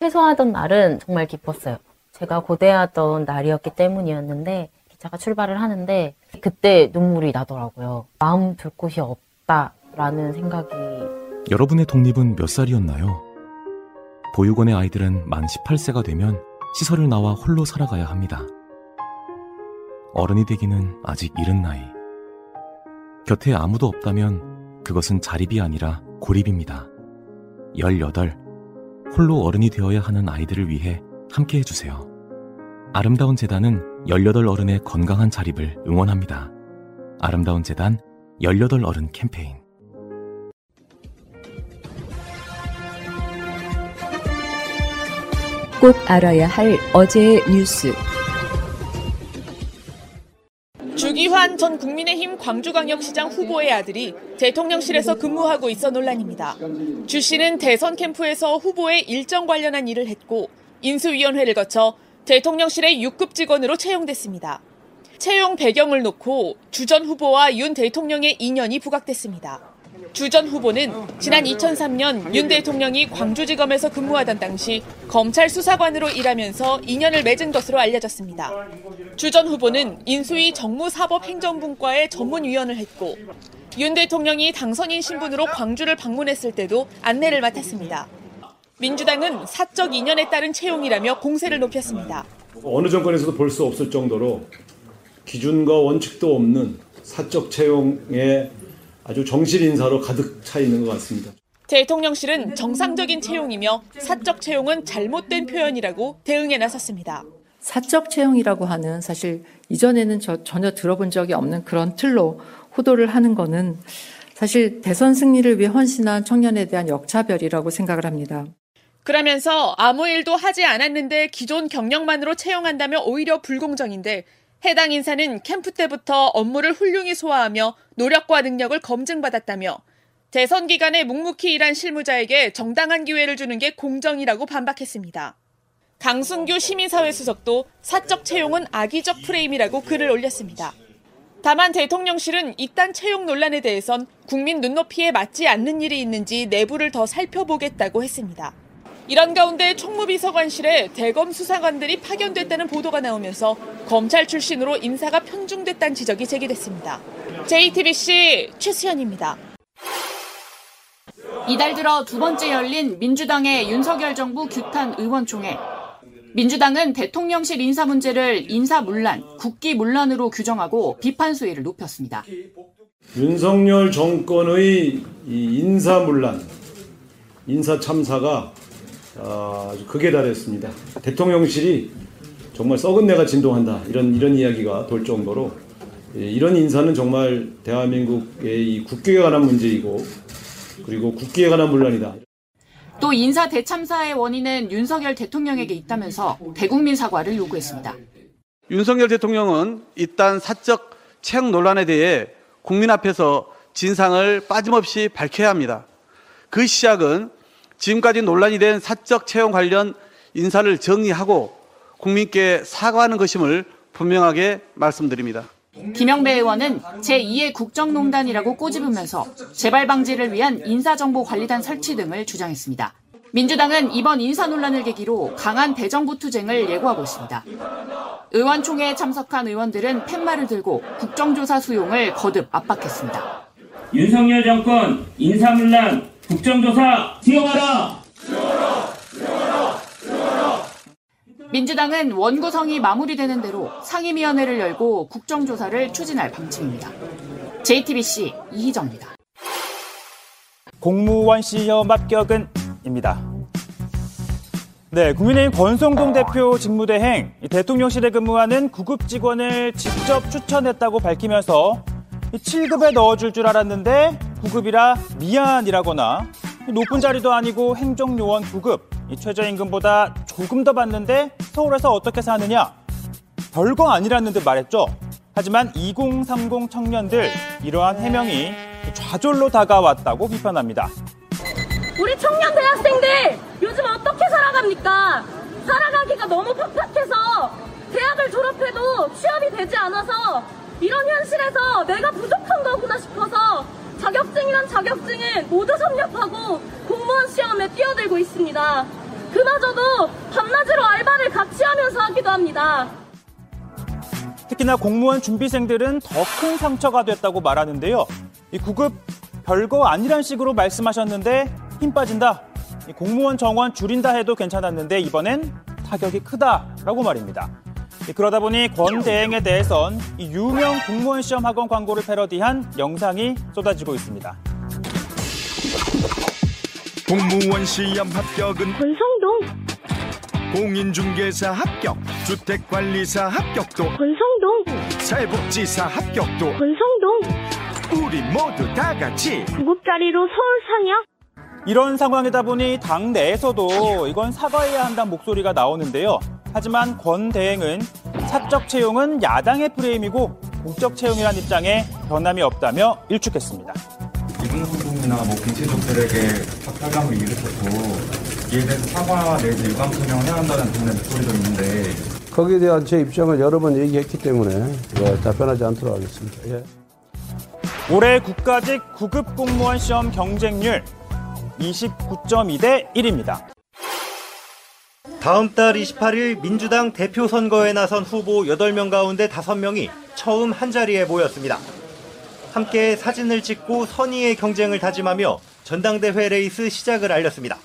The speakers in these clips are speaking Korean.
퇴소하던 날은 정말 기뻤어요. 제가 고대하던 날이었기 때문이었는데 기차가 출발을 하는데 그때 눈물이 나더라고요. 마음 둘 곳이 없다라는 생각이 여러분의 독립은 몇 살이었나요? 보육원의 아이들은 만 18세가 되면 시설을 나와 홀로 살아가야 합니다. 어른이 되기는 아직 이른 나이. 곁에 아무도 없다면 그것은 자립이 아니라 고립입니다. 18. 홀로 어른이 되어야 하는 아이들을 위해 함께 해주세요. 아름다운 재단은 18 어른의 건강한 자립을 응원합니다. 아름다운 재단 18 어른 캠페인. 꼭 알아야 할 어제의 뉴스. 주기환 전 국민의힘 광주광역시장 후보의 아들이 대통령실에서 근무하고 있어 논란입니다. 주 씨는 대선 캠프에서 후보의 일정 관련한 일을 했고 인수위원회를 거쳐 대통령실의 6급 직원으로 채용됐습니다. 채용 배경을 놓고 주 전 후보와 윤 대통령의 인연이 부각됐습니다. 주 전 후보는 지난 2003년 윤 대통령이 광주지검에서 근무하던 당시 검찰 수사관으로 일하면서 인연을 맺은 것으로 알려졌습니다. 주 전 후보는 인수위 정무사법행정분과의 전문위원을 했고 윤 대통령이 당선인 신분으로 광주를 방문했을 때도 안내를 맡았습니다. 민주당은 사적 인연에 따른 채용이라며 공세를 높였습니다. 어느 정권에서도 볼 수 없을 정도로 기준과 원칙도 없는 사적 채용에 아주 정실 인사로 가득 차 있는 것 같습니다. 대통령실은 정상적인 채용이며 사적 채용은 잘못된 표현이라고 대응에 나섰습니다. 사적 채용이라고 하는 사실 이전에는 저 전혀 들어본 적이 없는 그런 틀로 호도를 하는 거는 사실 대선 승리를 위해 헌신한 청년에 대한 역차별이라고 생각을 합니다. 그러면서 아무 일도 하지 않았는데 기존 경력만으로 채용한다면 오히려 불공정인데 해당 인사는 캠프 때부터 업무를 훌륭히 소화하며 노력과 능력을 검증받았다며 대선 기간에 묵묵히 일한 실무자에게 정당한 기회를 주는 게 공정이라고 반박했습니다. 강순규 시민사회 수석도 사적 채용은 악의적 프레임이라고 글을 올렸습니다. 다만 대통령실은 이딴 채용 논란에 대해선 국민 눈높이에 맞지 않는 일이 있는지 내부를 더 살펴보겠다고 했습니다. 이런 가운데 총무비서관실에 대검 수사관들이 파견됐다는 보도가 나오면서 검찰 출신으로 인사가 편중됐다는 지적이 제기됐습니다. JTBC 최수연입니다. 이달 들어 두 번째 열린 민주당의 윤석열 정부 규탄 의원총회. 민주당은 대통령실 인사 문제를 인사 문란, 국기 문란으로 규정하고 비판 수위를 높였습니다. 윤석열 정권의 인사 문란, 인사 참사가 아주 극에 달했습니다. 대통령실이 정말 썩은 내가 진동한다 이런 이런 이야기가 돌 정도로 이런 인사는 정말 대한민국의 이 국기에 관한 문제이고 그리고 국기에 관한 문란이다. 또 인사 대참사의 원인은 윤석열 대통령에게 있다면서 대국민 사과를 요구했습니다. 윤석열 대통령은 이딴 사적 채용 논란에 대해 국민 앞에서 진상을 빠짐없이 밝혀야 합니다. 그 시작은 지금까지 논란이 된 사적 채용 관련 인사를 정리하고 국민께 사과하는 것임을 분명하게 말씀드립니다. 김영배 의원은 제2의 국정농단이라고 꼬집으면서 재발 방지를 위한 인사정보관리단 설치 등을 주장했습니다. 민주당은 이번 인사 논란을 계기로 강한 대정부 투쟁을 예고하고 있습니다. 의원총회에 참석한 의원들은 팻말을 들고 국정조사 수용을 거듭 압박했습니다. 윤석열 정권 인사문란 국정조사 수용하라! 수용하라! 수용하라! 수용하라! 민주당은 원구성이 마무리되는 대로 상임위원회를 열고 국정조사를 추진할 방침입니다. JTBC 이희정입니다. 공무원 시험 합격은 입니다. 네, 국민의힘 권성동 대표 직무대행 대통령실에 근무하는 구급 직원을 직접 추천했다고 밝히면서 7급에 넣어줄 줄 알았는데 9급이라 미안이라거나 높은 자리도 아니고 행정요원 9급 최저임금보다 조금 더 받는데 서울에서 어떻게 사느냐 별거 아니라는 듯 말했죠. 하지만 2030 청년들 이러한 해명이 좌절로 다가왔다고 비판합니다. 우리 청년 대학생들 요즘 어떻게 살아갑니까? 살아가기가 너무 팍팍해서 대학을 졸업해도 취업이 되지 않아서 이런 현실에서 내가 부족한 거구나 싶어서 자격증이란 자격증을 모두 섭렵하고 공무원 시험에 뛰어들고 있습니다. 그 그마저도 밤낮으로 알바를 같이 하면서 하기도 합니다. 특히나 공무원 준비생들은 더 큰 상처가 됐다고 말하는데요. 이 구급 별거 아니란 식으로 말씀하셨는데 힘 빠진다. 이 공무원 정원 줄인다 해도 괜찮았는데 이번엔 타격이 크다라고 말입니다. 이 그러다 보니 권 대행에 대해선 이 유명 공무원 시험 학원 광고를 패러디한 영상이 쏟아지고 있습니다. 공무원 시험 합격은 권성동, 공인중개사 합격, 주택관리사 합격도, 권성동, 사회복지사 합격도 권성동. 우리 모두 다 같이 구급자리로 서울 상영. 이런 상황이다 보니 당 내에서도 이건 사과해야 한다는 목소리가 나오는데요. 하지만 권 대행은 사적 채용은 야당의 프레임이고 공적 채용이란 입장에 변함이 없다며 일축했습니다. 이분 후보나 뭐 빈체족들에게 박탈감을 일으켰고 이에 대해서 사과 내지 유감 소명을 해야 한다는 등의 목소리도 있는데 거기에 대한 제 입장을 여러 번 얘기했기 때문에 예, 답변하지 않도록 하겠습니다. 예. 올해 국가직 구급 공무원 시험 경쟁률 29.2대 1입니다. 다음 달 28일 민주당 대표 선거에 나선 후보 8명 가운데 5명이 처음 한자리에 모였습니다. 함께 사진을 찍고 선의의 경쟁을 다짐하며 전당대회 레이스 시작을 알렸습니다.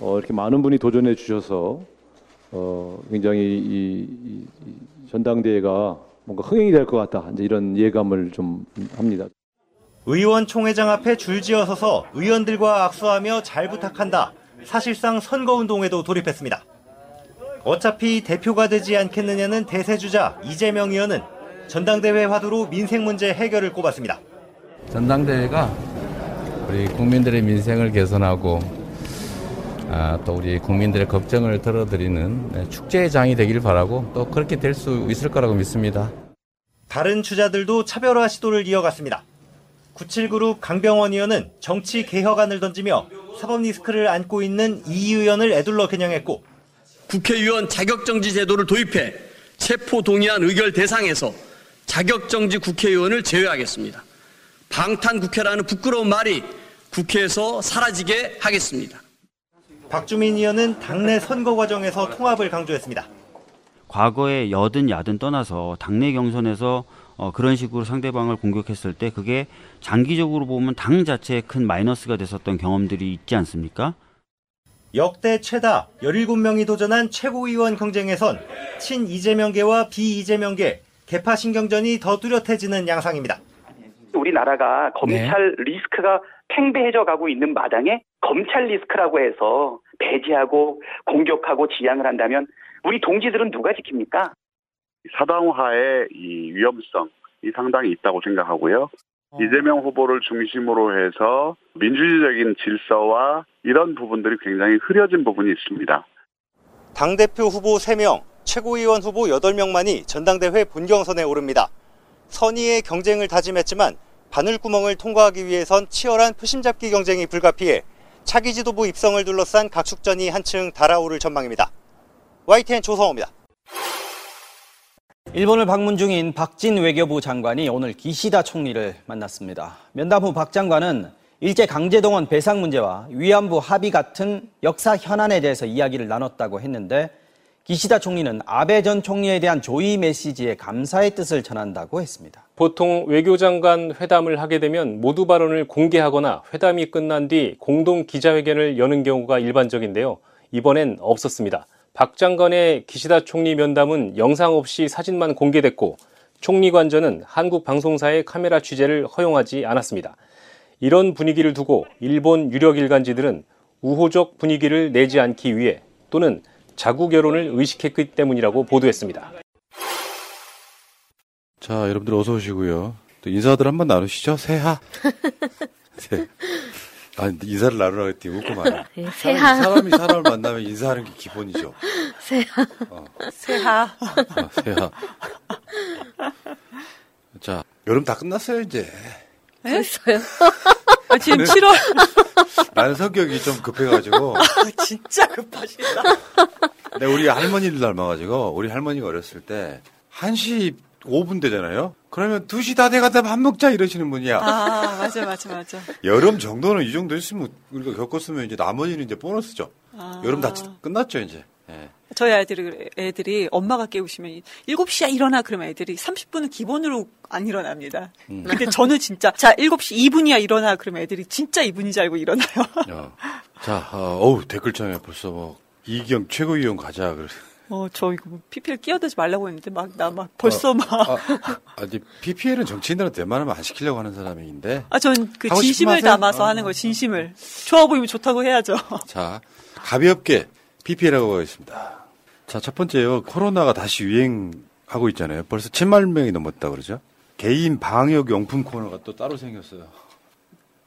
어, 이렇게 많은 분이 도전해 주셔서 어, 굉장히 이, 이, 이 전당대회가 뭔가 흥행이 될 것 같다. 이제 이런 예감을 좀 합니다. 의원 총회장 앞에 줄지어 서서 의원들과 악수하며 잘 부탁한다. 사실상 선거운동에도 돌입했습니다. 어차피 대표가 되지 않겠느냐는 대세주자 이재명 의원은 전당대회 화두로 민생 문제 해결을 꼽았습니다. 전당대회가 우리 국민들의 민생을 개선하고 아, 또 우리 국민들의 걱정을 덜어드리는 네, 축제의 장이 되길 바라고 또 그렇게 될 수 있을 거라고 믿습니다. 다른 주자들도 차별화 시도를 이어갔습니다. 97그룹 강병원 의원은 정치 개혁안을 던지며 사법 리스크를 안고 있는 이 의원을 애둘러 겨냥했고 국회의원 자격정지 제도를 도입해 체포 동의안 의결 대상에서 자격정지 국회의원을 제외하겠습니다. 방탄 국회라는 부끄러운 말이 국회에서 사라지게 하겠습니다. 박주민 의원은 당내 선거 과정에서 통합을 강조했습니다. 과거에 여든 야든 떠나서 당내 경선에서 어, 그런 식으로 상대방을 공격했을 때 그게 장기적으로 보면 당 자체에 큰 마이너스가 됐었던 경험들이 있지 않습니까? 역대 최다 17명이 도전한 최고위원 경쟁에선 친 이재명계와 비 이재명계 개파 신경전이 더 뚜렷해지는 양상입니다. 우리나라가 검찰 리스크가 팽배해져 가고 있는 마당에 검찰 리스크라고 해서 배제하고 공격하고 지양을 한다면 우리 동지들은 누가 지킵니까? 사당화의 이 위험성이 상당히 있다고 생각하고요. 이재명 후보를 중심으로 해서 민주주의적인 질서와 이런 부분들이 굉장히 흐려진 부분이 있습니다. 당대표 후보 3명, 최고위원 후보 8명만이 전당대회 본경선에 오릅니다. 선의의 경쟁을 다짐했지만 바늘구멍을 통과하기 위해선 치열한 표심잡기 경쟁이 불가피해 차기 지도부 입성을 둘러싼 각축전이 한층 달아오를 전망입니다. YTN 조성호입니다. 일본을 방문 중인 박진 외교부 장관이 오늘 기시다 총리를 만났습니다. 면담 후 박 장관은 일제 강제동원 배상 문제와 위안부 합의 같은 역사 현안에 대해서 이야기를 나눴다고 했는데 기시다 총리는 아베 전 총리에 대한 조의 메시지에 감사의 뜻을 전한다고 했습니다. 보통 외교장관 회담을 하게 되면 모두 발언을 공개하거나 회담이 끝난 뒤 공동 기자회견을 여는 경우가 일반적인데요. 이번엔 없었습니다. 박 장관의 기시다 총리 면담은 영상 없이 사진만 공개됐고 총리 관저는 한국 방송사의 카메라 취재를 허용하지 않았습니다. 이런 분위기를 두고 일본 유력 일간지들은 우호적 분위기를 내지 않기 위해 또는 자국 여론을 의식했기 때문이라고 보도했습니다. 자, 여러분들 어서 오시고요. 또 인사들 한번 나누시죠. 새하. 새. 아, 인사를 나누라고 했더니 웃고 말이야. 네, 새하. 사람이 사람을 만나면 인사하는 게 기본이죠. 새하. 어. 새하. 아, 새하. 자, 여름 다 끝났어요, 이제. 벌써요? 아, 지금 네. 7월. 나는 성격이 좀 급해가지고. 아, 진짜 급하시다. 내 우리 할머니를 닮아가지고, 우리 할머니가 어렸을 때, 1시 5분 되잖아요? 그러면 2시 다 돼가다 밥 먹자 이러시는 분이야. 아, 맞아, 맞아, 맞아. 여름 정도는 이 정도 했으면, 우리가 겪었으면 이제 나머지는 이제 보너스죠. 여름 다 끝났죠 이제. 예. 저희 아이들이, 애들이 엄마가 깨우시면 7시야 일어나 그러면 애들이 30분은 기본으로 안 일어납니다. 음. 근데 저는 진짜 자 7시 2분이야 일어나 그러면 애들이 진짜 2분인 줄 알고 일어나요. 어. 자, 어, 어우 댓글창에 벌써 뭐 이경 최고위원 가자 그래. 어, 저 이거 뭐 PPL 끼어들지 말라고 했는데 막 나막 벌써 어, 막 아, 아니 PPL은 정치인들한테 웬만하면 안 시키려고 하는 사람인데. 아, 전 그 진심을. 담아서 어. 하는 거예요, 진심을. 좋아 보이면 좋다고 해야죠. 자, 가볍게 PPL하고 가겠습니다. 자, 첫 번째요. 코로나가 다시 유행하고 있잖아요. 벌써 7만 명이 넘었다 그러죠. 개인 방역 용품 코너가 또 따로 생겼어요.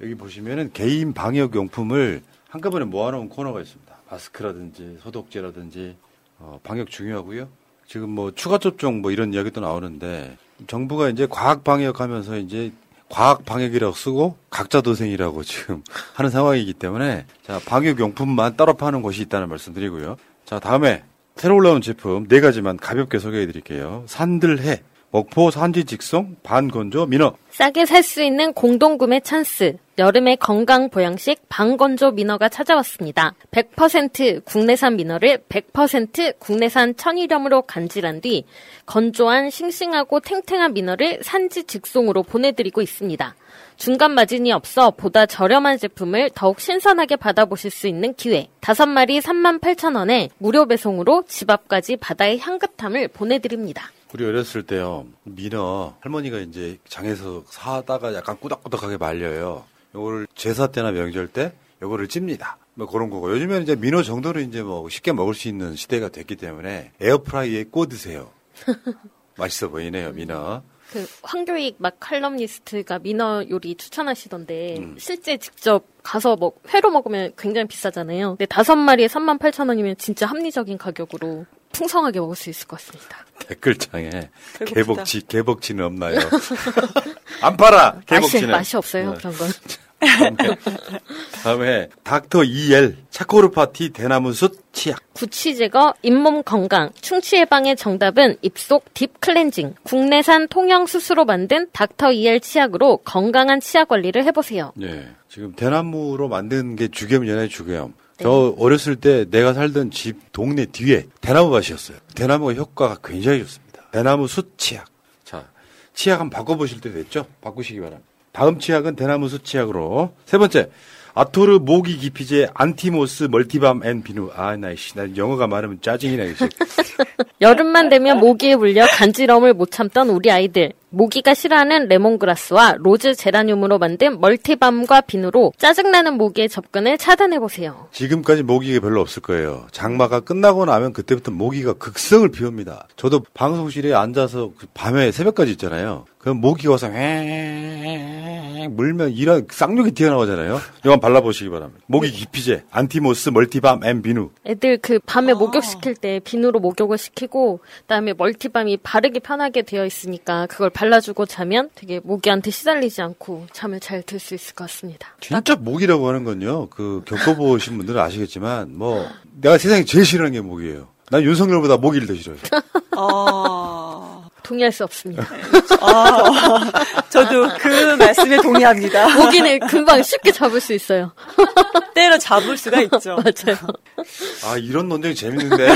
여기 보시면은 개인 방역 용품을 한꺼번에 모아놓은 코너가 있습니다. 마스크라든지 소독제라든지 어, 방역 중요하고요. 지금 뭐 추가 접종 뭐 이런 이야기도 나오는데 정부가 이제 과학 방역하면서 이제 과학 방역이라고 쓰고 각자 도생이라고 지금 하는 상황이기 때문에 자 방역 용품만 따로 파는 곳이 있다는 말씀드리고요. 자 다음에 새로 올라온 제품 네 가지만 가볍게 소개해 드릴게요. 산들해, 목포 산지 직송, 반건조 민어. 싸게 살 수 있는 공동구매 찬스. 여름의 건강 보양식 방건조 민어가 찾아왔습니다. 100% 국내산 민어를 100% 국내산 천일염으로 간질한 뒤 건조한 싱싱하고 탱탱한 민어를 산지 직송으로 보내드리고 있습니다. 중간 마진이 없어 보다 저렴한 제품을 더욱 신선하게 받아보실 수 있는 기회. 다섯 마리 38,000원에 무료 배송으로 집 앞까지 바다의 향긋함을 보내드립니다. 우리 어렸을 때요 민어 할머니가 이제 장에서 사다가 약간 꾸덕꾸덕하게 말려요. 요거를 제사 때나 명절 때 요거를 찝니다. 뭐 그런 거고 요즘에는 이제 민어 정도는 이제 뭐 쉽게 먹을 수 있는 시대가 됐기 때문에 에어프라이에 드세요. 맛있어 보이네요 민어. 그 황교익 맛 칼럼니스트가 민어 요리 추천하시던데 실제 직접 가서 먹 회로 먹으면 굉장히 비싸잖아요. 근데 다섯 마리에 3만 8천 원이면 진짜 합리적인 가격으로 풍성하게 먹을 수 있을 것 같습니다. 댓글창에 배고프다. 개복치 개복치는 없나요? 안 팔아 맛이, 개복치는. 맛이 없어요 어. 그런 건. 다음에, 다음에 닥터 EL 차코르 파티 대나무 숯 치약. 구취 제거, 잇몸 건강, 충치 예방의 정답은 입속 deep cleansing. 국내산 통영 숯으로 만든 닥터 EL 치약으로 건강한 치아 관리를 해보세요. 예. 지금 대나무로 만든 게 죽염이잖아요, 죽염. 저 어렸을 때 내가 살던 집 동네 뒤에 대나무 밭이었어요. 대나무가 효과가 굉장히 좋습니다. 대나무 숯 치약. 자, 치약 한번 바꿔보실 때 됐죠? 바꾸시기 바랍니다. 다음 치약은 대나무 숯 치약으로. 세 번째, 아토르 모기 기피제 안티모스 multi balm and 비누. 아, 나이씨. 나 영어가 많으면 짜증이 나겠어 여름만 되면 모기에 물려 간지러움을 못 참던 우리 아이들. 모기가 싫어하는 lemongrass와 rose 제라늄으로 만든 multi balm과 비누로 짜증나는 모기의 접근을 차단해보세요. 지금까지 모기가 별로 없을 거예요. 장마가 끝나고 나면 그때부터 모기가 극성을 피웁니다. 저도 방송실에 앉아서 그 밤에 새벽까지 있잖아요. 그럼 모기가 와서 에 물면 이런 쌍욕이 튀어나오잖아요. 이거 한번 발라보시기 바랍니다. 모기 기피제, 안티모스 multi balm and 비누. 애들 그 밤에 목욕시킬 때 비누로 목욕을 시키고 그다음에 multi balm이 바르기 편하게 되어 있으니까 그걸 발라주고 자면 되게 모기한테 시달리지 않고 잠을 잘 들 수 있을 것 같습니다. 진짜 모기라고 하는 건요. 그 겪어보신 분들은 아시겠지만 뭐 내가 세상에 제일 싫어하는 게 모기예요. 난 윤석열보다 모기를 더 싫어해요. 어, 동의할 수 없습니다. 아, 저도 그 말씀에 동의합니다. 모기는 금방 쉽게 잡을 수 있어요. 때려 잡을 수가 있죠. 맞아요. 아 이런 논쟁이 재밌는데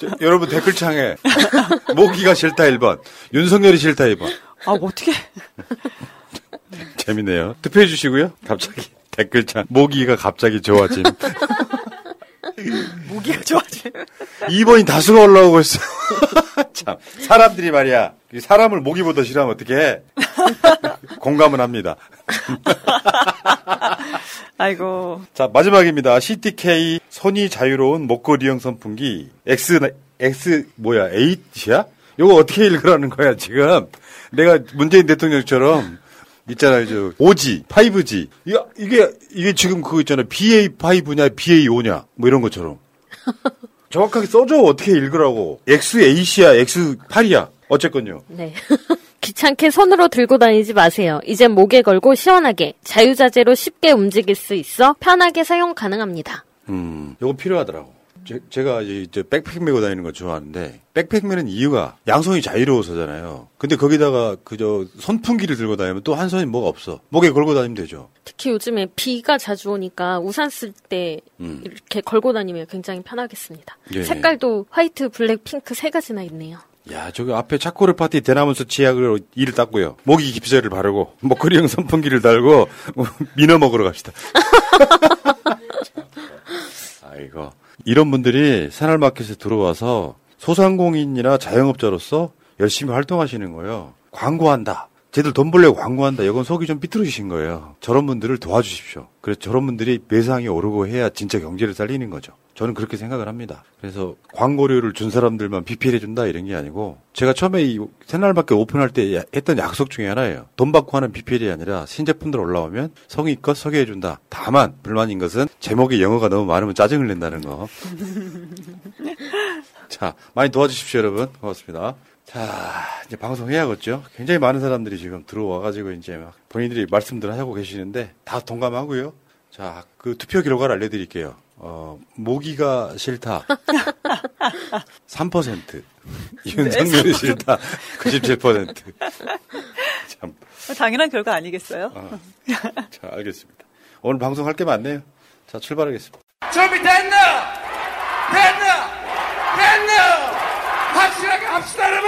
저, 여러분 댓글창에 모기가 싫다 1번 윤석열이 싫다 2번 아, 뭐 어떻게. 재밌네요 투표해 주시고요 갑자기 댓글창 모기가 갑자기 좋아짐 모기가 좋아지. 2번이 다수가 올라오고 있어 참 사람들이 말이야 이 사람을 모기보다 싫어하면 어떡해 공감은 합니다 아이고. 자 마지막입니다 CTK 손이 자유로운 목걸이형 선풍기 X X 뭐야 8이야? 요거 어떻게 읽으라는 거야 지금 내가 문재인 대통령처럼 있잖아요 저 5G 5G 이게 이게 이게 지금 그거 있잖아요. BA5냐 BA5냐 뭐 이런 것처럼. 정확하게 써줘 어떻게 읽으라고. X8이야 X8이야. 어쨌건요. 네. 귀찮게 손으로 들고 다니지 마세요. 이젠 목에 걸고 시원하게 자유자재로 쉽게 움직일 수 있어 편하게 사용 가능합니다. 음 요거 필요하더라고 제, 가 이제 백팩 메고 다니는 거 좋아하는데 백팩 메는 이유가 양손이 자유로워서잖아요. 근데 거기다가 그저 손풍기를 들고 다니면 또 한 손이 뭐가 없어. 목에 걸고 다니면 되죠. 특히 요즘에 비가 자주 오니까 우산 쓸때 음. 이렇게 걸고 다니면 굉장히 편하겠습니다. 예. 색깔도 white, black, pink 세 가지나 있네요. 야, 저기 앞에 차코르 파티 대나무숯 치약으로 이를 닦고요. 모기 기피제를 바르고 목걸이형 선풍기를 달고 민어 먹으러 갑시다. 아이고. 이런 분들이 새날마켓에 들어와서 소상공인이나 자영업자로서 열심히 활동하시는 거예요. 광고한다. 쟤들 돈 벌려고 광고한다. 이건 속이 좀 삐뚤어지신 거예요. 저런 분들을 도와주십시오. 그래서 저런 분들이 매상이 오르고 해야 진짜 경제를 살리는 거죠. 저는 그렇게 생각을 합니다. 그래서 광고료를 준 사람들만 비필해 준다 이런 게 아니고 제가 처음에 이 새날밖에 오픈할 때 했던 약속 중에 하나예요. 돈 받고 하는 비필이 아니라 신제품들 올라오면 성의껏 소개해 준다. 다만 불만인 것은 제목에 영어가 너무 많으면 짜증을 낸다는 거. 자, 많이 도와주십시오, 여러분. 고맙습니다. 자, 이제 방송해야겠죠. 굉장히 많은 사람들이 지금 들어와가지고 이제 막 본인들이 말씀들 하고 계시는데 다 동감하고요. 자, 그 투표 결과를 알려드릴게요. 어, 모기가 싫다. 3%. 윤석열이 싫다. 97%. 참. 당연한 결과 아니겠어요? 어. 자, 알겠습니다. 오늘 방송할 게 많네요. 자, 출발하겠습니다. 준비됐나? 됐나? 됐나? 확실하게 합시다, 여러분!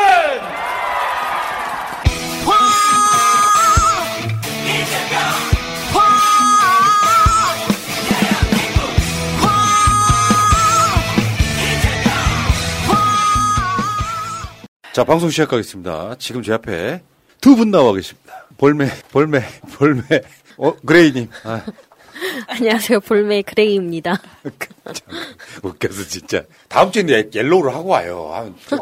자, 방송 시작하겠습니다. 지금 제 앞에 두 분 나와 계십니다. 볼매, 볼매, 볼매. 어, 그레이님. 아, 안녕하세요. 볼매 그레이입니다. 웃겨서 진짜. 다음 주에 는 yellow를 하고 와요. 아,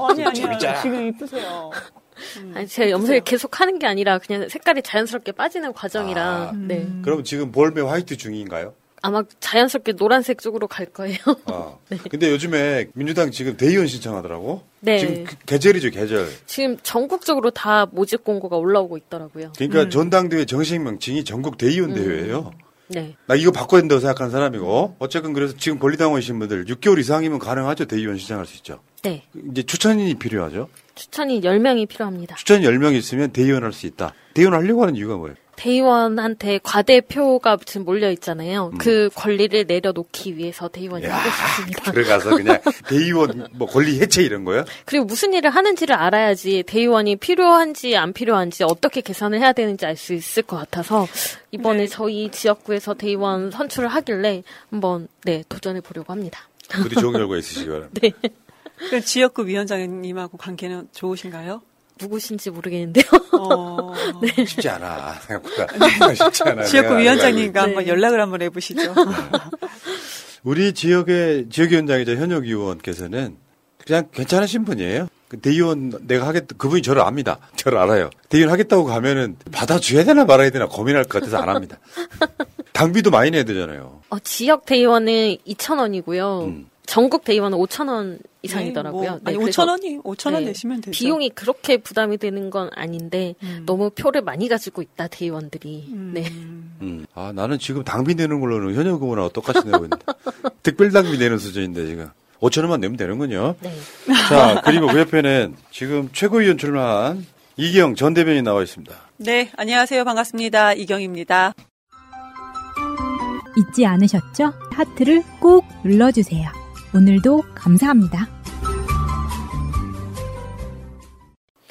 아니, 아니야. 재밌잖아. 지금 이쁘세요. 아니, 제가 염색을 계속 하는 게 아니라 그냥 색깔이 자연스럽게 빠지는 과정이라, 아. 네. 그럼 지금 볼매 white 중인가요? 아마 자연스럽게 노란색 쪽으로 갈 거예요. 아. 근데 요즘에 민주당 지금 대의원 신청하더라고. 네. 지금 그 계절이죠, 계절. 지금 전국적으로 다 모집 공고가 올라오고 있더라고요. 그러니까 전당대회 정식 명칭이 전국 대의원 대회예요. 네. 나 이거 바꿔야 된다고 생각하는 사람이고 어쨌든 그래서 지금 권리당원 이신 분들 6개월 이상이면 가능하죠 대의원 신청할 수 있죠. 네. 이제 추천인이 필요하죠. 추천이 10명이 필요합니다. 추천 10명 있으면 대의원 할 수 있다. 대의원 하려고 하는 이유가 뭐예요? 대의원한테 과대표가 지금 몰려 있잖아요. 음. 그 권리를 내려놓기 위해서 대의원이 하고 싶습니다. 들어가서 그냥 대의원 뭐 권리 해체 이런 거요? 그리고 무슨 일을 하는지를 알아야지 대의원이 필요한지 안 필요한지 어떻게 계산을 해야 되는지 알 수 있을 것 같아서 이번에 저희 지역구에서 대의원 선출을 하길래 한번 네 도전해 보려고 합니다. 부디 좋은 결과 있으시기 바랍니다. 네. 그 지역구 위원장님하고 관계는 좋으신가요? 누구신지 모르겠는데요. 어... 네. 쉽지 않아. 생각보다 쉽지 않아. 지역구 위원장님과 알고 한번. 연락을 한번 해보시죠. 우리 지역의 지역위원장이자 현역 의원께서는 그냥 괜찮으신 분이에요. 그 대의원 내가 하겠다 그분이 저를 압니다. 저를 알아요. 대의원 하겠다고 가면은 받아줘야 되나 말아야 되나 고민할 것 같아서 안 합니다. 당비도 많이 내야 되잖아요. 어, 지역 대의원은 2,000원이고요. 음. 전국 대의원은 5,000원 이상이더라고요. 네, 뭐, 아니, 그래서 5,000원이, 5,000원 내시면 되죠. 비용이 그렇게 부담이 되는 건 아닌데 너무 표를 많이 가지고 있다 대의원들이. 네. 음. 아 나는 지금 당비 내는 걸로는 현역 의원하고 똑같이 내고 있는데 특별 당비 내는 수준인데 지금 5천 원만 내면 되는군요. 네. 자 그리고 그 옆에는 지금 최고위원 출마한 이기영 전 대변인 나와 있습니다. 네, 안녕하세요. 반갑습니다. 이경입니다. 잊지 않으셨죠? 하트를 꼭 눌러주세요. 오늘도 감사합니다.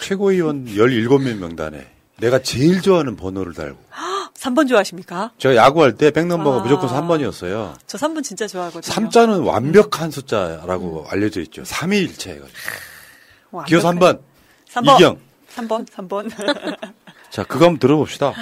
최고위원 17명 명단에 내가 제일 좋아하는 번호를 달고 3번 좋아하십니까? 제가 야구할 때 백넘버가 아. 무조건 3번이었어요. 저 3번 진짜 좋아하거든요. 3자는 완벽한 숫자라고 알려져 있죠. 3위 일체 해가지고. 기호 3번. 3번. 이경. 3번, 3번. 자, 그거 한번 들어봅시다.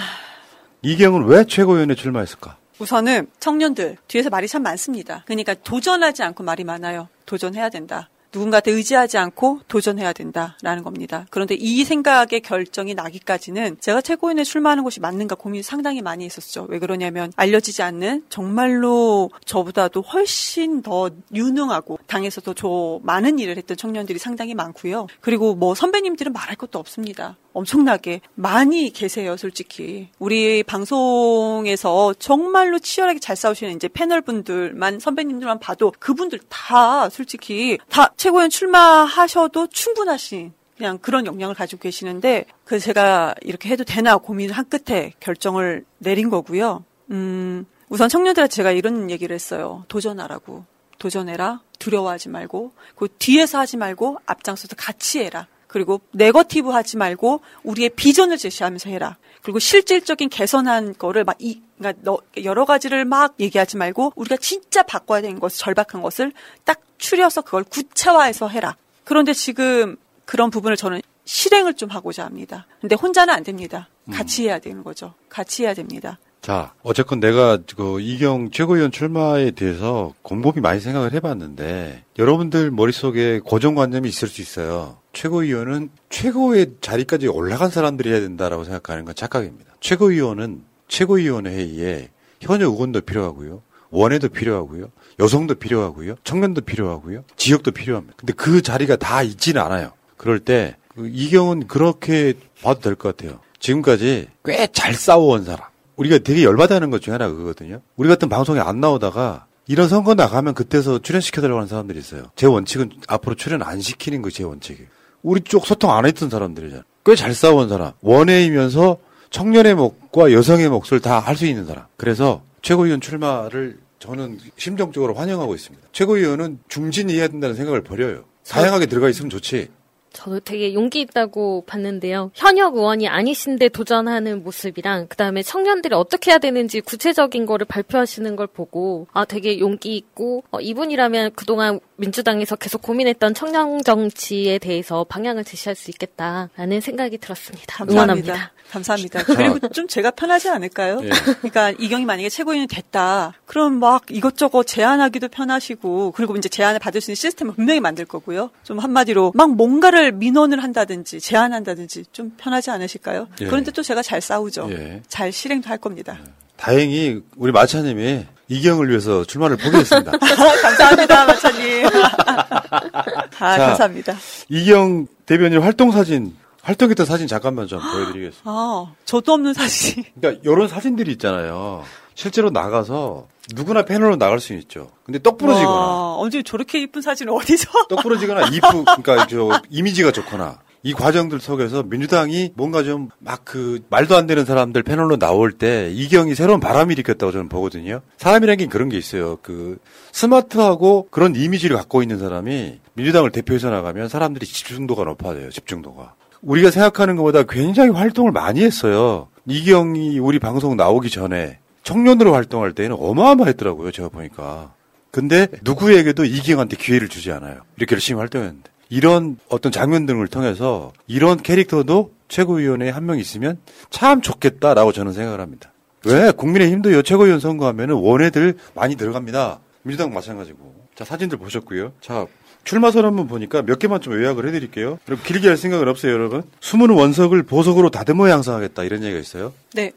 이경은 왜 최고위원에 출마했을까? 우선은 청년들 뒤에서 말이 참 많습니다. 그러니까 도전하지 않고 말이 많아요. 도전해야 된다. 누군가한테 의지하지 않고 도전해야 된다라는 겁니다. 그런데 이 생각의 결정이 나기까지는 제가 최고위원에 출마하는 것이 맞는가 고민이 상당히 많이 했었죠. 왜 그러냐면 알려지지 않는 정말로 저보다도 훨씬 더 유능하고 당에서도 저 많은 일을 했던 청년들이 상당히 많고요. 그리고 뭐 선배님들은 말할 것도 없습니다. 엄청나게 많이 계세요, 솔직히. 우리 방송에서 정말로 치열하게 잘 싸우시는 이제 패널 분들만, 선배님들만 봐도 그분들 다 솔직히 다 최고위원 출마하셔도 충분하신 그냥 그런 역량을 가지고 계시는데, 그래서 제가 이렇게 해도 되나 고민을 한 끝에 결정을 내린 거고요. 음, 우선 청년들한테 제가 이런 얘기를 했어요. 도전하라고. 도전해라. 두려워하지 말고. 그 뒤에서 하지 말고 앞장서서 같이 해라. 그리고 네거티브 하지 말고 우리의 비전을 제시하면서 해라. 그리고 실질적인 개선한 거를 막 이, 그러니까 너, 여러 가지를 막 얘기하지 말고 우리가 진짜 바꿔야 되는 것을 절박한 것을 딱 추려서 그걸 구체화해서 해라. 그런데 지금 그런 부분을 저는 실행을 좀 하고자 합니다. 근데 혼자는 안 됩니다. 같이 해야 되는 거죠. 같이 해야 됩니다. 자, 어쨌건 내가 그 이경 최고위원 출마에 대해서 곰곰이 많이 생각을 해봤는데 여러분들 머릿속에 고정관념이 있을 수 있어요. 최고위원은 최고의 자리까지 올라간 사람들이 해야 된다라고 생각하는 건 착각입니다. 최고위원은 최고위원회 회의에 현역 의원도 필요하고요. 원회도 필요하고요. 여성도 필요하고요. 청년도 필요하고요. 지역도 필요합니다. 근데 그 자리가 다 있지는 않아요. 그럴 때 그 이경은 그렇게 봐도 될 것 같아요. 지금까지 꽤 잘 싸워온 사람. 우리가 되게 열받아하는 것 중에 하나가 그거거든요. 우리 같은 방송에 안 나오다가 이런 선거 나가면 그때서 출연시켜달라고 하는 사람들이 있어요. 제 원칙은 앞으로 출연 안 시키는 것이 제 원칙이에요. 우리 쪽 소통 안 했던 사람들이잖아. 꽤 잘 싸워온 사람. 원회이면서 청년의 몫과 여성의 몫을 다 할 수 있는 사람. 그래서 최고위원 출마를 저는 심정적으로 환영하고 있습니다. 최고위원은 중진이해야 된다는 생각을 버려요. 다양하게 들어가 있으면 좋지. 저도 되게 용기 있다고 봤는데요. 현역 의원이 아니신데 도전하는 모습이랑 그다음에 청년들이 어떻게 해야 되는지 구체적인 거를 발표하시는 걸 보고 아 되게 용기 있고 어, 이분이라면 그동안 민주당에서 계속 고민했던 청년 정치에 대해서 방향을 제시할 수 있겠다라는 생각이 들었습니다. 감사합니다. 응원합니다. 감사합니다. 그리고 좀 제가 편하지 않을까요? 예. 그러니까 이경이 만약에 최고위원이 됐다. 그럼 막 이것저것 제안하기도 편하시고 그리고 이제 제안을 받을 수 있는 시스템을 분명히 만들 거고요. 좀 한마디로 막 뭔가를 민원을 한다든지 제안한다든지 좀 편하지 않으실까요? 예. 그런데 또 제가 잘 싸우죠. 예. 잘 실행도 할 겁니다. 다행히 우리 마차님이 이경을 위해서 출마를 포기했습니다. 감사합니다, 마차님. 아, 자, 감사합니다. 이경 대변인 활동 사진, 활동했 던 사진 잠깐만 좀 보여드리겠습니다. 아, 저도 없는 사실. 그러니까 이런 사진들이 있잖아요. 실제로 나가서 누구나 패널로 나갈 수 있죠. 근데 떡 부러지거나 와, 언제 저렇게 이쁜 사진을 어디서? 떡 부러지거나 이프 그러니까 저 이미지가 좋거나 이 과정들 속에서 민주당이 뭔가 좀 막 그 말도 안 되는 사람들 패널로 나올 때 이경이 새로운 바람이 일으켰다고 저는 보거든요. 사람이라는 게 그런 게 있어요. 그 스마트하고 그런 이미지를 갖고 있는 사람이 민주당을 대표해서 나가면 사람들이 집중도가 높아져요. 집중도가. 우리가 생각하는 것보다 굉장히 활동을 많이 했어요. 이경이 우리 방송 나오기 전에 청년으로 활동할 때는 어마어마했더라고요. 제가 보니까. 근데 누구에게도 이경한테 기회를 주지 않아요. 이렇게 열심히 활동했는데. 이런 어떤 장면 등을 통해서 이런 캐릭터도 최고위원회에 한 명 있으면 참 좋겠다라고 저는 생각을 합니다. 왜? 국민의힘도 요 최고위원 선거하면은 원외들 많이 들어갑니다. 민주당 마찬가지고. 자, 사진들 보셨고요. 자, 출마 선언문 보니까 몇 개만 좀 요약을 해드릴게요. 그리고 길게 할 생각은 없어요, 여러분. 숨은 원석을 보석으로 다듬어 양성하겠다 이런 얘기가 있어요. 네.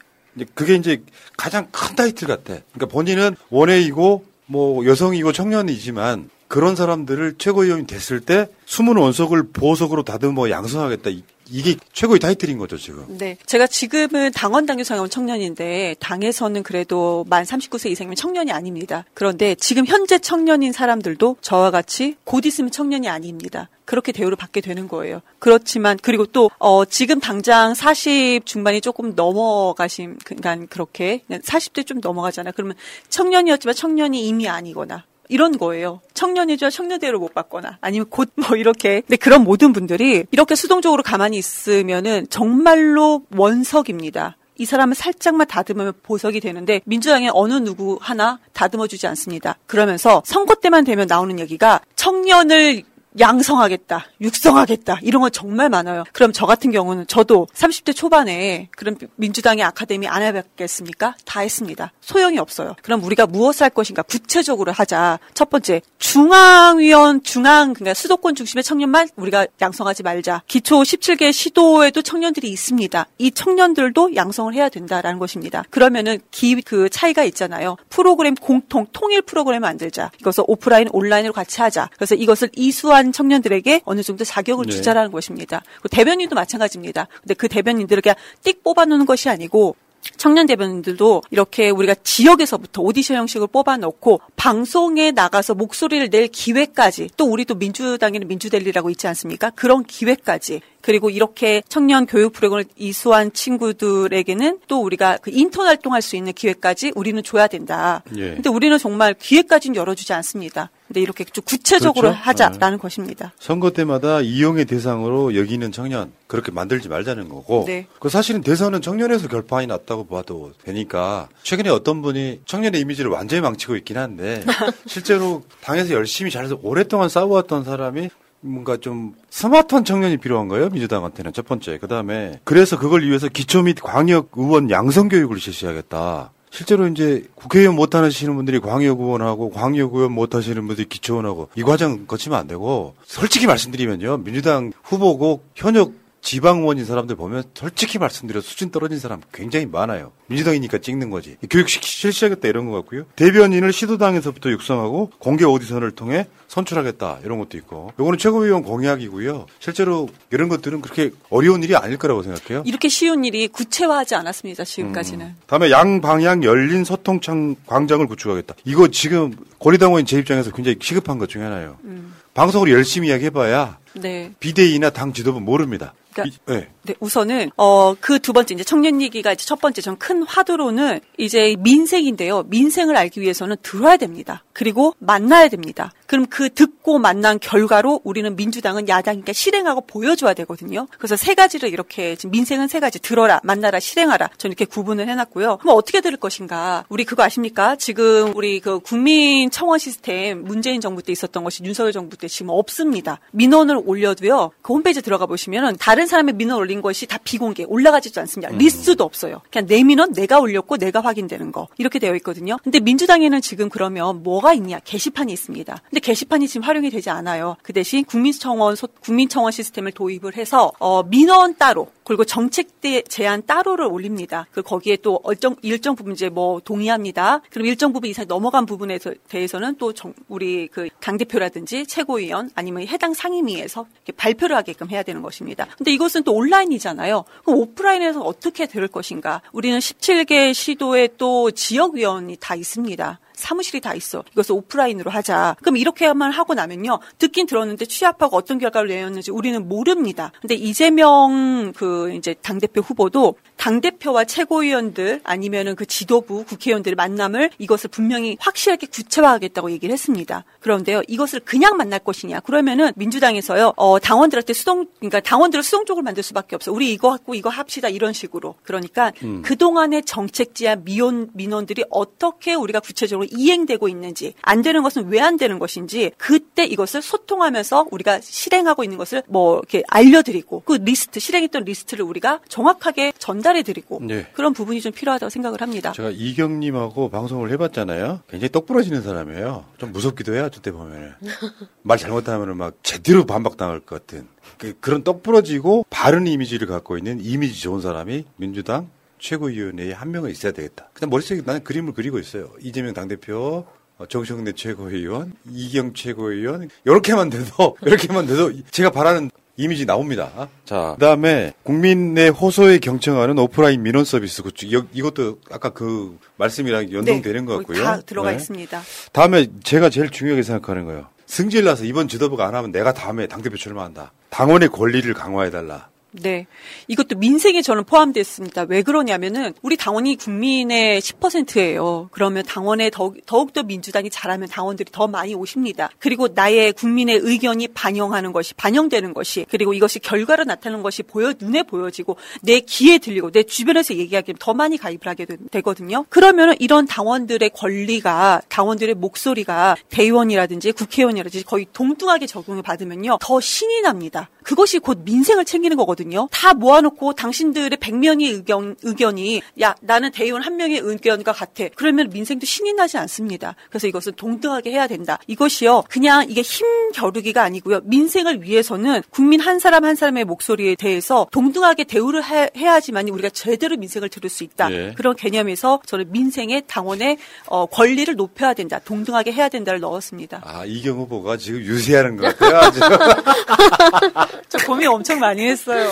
그게 이제 가장 큰 타이틀 같아. 그러니까 본인은 원외이고 뭐 여성이고 청년이지만 그런 사람들을 최고위원이 됐을 때 숨은 원석을 보석으로 다듬어 양성하겠다. 이- 이게 최고의 타이틀인 거죠, 지금. 네. 제가 지금은 당원 당규상은 청년인데 당에서는 그래도 만 39세 이상이면 청년이 아닙니다. 그런데 지금 현재 청년인 사람들도 저와 같이 곧 있으면 청년이 아닙니다. 그렇게 대우를 받게 되는 거예요. 그렇지만 그리고 또 어, 지금 당장 40 중반이 조금 넘어가신 그러니까 그렇게 40대 좀 넘어가잖아. 그러면 청년이었지만 청년이 이미 아니거나 이런 거예요. 청년이죠. 청년 대우를 못 받거나 아니면 곧 뭐 이렇게. 근데 그런 모든 분들이 이렇게 수동적으로 가만히 있으면은 정말로 원석입니다. 이 사람은 살짝만 다듬으면 보석이 되는데 민주당의 어느 누구 하나 다듬어 주지 않습니다. 그러면서 선거 때만 되면 나오는 얘기가 청년을 양성하겠다, 육성하겠다 이런 건 정말 많아요. 그럼 저 같은 경우는 저도 30대 초반에 그런 민주당의 아카데미 안 해봤겠습니까? 다 했습니다. 소용이 없어요. 그럼 우리가 무엇을 할 것인가 구체적으로 하자. 첫 번째 중앙위원 중앙 그러니까 수도권 중심의 청년만 우리가 양성하지 말자. 기초 17개 시도에도 청년들이 있습니다. 이 청년들도 양성을 해야 된다라는 것입니다. 그러면은 기 그 차이가 있잖아요. 프로그램 공통 통일 프로그램 만들자. 이것을 오프라인 온라인으로 같이 하자. 그래서 이것을 이수환 이러한 청년들에게 어느 정도 자격을 네. 주자라는 것입니다. 대변인도 마찬가지입니다. 근데 그 대변인들을 그냥 띡 뽑아놓는 것이 아니고 청년 대변인들도 이렇게 우리가 지역에서부터 오디션 형식을 뽑아놓고 방송에 나가서 목소리를 낼 기회까지 또 우리 도 민주당에는 민주델리라고 있지 않습니까? 그런 기회까지 그리고 이렇게 청년 교육 프로그램을 이수한 친구들에게는 또 우리가 그 인턴 활동할 수 있는 기회까지 우리는 줘야 된다. 예. 근데 우리는 정말 기회까지는 열어주지 않습니다. 근데 이렇게 좀 구체적으로 그렇죠? 하자라는 것입니다. 선거 때마다 이용의 대상으로 여기는 청년 그렇게 만들지 말자는 거고 네. 그 사실은 대선은 청년에서 결판이 났다고 봐도 되니까 최근에 어떤 분이 청년의 이미지를 완전히 망치고 있긴 한데 실제로 당에서 열심히 잘해서 오랫동안 싸워왔던 사람이 뭔가 좀 스마트한 청년이 필요한 거예요 민주당한테는 첫 번째 그 다음에 그래서 그걸 위해서 기초 및 광역 의원 양성 교육을 실시하겠다. 실제로 이제 국회의원 못 하시는 분들이 광역의원하고 광역의원 못 하시는 분들이 기초원하고 이 과정 거치면 안 되고 솔직히 말씀드리면요. 민주당 후보고 현역 지방원인 사람들 보면 솔직히 말씀드려 수준 떨어진 사람 굉장히 많아요. 민주당이니까 찍는 거지. 교육 시- 실시하겠다 이런 것 같고요. 대변인을 시도당에서부터 육성하고 공개 오디션을 통해 선출하겠다 이런 것도 있고. 요거는 최고위원 공약이고요. 실제로 이런 것들은 그렇게 어려운 일이 아닐 거라고 생각해요. 이렇게 쉬운 일이 구체화하지 않았습니다. 지금까지는. 다음에 양방향 열린 소통창 광장을 구축하겠다. 이거 지금 고리당원인 제 입장에서 굉장히 시급한 것 중에 하나예요. 음. 방송으로 열심히 이야기해봐야 네. 비대위나 당 지도부 모릅니다. 그러니까 이- 네. 네, 우선은 어 그 두 번째 이제 청년 얘기가 이제 첫 번째 전 큰 화두로는 이제 민생인데요. 민생을 알기 위해서는 들어야 됩니다. 그리고 만나야 됩니다. 그럼 그 듣고 만난 결과로 우리는 민주당은 야당이니까 실행하고 보여줘야 되거든요. 그래서 세 가지를 이렇게 지금 민생은 세 가지 들어라, 만나라, 실행하라. 저는 이렇게 구분을 해놨고요. 그럼 어떻게 들을 것인가? 우리 그거 아십니까? 지금 우리 그 국민 청원 시스템 문재인 정부 때 있었던 것이 윤석열 정부 때 지금 없습니다. 민원을 올려도요. 그 홈페이지 들어가 보시면은 다른 사람의 민원 올린 것이 다 비공개 올라가지도 않습니다. 리스트도 없어요. 그냥 내 민원 내가 올렸고 내가 확인되는 거 이렇게 되어 있거든요. 근데 민주당에는 지금 그러면 뭐가 있냐? 게시판이 있습니다. 근데 게시판이 지금 활용이 되지 않아요. 그 대신 국민청원 소- 국민청원 시스템을 도입을 해서 어, 민원 따로 그리고 정책 대 제안 따로를 올립니다. 그 거기에 또 일정 일정 부분 이제 뭐 동의합니다. 그럼 일정 부분 이상 넘어간 부분에 대해서는 또 정- 우리 그당 대표라든지 최고위원 아니면 해당 상임위에서 발표를 하게끔 해야 되는 것입니다. 근데 이것은 또 온라인이잖아요. 그럼 오프라인에서 어떻게 들을 것인가? 우리는 17개 시도에 또 지역위원이 다 있습니다. 사무실이 다 있어. 이것을 오프라인으로 하자. 그럼 이렇게만 하고 나면요. 듣긴 들었는데 취합하고 어떤 결과를 내었는지 우리는 모릅니다. 근데 이재명 그 이제 당대표 후보도 당대표와 최고위원들 아니면은 그 지도부 국회의원들의 만남을 이것을 분명히 확실하게 구체화하겠다고 얘기를 했습니다. 그런데요. 이것을 그냥 만날 것이냐. 그러면은 민주당에서요. 어, 당원들한테 수동 그러니까 당원들을 수동적으로 만들 수밖에 없어. 우리 이거 갖고 이거 합시다 이런 식으로. 그러니까 음. 그동안의 정책지와 미온 민원들이 어떻게 우리가 구체적으로 이행되고 있는지 안 되는 것은 왜 안 되는 것인지 그때 이것을 소통하면서 우리가 실행하고 있는 것을 뭐 이렇게 알려드리고 그 리스트 실행했던 리스트를 우리가 정확하게 전달해드리고 네. 그런 부분이 좀 필요하다고 생각을 합니다. 제가 이경님하고 방송을 해봤잖아요. 굉장히 똑 부러지는 사람이에요. 좀 무섭기도 해요. 저때 보면은 말 잘못하면은 막 제대로 반박당할 것 같은 그, 그런 똑 부러지고 바른 이미지를 갖고 있는 이미지 좋은 사람이 민주당 최고위원회에 한 명은 있어야 되겠다. 그냥 머릿속에 나는 그림을 그리고 있어요. 이재명 당대표, 어, 정청래 최고위원, 이경 최고위원 이렇게만 돼도 이렇게만 돼도 제가 바라는 이미지 나옵니다. 자, 그 다음에 국민의 호소에 경청하는 오프라인 민원 서비스 구축. 이- 이것도 아까 그 말씀이랑 연동되는 것 네, 거기 같고요. 다 들어가 네. 있습니다. 다음에 제가 제일 중요하게 생각하는 거예요. 승질 나서 이번 지도부가 안 하면 내가 다음에 당대표 출마한다. 당원의 권리를 강화해달라. 네. 이것도 민생에 저는 포함됐습니다. 왜 그러냐면은 우리 당원이 국민의 10%예요. 그러면 당원에 더욱, 더욱더 민주당이 잘하면 당원들이 더 많이 오십니다. 그리고 나의 국민의 의견이 반영하는 것이, 반영되는 것이, 그리고 이것이 결과로 나타나는 것이 보여, 눈에 보여지고 내 귀에 들리고 내 주변에서 얘기하기를 더 많이 가입을 하게 되, 거든요 그러면은 이런 당원들의 권리가, 당원들의 목소리가 대의원이라든지 국회의원이라든지 거의 동등하게 적용을 받으면요. 더 신이 납니다. 그것이 곧 민생을 챙기는 거거든요. 없거든요. 다 모아놓고 당신들의 백명의 의견, 의견이 야 나는 대의원 한 명의 의견과 같아. 그러면 민생도 신이 나지 않습니다. 그래서 이것은 동등하게 해야 된다. 이것이요 그냥 이게 힘 겨루기가 아니고요. 민생을 위해서는 국민 한 사람 한 사람의 목소리에 대해서 동등하게 대우를 해, 해야지만 우리가 제대로 민생을 들을 수 있다. 예. 그런 개념에서 저는 민생의 당원의 어, 권리를 높여야 된다. 동등하게 해야 된다를 넣었습니다. 아, 이경 후보가 지금 유세하는 것 같아요. 저 고민 엄청 많이 했어요.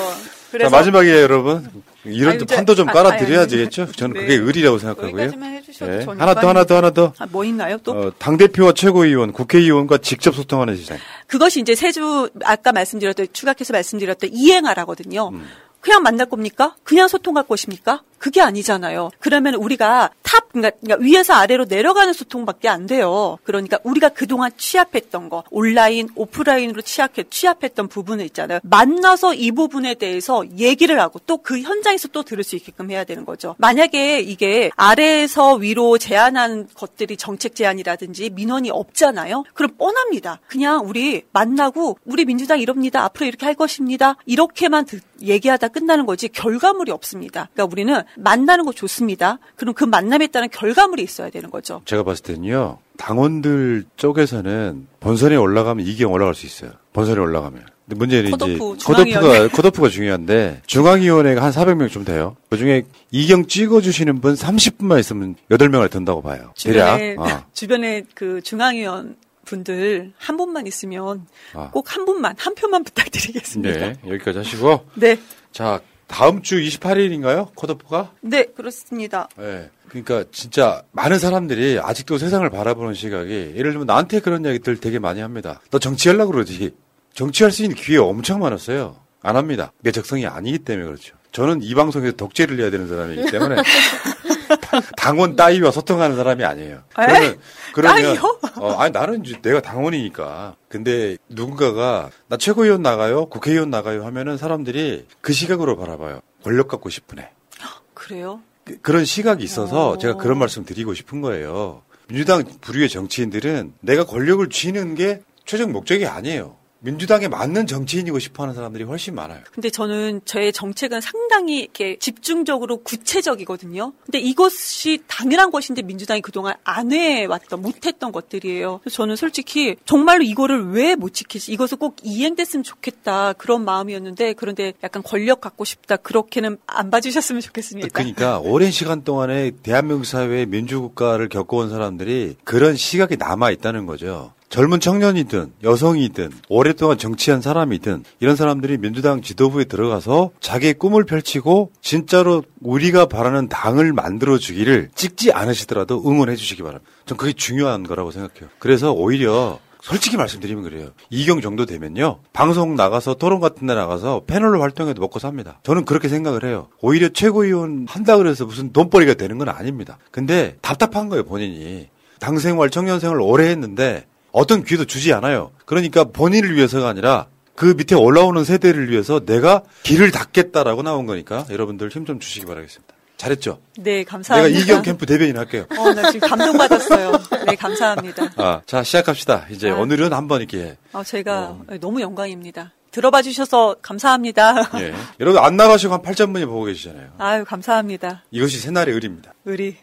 자, 마지막에 여러분. 이런 아유, 판도 좀 아, 깔아드려야겠죠? 저는 네. 그게 의리라고 생각하고요. 저는 하나 더, 하나 더, 하나 더. 아, 뭐 있나요 또? 어, 당 대표와 최고위원, 국회의원과 직접 소통하는 시장. 그것이 이제 세주 아까 말씀드렸던 추가해서 말씀드렸던 이행하라거든요. 음. 그냥 만날 겁니까? 그냥 소통할 것입니까? 그게 아니잖아요. 그러면 우리가 top, 그러니까, 그러니까 위에서 아래로 내려가는 소통밖에 안 돼요. 그러니까 우리가 그동안 취합했던 거, 온라인, 오프라인으로 취합해, 취합했던 부분을 있잖아요. 만나서 이 부분에 대해서 얘기를 하고 또 그 현장에서 또 들을 수 있게끔 해야 되는 거죠. 만약에 이게 아래에서 위로 제안하는 것들이 정책 제안이라든지 민원이 없잖아요. 그럼 뻔합니다. 그냥 우리 만나고 우리 민주당 이럽니다. 앞으로 이렇게 할 것입니다. 이렇게만 듣- 얘기하다 끝나는 거지 결과물이 없습니다. 그러니까 우리는 만나는 거 좋습니다. 그럼 그 만남에 따른 결과물이 있어야 되는 거죠. 제가 봤을 때는요, 당원들 쪽에서는 본선에 올라가면 이경 올라갈 수 있어요. 본선에 올라가면. 근데 문제는 이제 컷오프, 컷오프가, 중앙위원회. 컷오프가 중요한데, 중앙위원회가 한 400명 좀 돼요. 그 중에 이경 찍어주시는 분 30분만 있으면 8명을 든다고 봐요. 대략. 주변에 어. 주변에 그 중앙위원 분들 한 분만 있으면 아. 꼭한 분만 한 표만 부탁드리겠습니다. 네, 여기까지 하시고. 네. 자, 다음 주 28일인가요? 컷오프가? 네, 그렇습니다. 네. 그러니까 진짜 많은 사람들이 아직도 세상을 바라보는 시각이 예를 들면 나한테 그런 얘기들 되게 많이 합니다. 너 정치하려고 그러지. 정치할 수 있는 기회 엄청 많았어요. 안 합니다. 내 적성이 아니기 때문에 그렇죠. 저는 이 방송에서 독재를 해야 되는 사람이기 때문에 당원 따위와 소통하는 사람이 아니에요. 그러면 그러면? 어, 아니 나는 이제 내가 당원이니까. 근데 누군가가 나 최고위원 나가요, 국회의원 나가요 하면은 사람들이 그 시각으로 바라봐요. 권력 갖고 싶으네. 그래요? 그- 그런 시각이 있어서 제가 그런 말씀 드리고 싶은 거예요. 민주당 부류의 정치인들은 내가 권력을 쥐는 게 최종 목적이 아니에요. 민주당에 맞는 정치인이고 싶어 하는 사람들이 훨씬 많아요. 근데 저는 저의 정책은 상당히 이렇게 집중적으로 구체적이거든요. 근데 이것이 당연한 것인데 민주당이 그동안 안 해왔던, 못했던 것들이에요. 저는 솔직히 정말로 이거를 왜 못 지키지? 이것을 꼭 이행됐으면 좋겠다. 그런 마음이었는데 그런데 약간 권력 갖고 싶다. 그렇게는 안 봐주셨으면 좋겠습니다. 그러니까 오랜 시간 동안에 대한민국 사회의 민주국가를 겪어온 사람들이 그런 시각이 남아 있다는 거죠. 젊은 청년이든 여성이든 오랫동안 정치한 사람이든 이런 사람들이 민주당 지도부에 들어가서 자기의 꿈을 펼치고 진짜로 우리가 바라는 당을 만들어 주기를 찍지 않으시더라도 응원해 주시기 바랍니다. 전 그게 중요한 거라고 생각해요. 그래서 오히려 솔직히 말씀드리면 그래요. 이경 정도 되면요. 방송 나가서 토론 같은 데 나가서 패널로 활동해도 먹고 삽니다. 저는 그렇게 생각을 해요. 오히려 최고위원 한다 그래서 무슨 돈벌이가 되는 건 아닙니다. 근데 답답한 거예요, 본인이. 당 생활, 청년 생활을 오래 했는데 어떤 기회도 주지 않아요. 그러니까 본인을 위해서가 아니라 그 밑에 올라오는 세대를 위해서 내가 길을 닫겠다라고 나온 거니까 여러분들 힘 좀 주시기 바라겠습니다. 잘했죠? 네, 감사합니다. 내가 이경 캠프 대변인 할게요. 어, 나 지금 감동받았어요. 네, 감사합니다. 아, 자, 시작합시다. 이제 아. 오늘은 한번 이렇게 어, 제가 너무 영광입니다. 들어봐 주셔서 감사합니다. 예. 여러분 안 나가시고 한 8천 분이 보고 계시잖아요. 아유, 감사합니다. 이것이 새날의 의리입니다. 의리.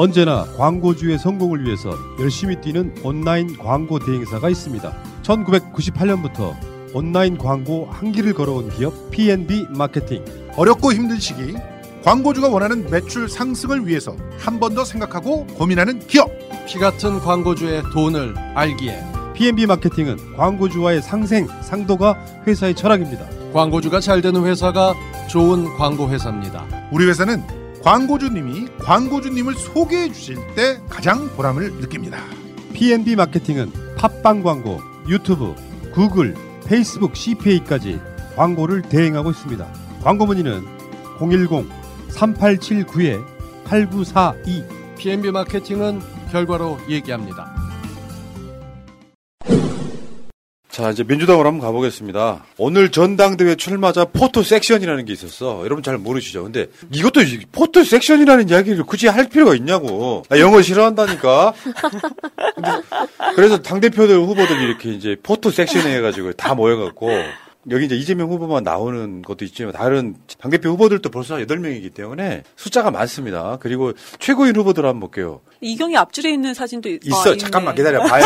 언제나 광고주의 성공을 위해서 열심히 뛰는 온라인 광고 대행사가 있습니다. 1998년부터 온라인 광고 한 길을 걸어온 기업 P&B 마케팅. 어렵고 힘든 시기 광고주가 원하는 매출 상승을 위해서 한 번 더 생각하고 고민하는 기업 피 같은 광고주의 돈을 알기에 P&B 마케팅은 광고주와의 상생, 상도가 회사의 철학입니다. 광고주가 잘 되는 회사가 좋은 광고 회사입니다. 우리 회사는 광고주님이 광고주님을 소개해 주실 때 가장 보람을 느낍니다. P&B 마케팅은 팟빵 광고, 유튜브, 구글, 페이스북 CPA까지 광고를 대행하고 있습니다. 광고 문의는 010-3879-8942 P&B 마케팅은 결과로 얘기합니다. 자, 이제 민주당으로 한번 가보겠습니다. 오늘 전당대회 출마자 포토 섹션이라는 게 있었어. 여러분 잘 모르시죠? 근데 이것도 이- 포토 섹션이라는 이야기를 굳이 할 필요가 있냐고. 나 영어 싫어한다니까. 그래서 당대표들 후보들이 이렇게 이제 포토 섹션 해가지고 다 모여갖고 여기 이제 이재명 후보만 나오는 것도 있지만 다른 당대표 후보들도 벌써 8명이기 때문에 숫자가 많습니다. 그리고 최고인 후보들 한번 볼게요. 이경이 앞줄에 있는 사진도 있- 있어. 아. 잠깐만 기다려 봐요.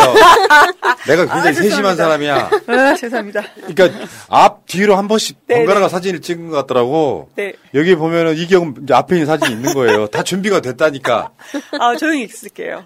내가 굉장히 아, 세심한. 사람이야. 아, 죄송합니다. 그러니까 앞 뒤로 한 번씩 네, 번갈아가 사진을 찍은 것 같더라고. 네. 여기 보면은 이경 이제 앞에 있는 사진이 있는 거예요. 다 준비가 됐다니까. 아, 조용히 있을게요.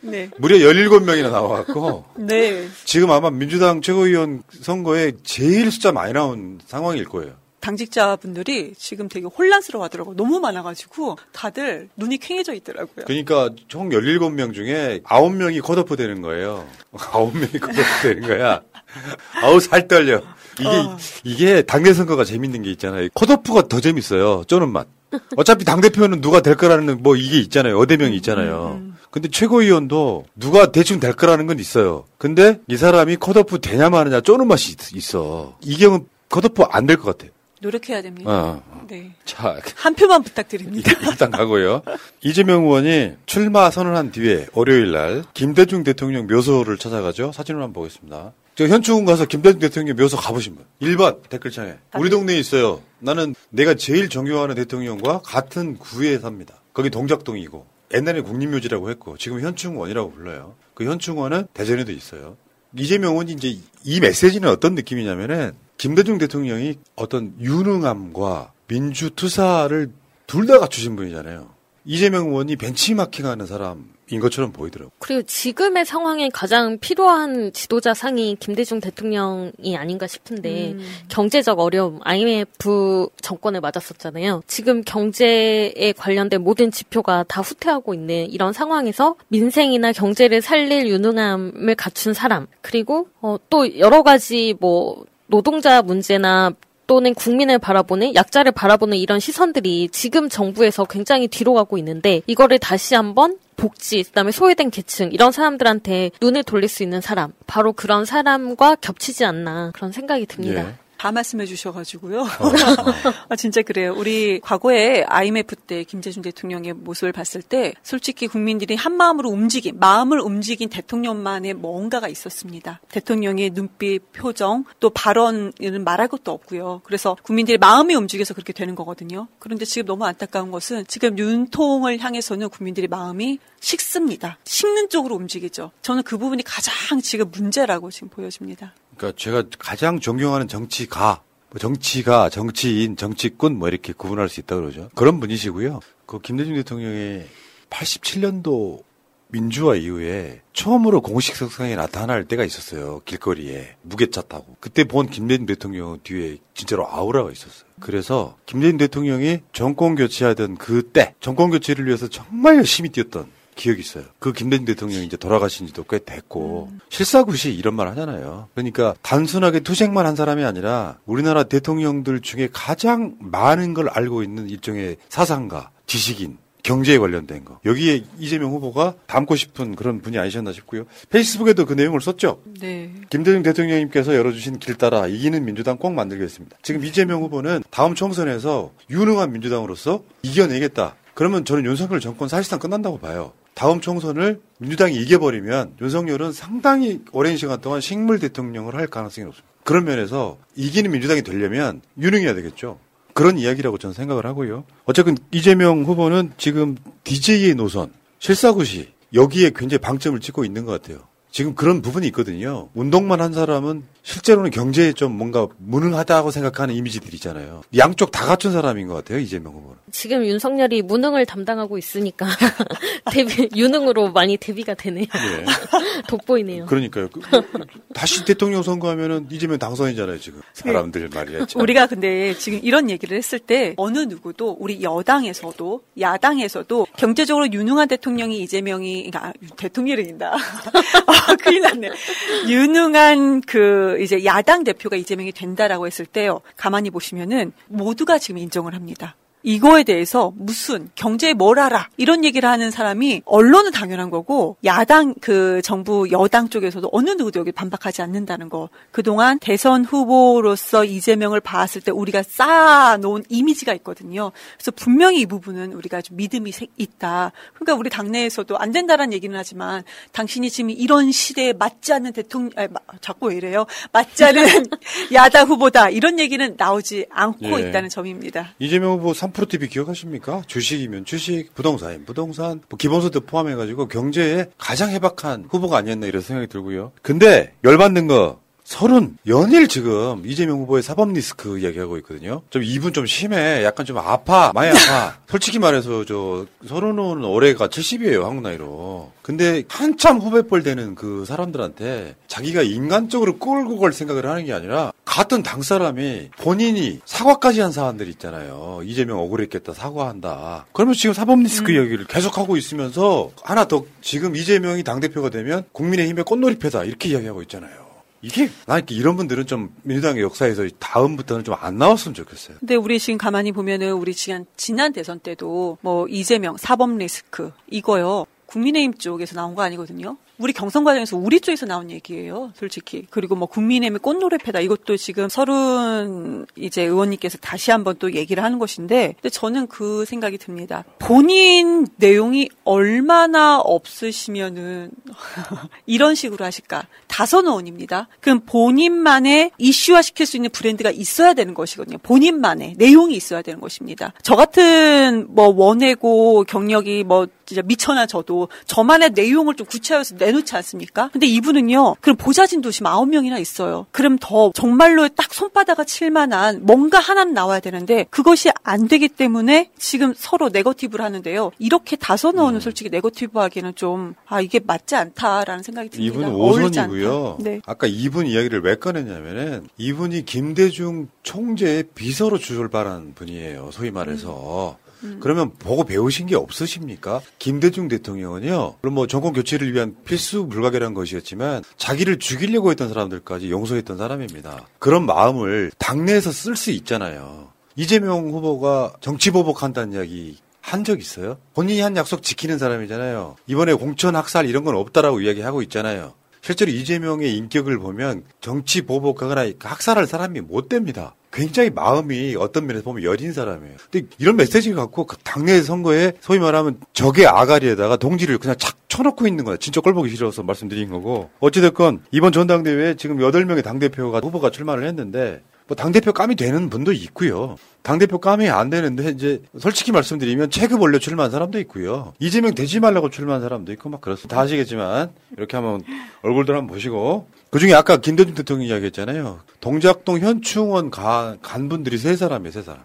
네. 무려 17명이나 나와갖고 네. 지금 아마 민주당 최고위원 선거에 제일 숫자 많이 나온 상황일 거예요. 당직자분들이 지금 되게 혼란스러워 하더라고요. 너무 많아가지고 다들 눈이 퀭해져 있더라고요. 그러니까 총 17명 중에 9명이 컷오프 되는 거예요. 9명이 컷오프 되는 거야. 아우 살 떨려. 이게 어. 이게 당내 선거가 재밌는 게 있잖아요. 컷오프가 더 재밌어요. 쪼는 맛. 어차피 당 대표는 누가 될 거라는 뭐 이게 있잖아요. 어대명이 있잖아요. 근데 최고위원도 누가 대충 될 거라는 건 있어요. 근데 이 사람이 컷오프 되냐 마느냐 쪼는 맛이 있- 있어. 이경은 컷오프 안 될 것 같아. 노력해야 됩니다. 어. 네. 자, 한 표만 부탁드립니다. 일단 가고요. 이재명 의원이 출마 선언한 뒤에 월요일 날 김대중 대통령 묘소를 찾아가죠. 사진을 한번 보겠습니다. 저 현충원 가서 김대중 대통령 묘소 가보신 분. 1번 댓글창에. 우리 동네에 있어요. 나는 내가 제일 존경하는 대통령과 같은 구에 삽니다. 거기 동작동이고. 옛날에 국립묘지라고 했고 지금 현충원이라고 불러요. 그 현충원은 대전에도 있어요. 이재명 의원이 이제 이 메시지는 어떤 느낌이냐면은 김대중 대통령이 어떤 유능함과 민주투사를 둘 다 갖추신 분이잖아요. 이재명 의원이 벤치마킹하는 사람인 것처럼 보이더라고요. 그리고 지금의 상황에 가장 필요한 지도자 상이 김대중 대통령이 아닌가 싶은데 음. 경제적 어려움, IMF 정권에 맞았었잖아요. 지금 경제에 관련된 모든 지표가 다 후퇴하고 있는 이런 상황에서 민생이나 경제를 살릴 유능함을 갖춘 사람, 그리고 어, 또 여러 가지 뭐 노동자 문제나 또는 국민을 바라보는 약자를 바라보는 이런 시선들이 지금 정부에서 굉장히 뒤로 가고 있는데 이거를 다시 한번 복지, 그다음에 소외된 계층 이런 사람들한테 눈을 돌릴 수 있는 사람 바로 그런 사람과 겹치지 않나 그런 생각이 듭니다. 예. 다 말씀해 주셔가지고요. 아, 진짜 그래요. 우리 과거에 IMF 때 김대중 대통령의 모습을 봤을 때 솔직히 국민들이 한 마음으로 움직인, 마음을 움직인 대통령만의 뭔가가 있었습니다. 대통령의 눈빛, 표정, 또 발언은 말할 것도 없고요. 그래서 국민들의 마음이 움직여서 그렇게 되는 거거든요. 그런데 지금 너무 안타까운 것은 지금 윤통을 향해서는 국민들의 마음이 식습니다. 식는 쪽으로 움직이죠. 저는 그 부분이 가장 지금 문제라고 지금 보여집니다. 그러니까 제가 가장 존경하는 정치가, 뭐 정치가, 정치인, 정치꾼 뭐 이렇게 구분할 수 있다 그러죠. 그런 분이시고요. 그 김대중 대통령이 87년도 민주화 이후에 처음으로 공식 석상에 나타날 때가 있었어요. 길거리에 무게차 타고. 그때 본 김대중 대통령 뒤에 진짜로 아우라가 있었어요. 그래서 김대중 대통령이 정권 교체하던 그때 정권 교체를 위해서 정말 열심히 뛰었던 기억이 있어요. 그 김대중 대통령이 이제 돌아가신 지도 꽤 됐고 실사구시 이런 말 하잖아요. 그러니까 단순하게 투쟁만 한 사람이 아니라 우리나라 대통령들 중에 가장 많은 걸 알고 있는 일종의 사상가, 지식인, 경제에 관련된 거. 여기에 이재명 후보가 담고 싶은 그런 분이 아니셨나 싶고요. 페이스북에도 그 내용을 썼죠. 네. 김대중 대통령님께서 열어주신 길 따라 이기는 민주당 꼭 만들겠습니다. 지금 이재명 후보는 다음 총선에서 유능한 민주당으로서 이겨내겠다. 그러면 저는 윤석열 정권 사실상 끝난다고 봐요. 다음 총선을 민주당이 이겨버리면 윤석열은 상당히 오랜 시간 동안 식물 대통령을 할 가능성이 높습니다. 그런 면에서 이기는 민주당이 되려면 유능해야 되겠죠. 그런 이야기라고 저는 생각을 하고요. 어쨌든 이재명 후보는 지금 DJ의 노선, 실사구시 여기에 굉장히 방점을 찍고 있는 것 같아요. 지금 그런 부분이 있거든요. 운동만 한 사람은 실제로는 경제에 좀 뭔가 무능하다고 생각하는 이미지들이 있잖아요. 양쪽 다 갖춘 사람인 것 같아요, 이재명 후보는. 지금 윤석열이 무능을 담당하고 있으니까 데뷔 유능으로 많이 대비가 되네요. 예. 돋보이네요. 그러니까요. 그- 다시 대통령 선거하면은 이재명 당선이잖아요, 지금. 사람들 말이야. 참. 우리가 근데 지금 이런 얘기를 했을 때 어느 누구도 우리 여당에서도 야당에서도 경제적으로 유능한 대통령이 이재명이 아, 대통령이다. 아, 큰일 났네. 유능한 그 이제 야당 대표가 이재명이 된다라고 했을 때요. 가만히 보시면은 모두가 지금 인정을 합니다. 이거에 대해서 무슨 경제에 뭘 알아 이런 얘기를 하는 사람이 언론은 당연한 거고 야당 그 정부 여당 쪽에서도 어느 누구도 여기 반박하지 않는다는 거 그동안 대선 후보로서 이재명을 봤을 때 우리가 쌓아놓은 이미지가 있거든요 그래서 분명히 이 부분은 우리가 좀 믿음이 세- 있다 그러니까 우리 당내에서도 안 된다라는 얘기는 하지만 당신이 지금 이런 시대에 맞지 않는 대통령 아, 마- 자꾸 왜 이래요 맞지 않은 야당 후보다 이런 얘기는 나오지 않고 예. 있다는 점입니다. 이재명 후보 3% TV 기억하십니까? 주식이면 주식, 부동산이면 부동산, 뭐 기본소득 포함해가지고 경제에 가장 해박한 후보가 아니었나 이런 생각이 들고요. 근데 열받는 거 서른 연일 지금 이재명 후보의 사법 리스크 이야기하고 있거든요. 좀 이분 좀 심해. 약간 좀 아파. 많이 아파. 솔직히 말해서 저 서른은 올해가 70이에요. 한국 나이로. 근데 한참 후배뻘 되는 그 사람들한테 자기가 인간적으로 끌고 갈 생각을 하는 게 아니라 같은 당 사람이 본인이 사과까지 한 사람들 있잖아요. 이재명 억울했겠다 사과한다. 그러면 지금 사법 리스크 이야기를 계속하고 있으면서 하나 더 지금 이재명이 당대표가 되면 국민의힘의 꽃놀이패다 이렇게 이야기하고 있잖아요. 이게 나 이렇게 이런 분들은 좀 민주당의 역사에서 다음부터는 좀 안 나왔으면 좋겠어요. 근데 우리 지금 가만히 보면은 우리 지난 지난 대선 때도 뭐 이재명 사법 리스크 이거요. 국민의힘 쪽에서 나온 거 아니거든요. 우리 경선 과정에서 우리 쪽에서 나온 얘기예요, 솔직히. 그리고 뭐 국민의힘의 꽃노래패다 이것도 지금 서른 이제 의원님께서 다시 한번 또 얘기를 하는 것인데, 근데 저는 그 생각이 듭니다. 본인 내용이 얼마나 없으시면은 이런 식으로 하실까? 다선 의원입니다. 그럼 본인만의 이슈화 시킬 수 있는 브랜드가 있어야 되는 것이거든요. 본인만의 내용이 있어야 되는 것입니다. 저 같은 뭐 원해고 경력이 뭐 진짜 미천한 저도 저만의 내용을 좀 구체화해서 내놓지 않습니까? 근데 이분은요, 그럼 보좌진 도시 9명이나 있어요. 그럼 더 정말로 딱 손바닥을 칠 만한 뭔가 하나는 나와야 되는데 그것이 안 되기 때문에 지금 서로 네거티브를 하는데요. 이렇게 다선 의원은 솔직히 네거티브 하기는 좀, 아, 이게 맞지 않다라는 생각이 듭니다. 이분은 어울리지 않다. 오선이고요. 네. 아까 이분 이야기를 왜 꺼냈냐면은 이분이 김대중 총재의 비서로 출발한 분이에요. 소위 말해서. 음. 그러면 보고 배우신 게 없으십니까? 김대중 대통령은요, 물론 뭐 정권 교체를 위한 필수 불가결한 것이었지만 자기를 죽이려고 했던 사람들까지 용서했던 사람입니다. 그런 마음을 당내에서 쓸 수 있잖아요. 이재명 후보가 정치 보복한다는 이야기 한적 있어요? 본인이 한 약속 지키는 사람이잖아요. 이번에 공천 학살 이런 건 없다라고 이야기하고 있잖아요. 실제로 이재명의 인격을 보면 정치 보복하거나 학살할 사람이 못 됩니다. 굉장히 마음이 어떤 면에서 보면 여린 사람이에요. 근데 이런 메시지를 갖고 그 당내 선거에 소위 말하면 적의 아가리에다가 동지를 그냥 착 쳐놓고 있는 거야. 진짜 꼴보기 싫어서 말씀드린 거고. 어찌됐건 이번 전당대회에 지금 8명의 당대표가 후보가 출마를 했는데 뭐 당대표 감이 되는 분도 있고요. 당대표 감이 안 되는데 이제 솔직히 말씀드리면 체급 올려 출마한 사람도 있고요. 이재명 되지 말라고 출마한 사람도 있고 막 그렇습니다. 다 아시겠지만 이렇게 한번 얼굴들 한번 보시고 그중에 아까 김대중 대통령 이야기했잖아요. 동작동 현충원 가, 간 분들이 세 사람이에요. 세 사람.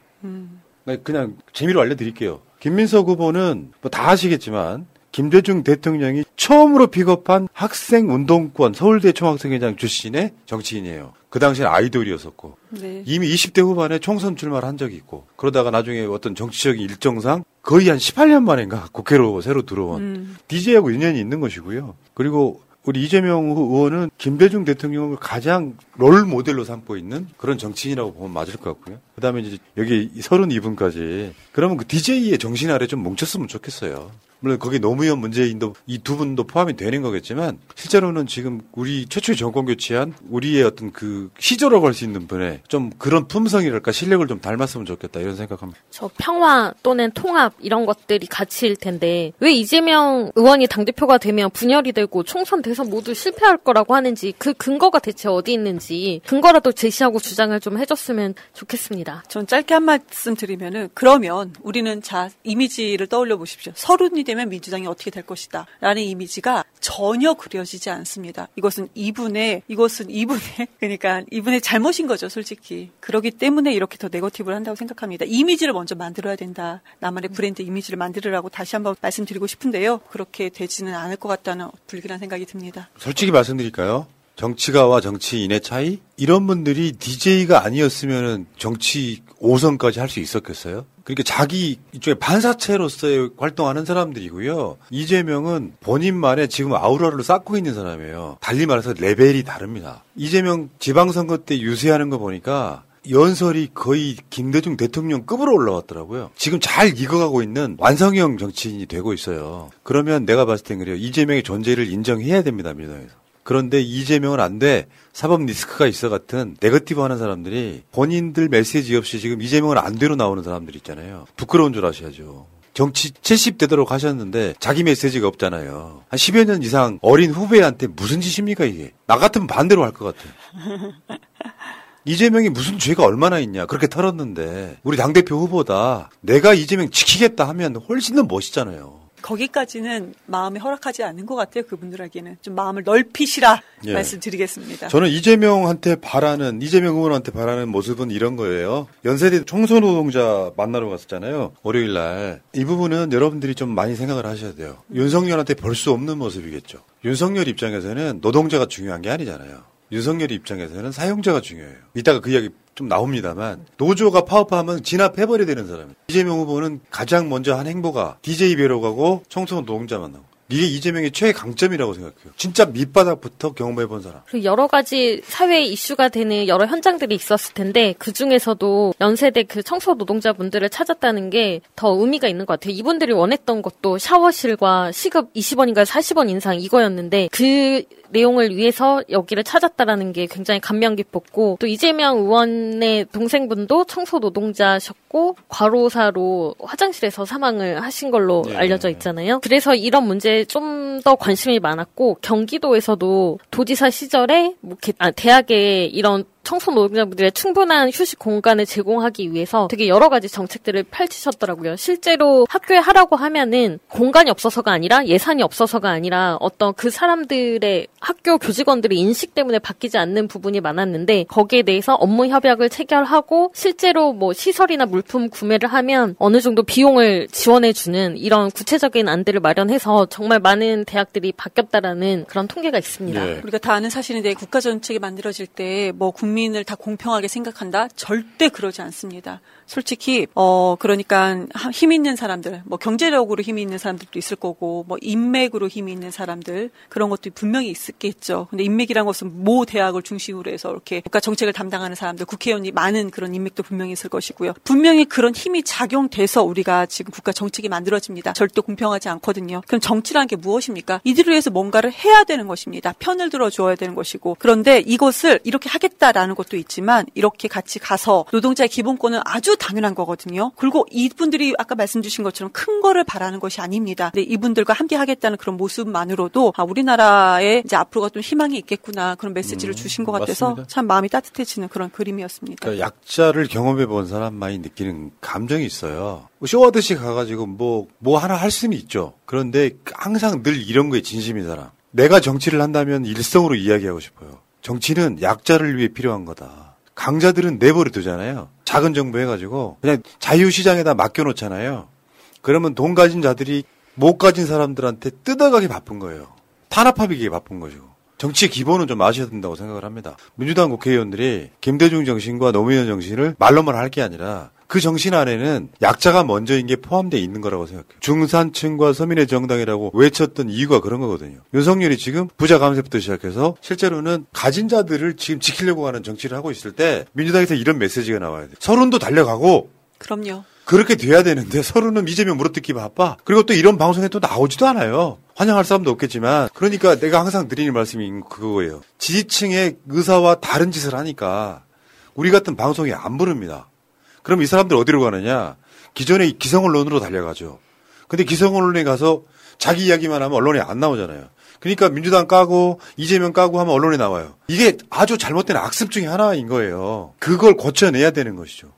네, 그냥 재미로 알려드릴게요. 김민석 후보는 뭐 다 아시겠지만 김대중 대통령이 처음으로 픽업한 학생 운동권 서울대 총학생회장 출신의 정치인이에요. 그 당시엔 아이돌이었었고 네. 이미 20대 후반에 총선 출마를 한 적이 있고 그러다가 나중에 어떤 정치적인 일정상 거의 한 18년 만인가 국회로 새로 들어온 음. DJ하고 인연이 있는 것이고요. 그리고 우리 이재명 의원은 김대중 대통령을 가장 롤 모델로 삼고 있는 그런 정치인이라고 보면 맞을 것 같고요. 그 다음에 이제 여기 32분까지. 그러면 그 DJ의 정신 아래 좀 뭉쳤으면 좋겠어요. 물론 거기 노무현 문재인도 이 두 분도 포함이 되는 거겠지만 실제로는 지금 우리 최초의 정권 교체한 우리의 어떤 그 시조라고 할수 있는 분의 좀 그런 품성이랄까 실력을 좀 닮았으면 좋겠다 이런 생각합니다. 저 평화 또는 통합 이런 것들이 가치일 텐데 왜 이재명 의원이 당대표가 되면 분열이 되고 총선 대선 모두 실패할 거라고 하는지 그 근거가 대체 어디 있는지 근거라도 제시하고 주장을 좀 해줬으면 좋겠습니다. 전 짧게 한 말씀 드리면은 그러면 우리는 자 이미지를 떠올려 보십시오. 서른이 되면 민주당이 어떻게 될 것이다. 라는 이미지가 전혀 그려지지 않습니다. 이것은 이분의 이것은 이분의 그러니까 이분의 잘못인 거죠, 솔직히. 그러기 때문에 이렇게 더 네거티브를 한다고 생각합니다. 이미지를 먼저 만들어야 된다. 나만의 브랜드 이미지를 만들으라고 다시 한번 말씀드리고 싶은데요. 그렇게 되지는 않을 것 같다는 불길한 생각이 듭니다. 솔직히 말씀드릴까요? 정치가와 정치인의 차이? 이런 분들이 DJ가 아니었으면은 정치 5선까지 할 수 있었겠어요? 그러니까 자기 이쪽에 반사체로서의 활동하는 사람들이고요. 이재명은 본인만의 지금 아우라를 쌓고 있는 사람이에요. 달리 말해서 레벨이 다릅니다. 이재명 지방선거 때 유세하는 거 보니까 연설이 거의 김대중 대통령급으로 올라왔더라고요. 지금 잘 익어가고 있는 완성형 정치인이 되고 있어요. 그러면 내가 봤을 땐 그래요. 이재명의 존재를 인정해야 됩니다, 민주당에서. 그런데 이재명은 안 돼. 사법 리스크가 있어 같은 네거티브 하는 사람들이 본인들 메시지 없이 지금 이재명은 안 돼로 나오는 사람들 있잖아요. 부끄러운 줄 아셔야죠. 정치 70대도록 하셨는데 자기 메시지가 없잖아요. 한 10여 년 이상 어린 후배한테 무슨 짓입니까 이게? 나 같으면 반대로 할 것 같아요. 이재명이 무슨 죄가 얼마나 있냐 그렇게 털었는데 우리 당대표 후보다 내가 이재명 지키겠다 하면 훨씬 더 멋있잖아요. 거기까지는 마음이 허락하지 않는 것 같아요. 그분들에게는 좀 마음을 넓히시라 예. 말씀드리겠습니다. 저는 이재명한테 바라는 이재명 의원한테 바라는 모습은 이런 거예요. 연세대 청소 노동자 만나러 갔었잖아요. 월요일 날. 이 부분은 여러분들이 좀 많이 생각을 하셔야 돼요. 윤석열한테 볼 수 없는 모습이겠죠. 윤석열 입장에서는 노동자가 중요한 게 아니잖아요. 윤석열 입장에서는 사용자가 중요해요. 이따가 그 이야기 좀 나옵니다만 노조가 파업하면 진압해버려야 되는 사람이에요. 이재명 후보는 가장 먼저 한 행보가 DJ 뵈러 가고 청소 노동자 만나고 이게 이재명의 최애 강점이라고 생각해요. 진짜 밑바닥부터 경험해본 사람. 그리고 여러 가지 사회 이슈가 되는 여러 현장들이 있었을 텐데 그 중에서도 연세대 그 청소 노동자분들을 찾았다는 게 더 의미가 있는 것 같아요. 이분들이 원했던 것도 샤워실과 시급 20원인가 40원 인상 이거였는데 그 내용을 위해서 여기를 찾았다라는 게 굉장히 감명 깊었고 또 이재명 의원의 동생분도 청소 노동자셨고 과로사로 화장실에서 사망을 하신 걸로 네. 알려져 있잖아요. 그래서 이런 문제에 좀 더 관심이 많았고 경기도에서도 도지사 시절에 뭐 이렇게- 아, 대학에 이런 청소 노동자분들의 충분한 휴식 공간을 제공하기 위해서 되게 여러 가지 정책들을 펼치셨더라고요. 실제로 학교에 하라고 하면은 공간이 없어서가 아니라 예산이 없어서가 아니라 어떤 그 사람들의 학교 교직원들의 인식 때문에 바뀌지 않는 부분이 많았는데 거기에 대해서 업무 협약을 체결하고 실제로 뭐 시설이나 물품 구매를 하면 어느 정도 비용을 지원해 주는 이런 구체적인 안들을 마련해서 정말 많은 대학들이 바뀌었다라는 그런 통계가 있습니다. 우리가 다 아는 사실인데 국가 정책이 만들어질 때 뭐 국민 을 다 공평하게 생각한다? 절대 그러지 않습니다. 솔직히 어 그러니까 하- 힘 있는 사람들, 뭐 경제력으로 힘이 있는 사람들도 있을 거고, 뭐 인맥으로 힘이 있는 사람들 그런 것도 분명히 있겠죠. 근데 인맥이란 것은 모 대학을 중심으로 해서 이렇게 국가 정책을 담당하는 사람들, 국회의원이 많은 그런 인맥도 분명히 있을 것이고요. 분명히 그런 힘이 작용돼서 우리가 지금 국가 정책이 만들어집니다. 절대 공평하지 않거든요. 그럼 정치라는 게 무엇입니까? 이들을 위해서 뭔가를 해야 되는 것입니다. 편을 들어 줘야 되는 것이고. 그런데 이것을 이렇게 하겠다라는 것도 있지만 이렇게 같이 가서 노동자의 기본권은 아주 당연한 거거든요. 그리고 이분들이 아까 말씀 주신 것처럼 큰 거를 바라는 것이 아닙니다. 근데 이분들과 함께 하겠다는 그런 모습만으로도 아, 우리나라에 이제 앞으로가 좀 희망이 있겠구나 그런 메시지를 주신 것 같아서 맞습니다. 참 마음이 따뜻해지는 그런 그림이었습니다. 그러니까 약자를 경험해 본 사람만이 느끼는 감정이 있어요. 뭐 쇼하듯이 가가지고 뭐, 뭐 하나 할 수는 있죠. 그런데 항상 늘 이런 거에 진심인 사람. 내가 정치를 한다면 일성으로 이야기하고 싶어요. 정치는 약자를 위해 필요한 거다. 강자들은 내버려 두잖아요. 작은 정부 해가지고 그냥 자유시장에다 맡겨놓잖아요. 그러면 돈 가진 자들이 못 가진 사람들한테 뜯어가기 바쁜 거예요. 탄압하기 바쁜 거죠. 정치의 기본은 좀 아셔야 된다고 생각을 합니다. 민주당 국회의원들이 김대중 정신과 노무현 정신을 말로만 할 게 아니라 그 정신 안에는 약자가 먼저인 게 포함되어 있는 거라고 생각해요. 중산층과 서민의 정당이라고 외쳤던 이유가 그런 거거든요. 윤석열이 지금 부자 감세부터 시작해서 실제로는 가진 자들을 지금 지키려고 하는 정치를 하고 있을 때 민주당에서 이런 메시지가 나와야 돼요. 서른도 달려가고 그럼요. 그렇게 돼야 되는데 서로는 이재명 물어뜯기 바빠. 그리고 또 이런 방송에 또 나오지도 않아요. 환영할 사람도 없겠지만 그러니까 내가 항상 드리는 말씀이 그거예요. 지지층의 의사와 다른 짓을 하니까 우리 같은 방송에 안 부릅니다. 그럼 이 사람들 어디로 가느냐? 기존의 기성 언론으로 달려가죠. 근데 기성 언론에 가서 자기 이야기만 하면 언론에 안 나오잖아요. 그러니까 민주당 까고 이재명 까고 하면 언론에 나와요. 이게 아주 잘못된 악습 중에 하나인 거예요. 그걸 고쳐내야 되는 것이죠.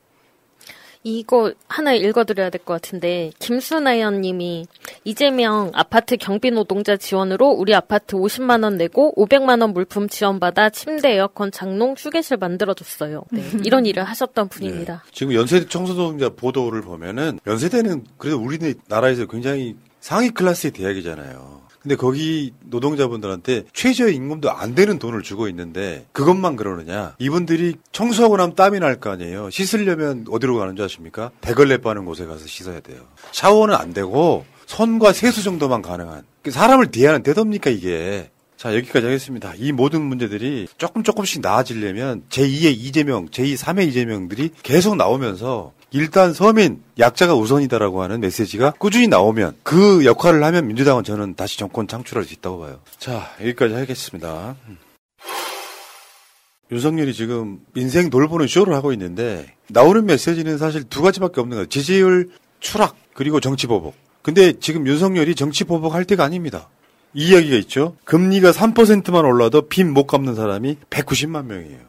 이거 하나 읽어드려야 될 것 같은데 김순아연 님이 이재명 아파트 경비 노동자 지원으로 우리 아파트 50만 원 내고 500만 원 물품 지원받아 침대 에어컨 장롱 휴게실 만들어줬어요. 네, 이런 일을 하셨던 분입니다. 지금 연세대 청소노동자 보도를 보면은 연세대는 그래도 우리나라에서 굉장히 상위 클래스의 대학이잖아요. 근데 거기 노동자분들한테 최저 임금도 안 되는 돈을 주고 있는데 그것만 그러느냐? 이분들이 청소하고 나면 땀이 날 거 아니에요. 씻으려면 어디로 가는 줄 아십니까? 대걸레 빠는 곳에 가서 씻어야 돼요. 샤워는 안 되고 손과 세수 정도만 가능한 그 사람을 대하는 대도입니까 이게? 자, 여기까지 하겠습니다. 이 모든 문제들이 조금 조금씩 나아지려면 제2의 이재명, 제3의 이재명들이 계속 나오면서 일단 서민, 약자가 우선이다라고 하는 메시지가 꾸준히 나오면 그 역할을 하면 민주당은 저는 다시 정권 창출할 수 있다고 봐요. 자, 여기까지 하겠습니다. 윤석열이 지금 인생 돌보는 쇼를 하고 있는데 나오는 메시지는 사실 두 가지밖에 없는 거예요. 지지율 추락 그리고 정치 보복. 근데 지금 윤석열이 정치 보복할 때가 아닙니다. 이 이야기가 있죠. 금리가 3%만 올라도 빚 못 갚는 사람이 190만 명이에요.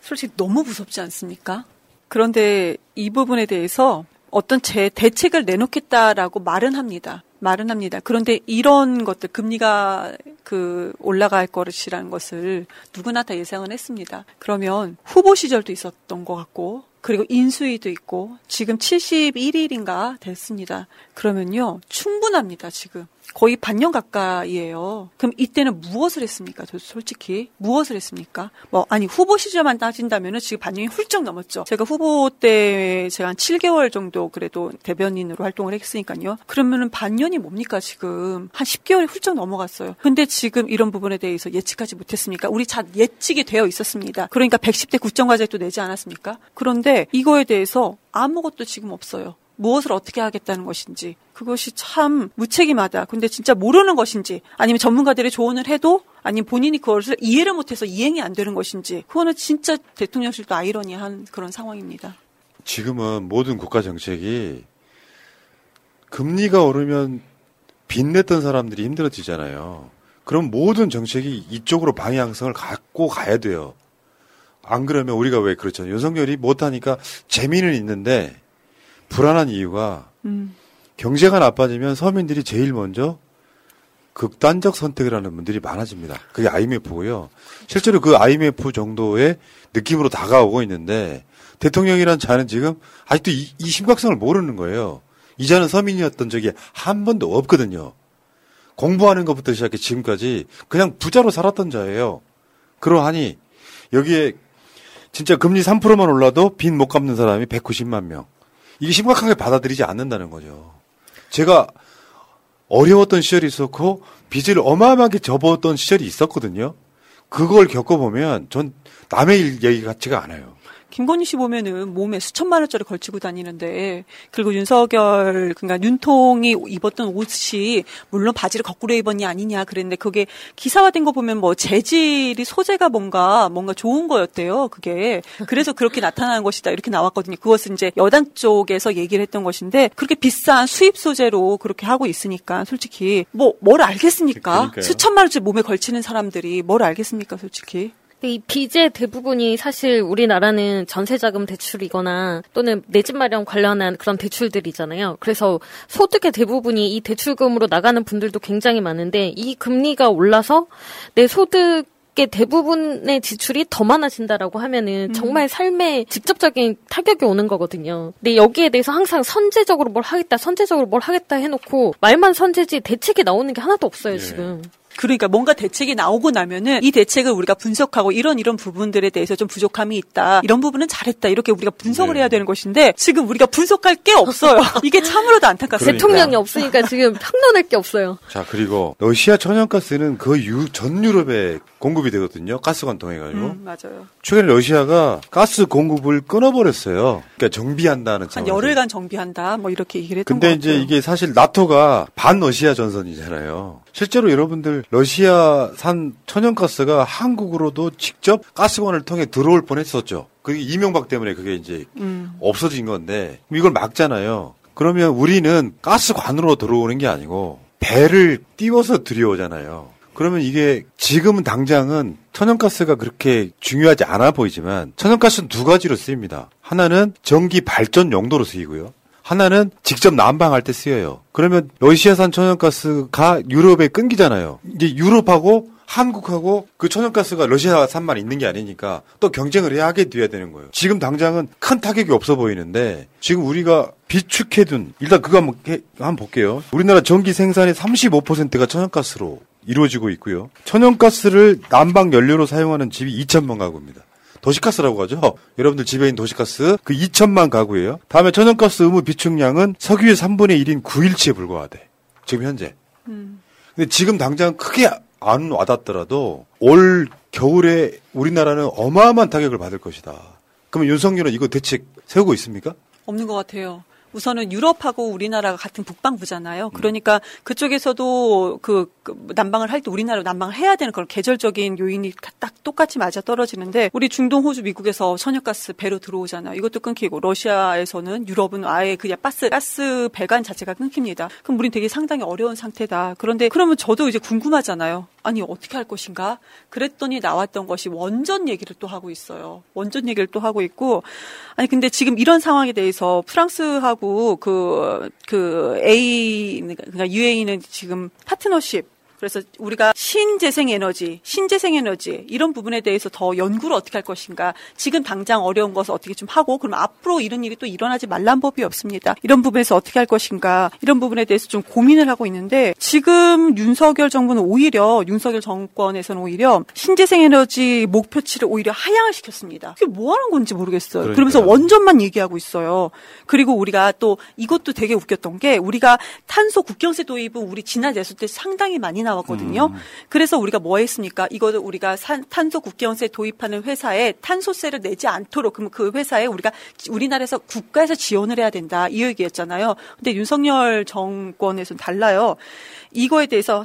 솔직히 너무 무섭지 않습니까? 그런데 이 부분에 대해서 어떤 제 대책을 내놓겠다라고 말은 합니다. 말은 합니다. 그런데 이런 것들 금리가 그 올라갈 것이라는 것을 누구나 다 예상은 했습니다. 그러면 후보 시절도 있었던 것 같고 그리고 인수위도 있고 지금 71일인가 됐습니다. 그러면요 충분합니다 지금. 거의 반년 가까이에요. 그럼 이때는 무엇을 했습니까? 저 솔직히 무엇을 했습니까? 뭐 아니 후보 시절만 따진다면은 지금 반년이 훌쩍 넘었죠. 제가 후보 때 제가 한 7개월 정도 그래도 대변인으로 활동을 했으니까요. 그러면은 반년이 뭡니까 지금 한 10개월이 훌쩍 넘어갔어요. 근데 지금 이런 부분에 대해서 예측하지 못했습니까? 우리 잘 예측이 되어 있었습니다. 그러니까 110대 국정과제도 내지 않았습니까? 그런데 이거에 대해서 아무것도 지금 없어요. 무엇을 어떻게 하겠다는 것인지 그것이 참 무책임하다. 근데 진짜 모르는 것인지 아니면 전문가들의 조언을 해도 아니면 본인이 그것을 이해를 못해서 이행이 안 되는 것인지 그거는 진짜 대통령실도 아이러니한 그런 상황입니다. 지금은 모든 국가 정책이 금리가 오르면 빚냈던 사람들이 힘들어지잖아요. 그럼 모든 정책이 이쪽으로 방향성을 갖고 가야 돼요. 안 그러면 우리가 왜 그렇잖아요. 윤석열이 못하니까 재미는 있는데 불안한 이유가 음. 경제가 나빠지면 서민들이 제일 먼저 극단적 선택을 하는 분들이 많아집니다. 그게 IMF고요. 실제로 그 IMF 정도의 느낌으로 다가오고 있는데 대통령이란 자는 지금 아직도 이, 이 심각성을 모르는 거예요. 이 자는 서민이었던 적이 한 번도 없거든요. 공부하는 것부터 시작해 지금까지 그냥 부자로 살았던 자예요. 그러하니 여기에 진짜 금리 3%만 올라도 빚 못 갚는 사람이 190만 명. 이게 심각하게 받아들이지 않는다는 거죠. 제가 어려웠던 시절이 있었고 빚을 어마어마하게 접었던 시절이 있었거든요. 그걸 겪어보면 전 남의 일 얘기 같지가 않아요. 김건희 씨 보면은 몸에 수천만 원짜리 걸치고 다니는데 그리고 윤석열 그러니까 윤통이 입었던 옷이 물론 바지를 거꾸로 입었냐 아니냐 그랬는데 그게 기사화된 거 보면 뭐 재질이 소재가 뭔가 뭔가 좋은 거였대요. 그게 그래서 그렇게 나타나는 것이다 이렇게 나왔거든요. 그것은 이제 여당 쪽에서 얘기를 했던 것인데 그렇게 비싼 수입 소재로 그렇게 하고 있으니까 솔직히 뭐 뭘 알겠습니까? 그러니까요. 수천만 원짜리 몸에 걸치는 사람들이 뭘 알겠습니까, 솔직히? 이 빚의 대부분이 사실 우리나라는 전세자금 대출이거나 또는 내 집 마련 관련한 그런 대출들이잖아요. 그래서 소득의 대부분이 이 대출금으로 나가는 분들도 굉장히 많은데 이 금리가 올라서 내 소득 의 대부분의 지출이 더 많아진다라고 하면은 정말 삶에 직접적인 타격이 오는 거거든요. 근데 여기에 대해서 항상 선제적으로 뭘 하겠다, 선제적으로 뭘 하겠다 해놓고 말만 선제지 대책이 나오는 게 하나도 없어요 지금. 그러니까 뭔가 대책이 나오고 나면은 이 대책을 우리가 분석하고 이런 이런 부분들에 대해서 좀 부족함이 있다. 이런 부분은 잘했다. 이렇게 우리가 분석을 해야 되는 것인데 지금 우리가 분석할 게 없어요. 이게 참으로도 안타깝습니다. 대통령이 없으니까 지금 평론할 게 없어요. 자 그리고 러시아 천연가스는 거의 유- 전 유럽에 공급이 되거든요. 가스관 통해 가지고. 음, 맞아요. 최근에 러시아가 가스 공급을 끊어버렸어요. 그러니까 정비한다는 한. 열흘간 정비한다. 뭐 이렇게 얘기를 했던 근데 것 이제. 이게 사실 나토가 반 러시아 전선이잖아요. 실제로 여러분들 러시아산 천연가스가 한국으로도 직접 가스관을 통해 들어올 뻔했었죠. 그게 이명박 때문에 그게 이제 음. 없어진 건데 이걸 막잖아요. 그러면 우리는 가스관으로 들어오는 게 아니고 배를 띄워서 들여오잖아요. 그러면 이게 지금은 당장은 천연가스가 그렇게 중요하지 않아 보이지만 천연가스는 두 가지로 쓰입니다. 하나는 전기 발전 용도로 쓰이고요. 하나는 직접 난방할 때 쓰여요. 그러면 러시아산 천연가스가 유럽에 끊기잖아요. 이제 유럽하고 한국하고 그 천연가스가 러시아산만 있는 게 아니니까 또 경쟁을 해야 하게 돼야 되는 거예요. 지금 당장은 큰 타격이 없어 보이는데 지금 우리가 비축해둔 일단 그거 한번, 해- 한번 볼게요. 우리나라 전기 생산의 35%가 천연가스로 이루어지고 있고요. 천연가스를 난방 연료로 사용하는 집이 2천만 가구입니다. 도시가스라고 하죠. 여러분들 집에 있는 도시가스 그 2천만 가구예요. 다음에 천연가스 의무 비축량은 석유의 3분의 1인 9일치에 불과하대. 지금 현재. 근데 지금 당장 크게 안 와닿더라도 올 겨울에 우리나라는 어마어마한 타격을 받을 것이다. 그러면 윤석열은 이거 대책 세우고 있습니까? 없는 것 같아요. 우선은 유럽하고 우리나라가 같은 북방부잖아요. 그러니까 그쪽에서도 그, 그 난방을 할 때 우리나라 난방을 해야 되는 그런 계절적인 요인이 딱 똑같이 맞아 떨어지는데 우리 중동, 호주, 미국에서 천연가스 배로 들어오잖아요. 이것도 끊기고 러시아에서는 유럽은 아예 그냥 가스 가스 배관 자체가 끊깁니다. 그럼 우린 되게 상당히 어려운 상태다. 그런데 그러면 저도 이제 궁금하잖아요. 아니 어떻게 할 것인가? 그랬더니 나왔던 것이 원전 얘기를 또 하고 있어요. 원전 얘기를 또 하고 있고 아니 근데 지금 이런 상황에 대해서 프랑스하고 그그 A 그러니까 UAE는 지금 파트너십 그래서 우리가 신재생 에너지, 신재생 에너지 이런 부분에 대해서 더 연구를 어떻게 할 것인가. 지금 당장 어려운 것을 어떻게 좀 하고 그럼 앞으로 이런 일이 또 일어나지 말란 법이 없습니다. 이런 부분에서 어떻게 할 것인가. 이런 부분에 대해서 좀 고민을 하고 있는데 지금 윤석열 정부는 오히려 윤석열 정권에서는 오히려 신재생 에너지 목표치를 오히려 하향을 시켰습니다. 그게 뭐 하는 건지 모르겠어요. 그러니까요. 그러면서 원전만 얘기하고 있어요. 그리고 우리가 또 이것도 되게 웃겼던 게 우리가 탄소 국경세 도입은 우리 지난 대선 때 상당히 많이 나 왔거든요. 음. 그래서 우리가 뭐 했습니까? 이거를 우리가 산- 탄소 국경세 도입하는 회사에 탄소세를 내지 않도록 그러면 그 회사에 우리가 지- 우리나라에서 국가에서 지원을 해야 된다 이 얘기였잖아요. 근데 윤석열 정권에서는 달라요. 이거에 대해서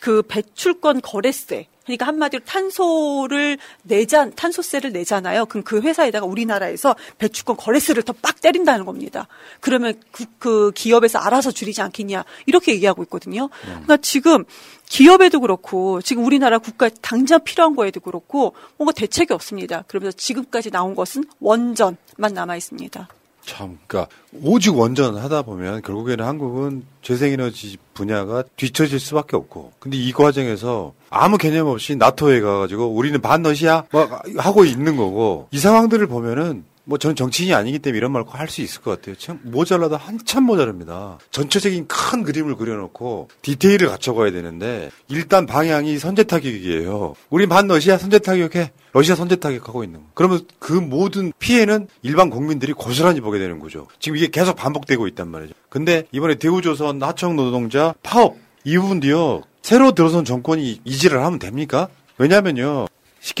그 배출권 거래세 그러니까 한마디로 탄소를 내자 탄소세를 내잖아요. 그럼 그 회사에다가 우리나라에서 배출권 거래세를 더 빡 때린다는 겁니다. 그러면 그, 그 기업에서 알아서 줄이지 않겠냐 이렇게 얘기하고 있거든요. 그러니까 지금 기업에도 그렇고 지금 우리나라 국가에 당장 필요한 거에도 그렇고 뭔가 대책이 없습니다. 그러면서 지금까지 나온 것은 원전만 남아 있습니다. 참, 그러니까 오직 원전 하다 보면 결국에는 한국은 재생에너지 분야가 뒤처질 수밖에 없고. 근데 이 과정에서 아무 개념 없이 나토에 가가지고 우리는 반넛이야 막 하고 있는 거고 이 상황들을 보면은 뭐 저는 정치인이 아니기 때문에 이런 말 할 수 있을 것 같아요. 참 모자라다 한참 모자랍니다. 전체적인 큰 그림을 그려놓고 디테일을 갖춰가야 되는데 일단 방향이 선제 타격이에요. 우린 반러시아 선제 타격해. 러시아 선제 타격하고 있는 거. 그러면 그 모든 피해는 일반 국민들이 고스란히 보게 되는 거죠. 지금 이게 계속 반복되고 있단 말이죠. 근데 이번에 대우조선 하청 노동자 파업 이 부분도요. 새로 들어선 정권이 이지를 하면 됩니까? 왜냐면요.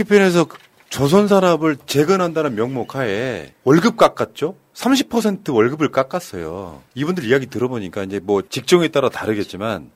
표현해서 조선산업을 재건한다는 명목 하에 월급 깎았죠? 30% 월급을 깎았어요. 이분들 이야기 들어보니까 이제 뭐 직종에 따라 다르겠지만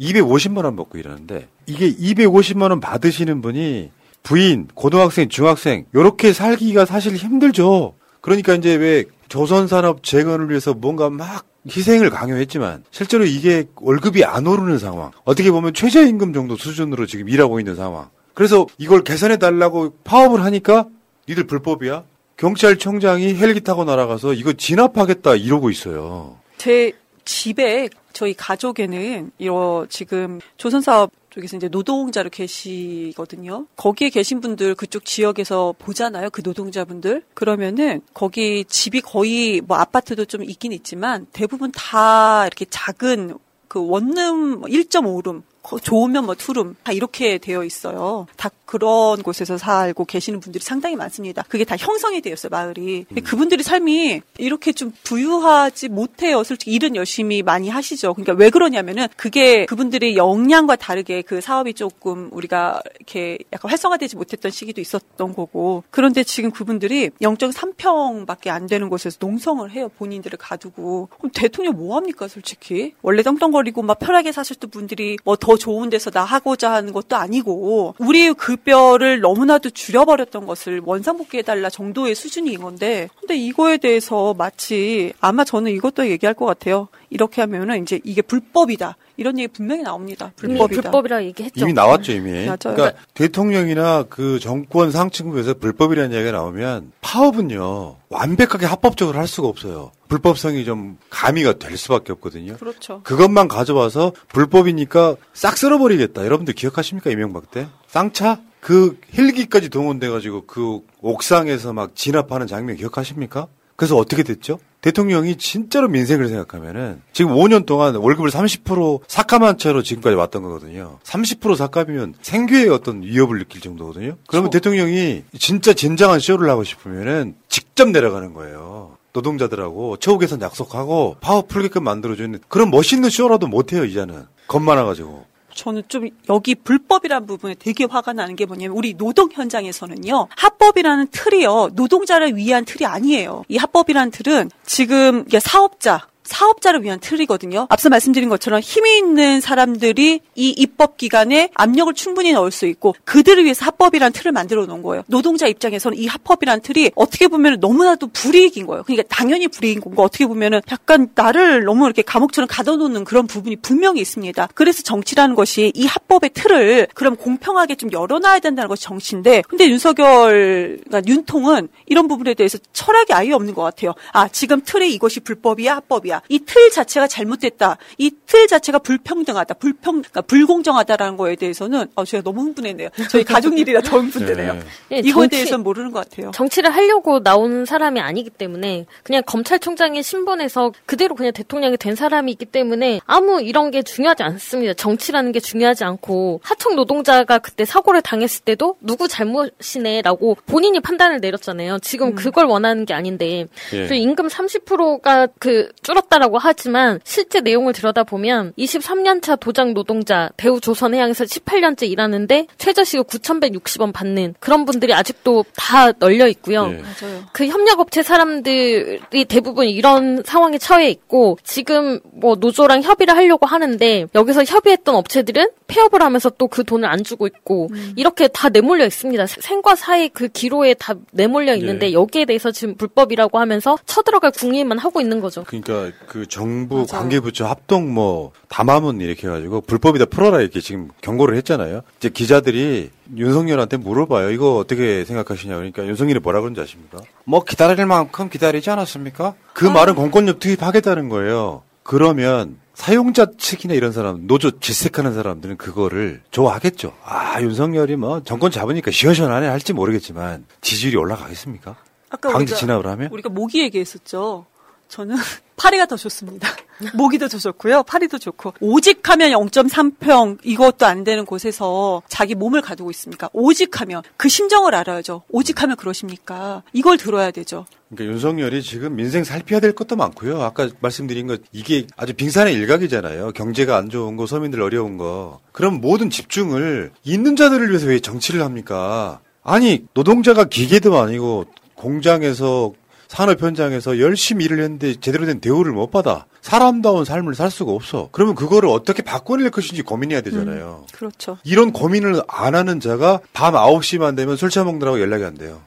250만 원 먹고 일하는데 이게 250만 원 받으시는 분이 부인, 고등학생, 중학생 요렇게 살기가 사실 힘들죠. 그러니까 이제 왜 조선산업 재건을 위해서 뭔가 막 희생을 강요했지만 실제로 이게 월급이 안 오르는 상황. 어떻게 보면 최저임금 정도 수준으로 지금 일하고 있는 상황. 그래서 이걸 개선해 달라고 파업을 하니까 니들 불법이야? 경찰청장이 헬기 타고 날아가서 이거 진압하겠다 이러고 있어요. 제 집에 저희 가족에는 이런 지금 조선사업 쪽에서 이제 노동자로 계시거든요. 거기에 계신 분들 그쪽 지역에서 보잖아요. 그 노동자분들. 그러면은 거기 집이 거의 뭐 아파트도 좀 있긴 있지만 대부분 다 이렇게 작은 그 원룸 1.5룸 좋으면 뭐 투룸 다 이렇게 되어 있어요. 다 그런 곳에서 살고 계시는 분들이 상당히 많습니다. 그게 다 형성이 되어 있어요, 마을이. 근데 그분들이 삶이 이렇게 좀 부유하지 못해요. 솔직히 일은 열심히 많이 하시죠. 그러니까 왜 그러냐면은 그게 그분들의 역량과 다르게 그 사업이 조금 우리가 이렇게 약간 활성화되지 못했던 시기도 있었던 거고. 그런데 지금 그분들이 0.3평밖에 안 되는 곳에서 농성을 해요. 본인들을 가두고. 그럼 대통령 뭐 합니까, 솔직히? 원래 떵떵거리고 막 편하게 사셨던 분들이 뭐 더 좋은 데서 나 하고자 하는 것도 아니고 우리의 급여를 너무나도 줄여버렸던 것을 원상복귀해달라 정도의 수준인 건데 근데 이거에 대해서 마치 아마 저는 이것도 얘기할 것 같아요. 이렇게 하면은 이제 이게 불법이다. 이런 얘기 분명히 나옵니다. 불법이다. 불법이라 얘기했죠. 이미 나왔죠 이미. 맞아요. 그러니까 대통령이나 그 정권 상층부에서 불법이라는 이야기가 나오면 파업은요 완벽하게 합법적으로 할 수가 없어요. 불법성이 좀 가미가 될 수밖에 없거든요. 그렇죠. 그것만 가져와서 불법이니까 싹 쓸어버리겠다. 여러분들 기억하십니까 이명박 때? 쌍차? 그 헬기까지 동원돼가지고 그 옥상에서 막 진압하는 장면 기억하십니까? 그래서 어떻게 됐죠? 대통령이 진짜로 민생을 생각하면은 지금 5년 동안 월급을 30% 삭감한 채로 지금까지 왔던 거거든요. 30% 삭감이면 생계에 어떤 위협을 느낄 정도거든요. 그러면 대통령이 진짜 진정한 쇼를 하고 싶으면은 직접 내려가는 거예요. 노동자들하고 처우 개선 약속하고 파업 풀게끔 만들어주는 그런 멋있는 쇼라도 못해요 이제는 겁 많아가지고 저는 좀 여기 불법이라는 부분에 되게 화가 나는 게 뭐냐면 우리 노동 현장에서는요 합법이라는 틀이요 노동자를 위한 틀이 아니에요. 이 합법이라는 틀은 지금 사업자 사업자를 위한 틀이거든요. 앞서 말씀드린 것처럼 힘이 있는 사람들이 이 입법 기관에 압력을 충분히 넣을 수 있고 그들을 위해서 합법이라는 틀을 만들어 놓은 거예요. 노동자 입장에서는 이 합법이라는 틀이 어떻게 보면 너무나도 불이익인 거예요. 그러니까 당연히 불이익인 거고 어떻게 보면은 약간 나를 너무 이렇게 감옥처럼 가둬놓는 그런 부분이 분명히 있습니다. 그래서 정치라는 것이 이 합법의 틀을 그럼 공평하게 좀 열어놔야 된다는 것이 정치인데 근데 윤석열, 그러니까 윤통은 이런 부분에 대해서 철학이 아예 없는 것 같아요. 아 지금 틀에 이것이 불법이야 합법이야. 이 틀 자체가 잘못됐다. 이 틀 자체가 불평등하다. 불평, 그러니까 불공정하다라는 거에 대해서는 어, 제가 너무 흥분했네요. 저희 가족 일이라 더 흥분되네요. 예, 이거에 정치- 대해서는 모르는 것 같아요. 정치를 하려고 나온 사람이 아니기 때문에 그냥 검찰총장의 신분에서 그대로 그냥 대통령이 된 사람이기 때문에 아무 이런 게 중요하지 않습니다. 정치라는 게 중요하지 않고 하청 노동자가 그때 사고를 당했을 때도 누구 잘못이네라고 본인이 판단을 내렸잖아요. 지금 그걸 원하는 게 아닌데 예. 임금 30%가 그 줄었 다라고 하지만 실제 내용을 들여다보면 23년차 도장 노동자 대우 조선해양에서 18년째 일하는데 최저시급 9,160원 받는 그런 분들이 아직도 다 널려 있고요. 맞아요. 그 협력업체 사람들이 대부분 이런 상황에 처해 있고 지금 뭐 노조랑 협의를 하려고 하는데 여기서 협의했던 업체들은 폐업을 하면서 또 그 돈을 안 주고 있고 이렇게 다 내몰려 있습니다. 생과 사의 그 기로에 다 내몰려 있는데 예. 여기에 대해서 지금 불법이라고 하면서 쳐들어갈 궁리만 하고 있는 거죠. 그러니까 그 정부 관계부처 합동 뭐 담화문 이렇게 해가지고 불법이다 풀어라 이렇게 지금 경고를 했잖아요. 이제 기자들이 윤석열한테 물어봐요. 이거 어떻게 생각하시냐 그러니까 윤석열이 뭐라 그런지 아십니까? 뭐 기다릴 만큼 기다리지 않았습니까? 그 말은 공권력 투입하겠다는 거예요. 그러면 사용자 측이나 이런 사람, 노조 질색하는 사람들은 그거를 좋아하겠죠. 아, 윤석열이 뭐 정권 잡으니까 시원시원하네 할지 모르겠지만 지지율이 올라가겠습니까? 아까 강제 우리가- 진압을 하면? 우리가 모기 얘기했었죠. 저는 파리가 더 좋습니다. 모기 도 더 좋고요. 파리도 좋고. 오직 하면 0.3평 이것도 안 되는 곳에서 자기 몸을 가두고 있습니까? 오직 하면 그 심정을 알아야죠. 오직 하면 그러십니까? 이걸 들어야 되죠. 그러니까 윤석열이 지금 민생 살펴야 될 것도 많고요. 아까 말씀드린 것 이게 아주 빙산의 일각이잖아요. 경제가 안 좋은 거, 서민들 어려운 거. 그럼 모든 집중을 있는 자들을 위해서 왜 정치를 합니까? 아니 노동자가 기계도 아니고 공장에서 산업 현장에서 열심히 일을 했는데 제대로 된 대우를 못 받아. 사람다운 삶을 살 수가 없어. 그러면 그거를 어떻게 바꿔낼 것인지 고민해야 되잖아요. 그렇죠. 이런 고민을 안 하는 자가 밤 9시만 되면 술 처먹느라고 연락이 안 돼요.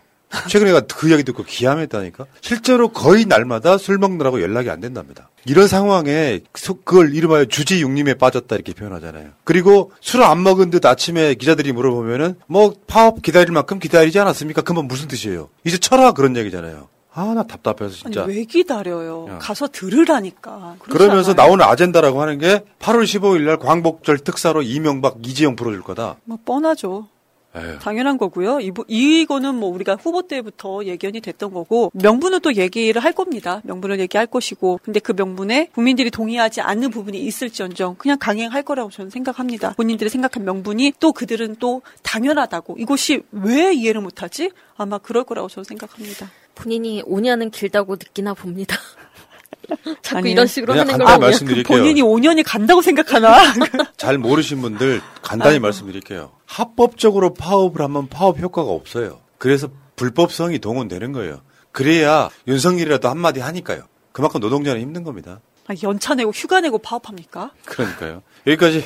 최근에 그 이야기 듣고 기함했다니까? 실제로 거의 날마다 술 먹느라고 연락이 안 된답니다. 이런 상황에 소- 그걸 이름하여 주지육림에 빠졌다 이렇게 표현하잖아요. 그리고 술안 먹은 듯 아침에 기자들이 물어보면은 뭐 파업 기다릴 만큼 기다리지 않았습니까? 그건 무슨 뜻이에요? 이제 쳐라 그런 얘기잖아요. 아 나 답답해서 진짜. 아니 왜 기다려요? 야. 가서 들으라니까. 그러면서 않아요? 나오는 아젠다라고 하는 게 8월 15일 날 광복절 특사로 이명박 이재용 풀어줄 거다. 뭐 뻔하죠. 에휴. 당연한 거고요. 이, 부- 이거는 뭐 우리가 후보 때부터 예견이 됐던 거고 명분은 또 얘기를 할 겁니다. 명분을 얘기할 것이고 근데 그 명분에 국민들이 동의하지 않는 부분이 있을지언정 그냥 강행할 거라고 저는 생각합니다. 본인들이 생각한 명분이 또 그들은 또 당연하다고 이것이 왜 이해를 못하지? 아마 그럴 거라고 저는 생각합니다. 본인이 5년은 길다고 느끼나 봅니다. 자꾸 아니요. 이런 식으로 그냥 하는 걸 말씀드릴게요. 본인이 5년이 간다고 생각하나? 잘 모르신 분들 간단히 말씀드릴게요. 합법적으로 파업을 하면 파업 효과가 없어요. 그래서 불법성이 동원되는 거예요. 그래야 윤석열이라도 한마디 하니까요. 그만큼 노동자는 힘든 겁니다. 아, 연차 내고 휴가 내고 파업합니까? 그러니까요. 여기까지.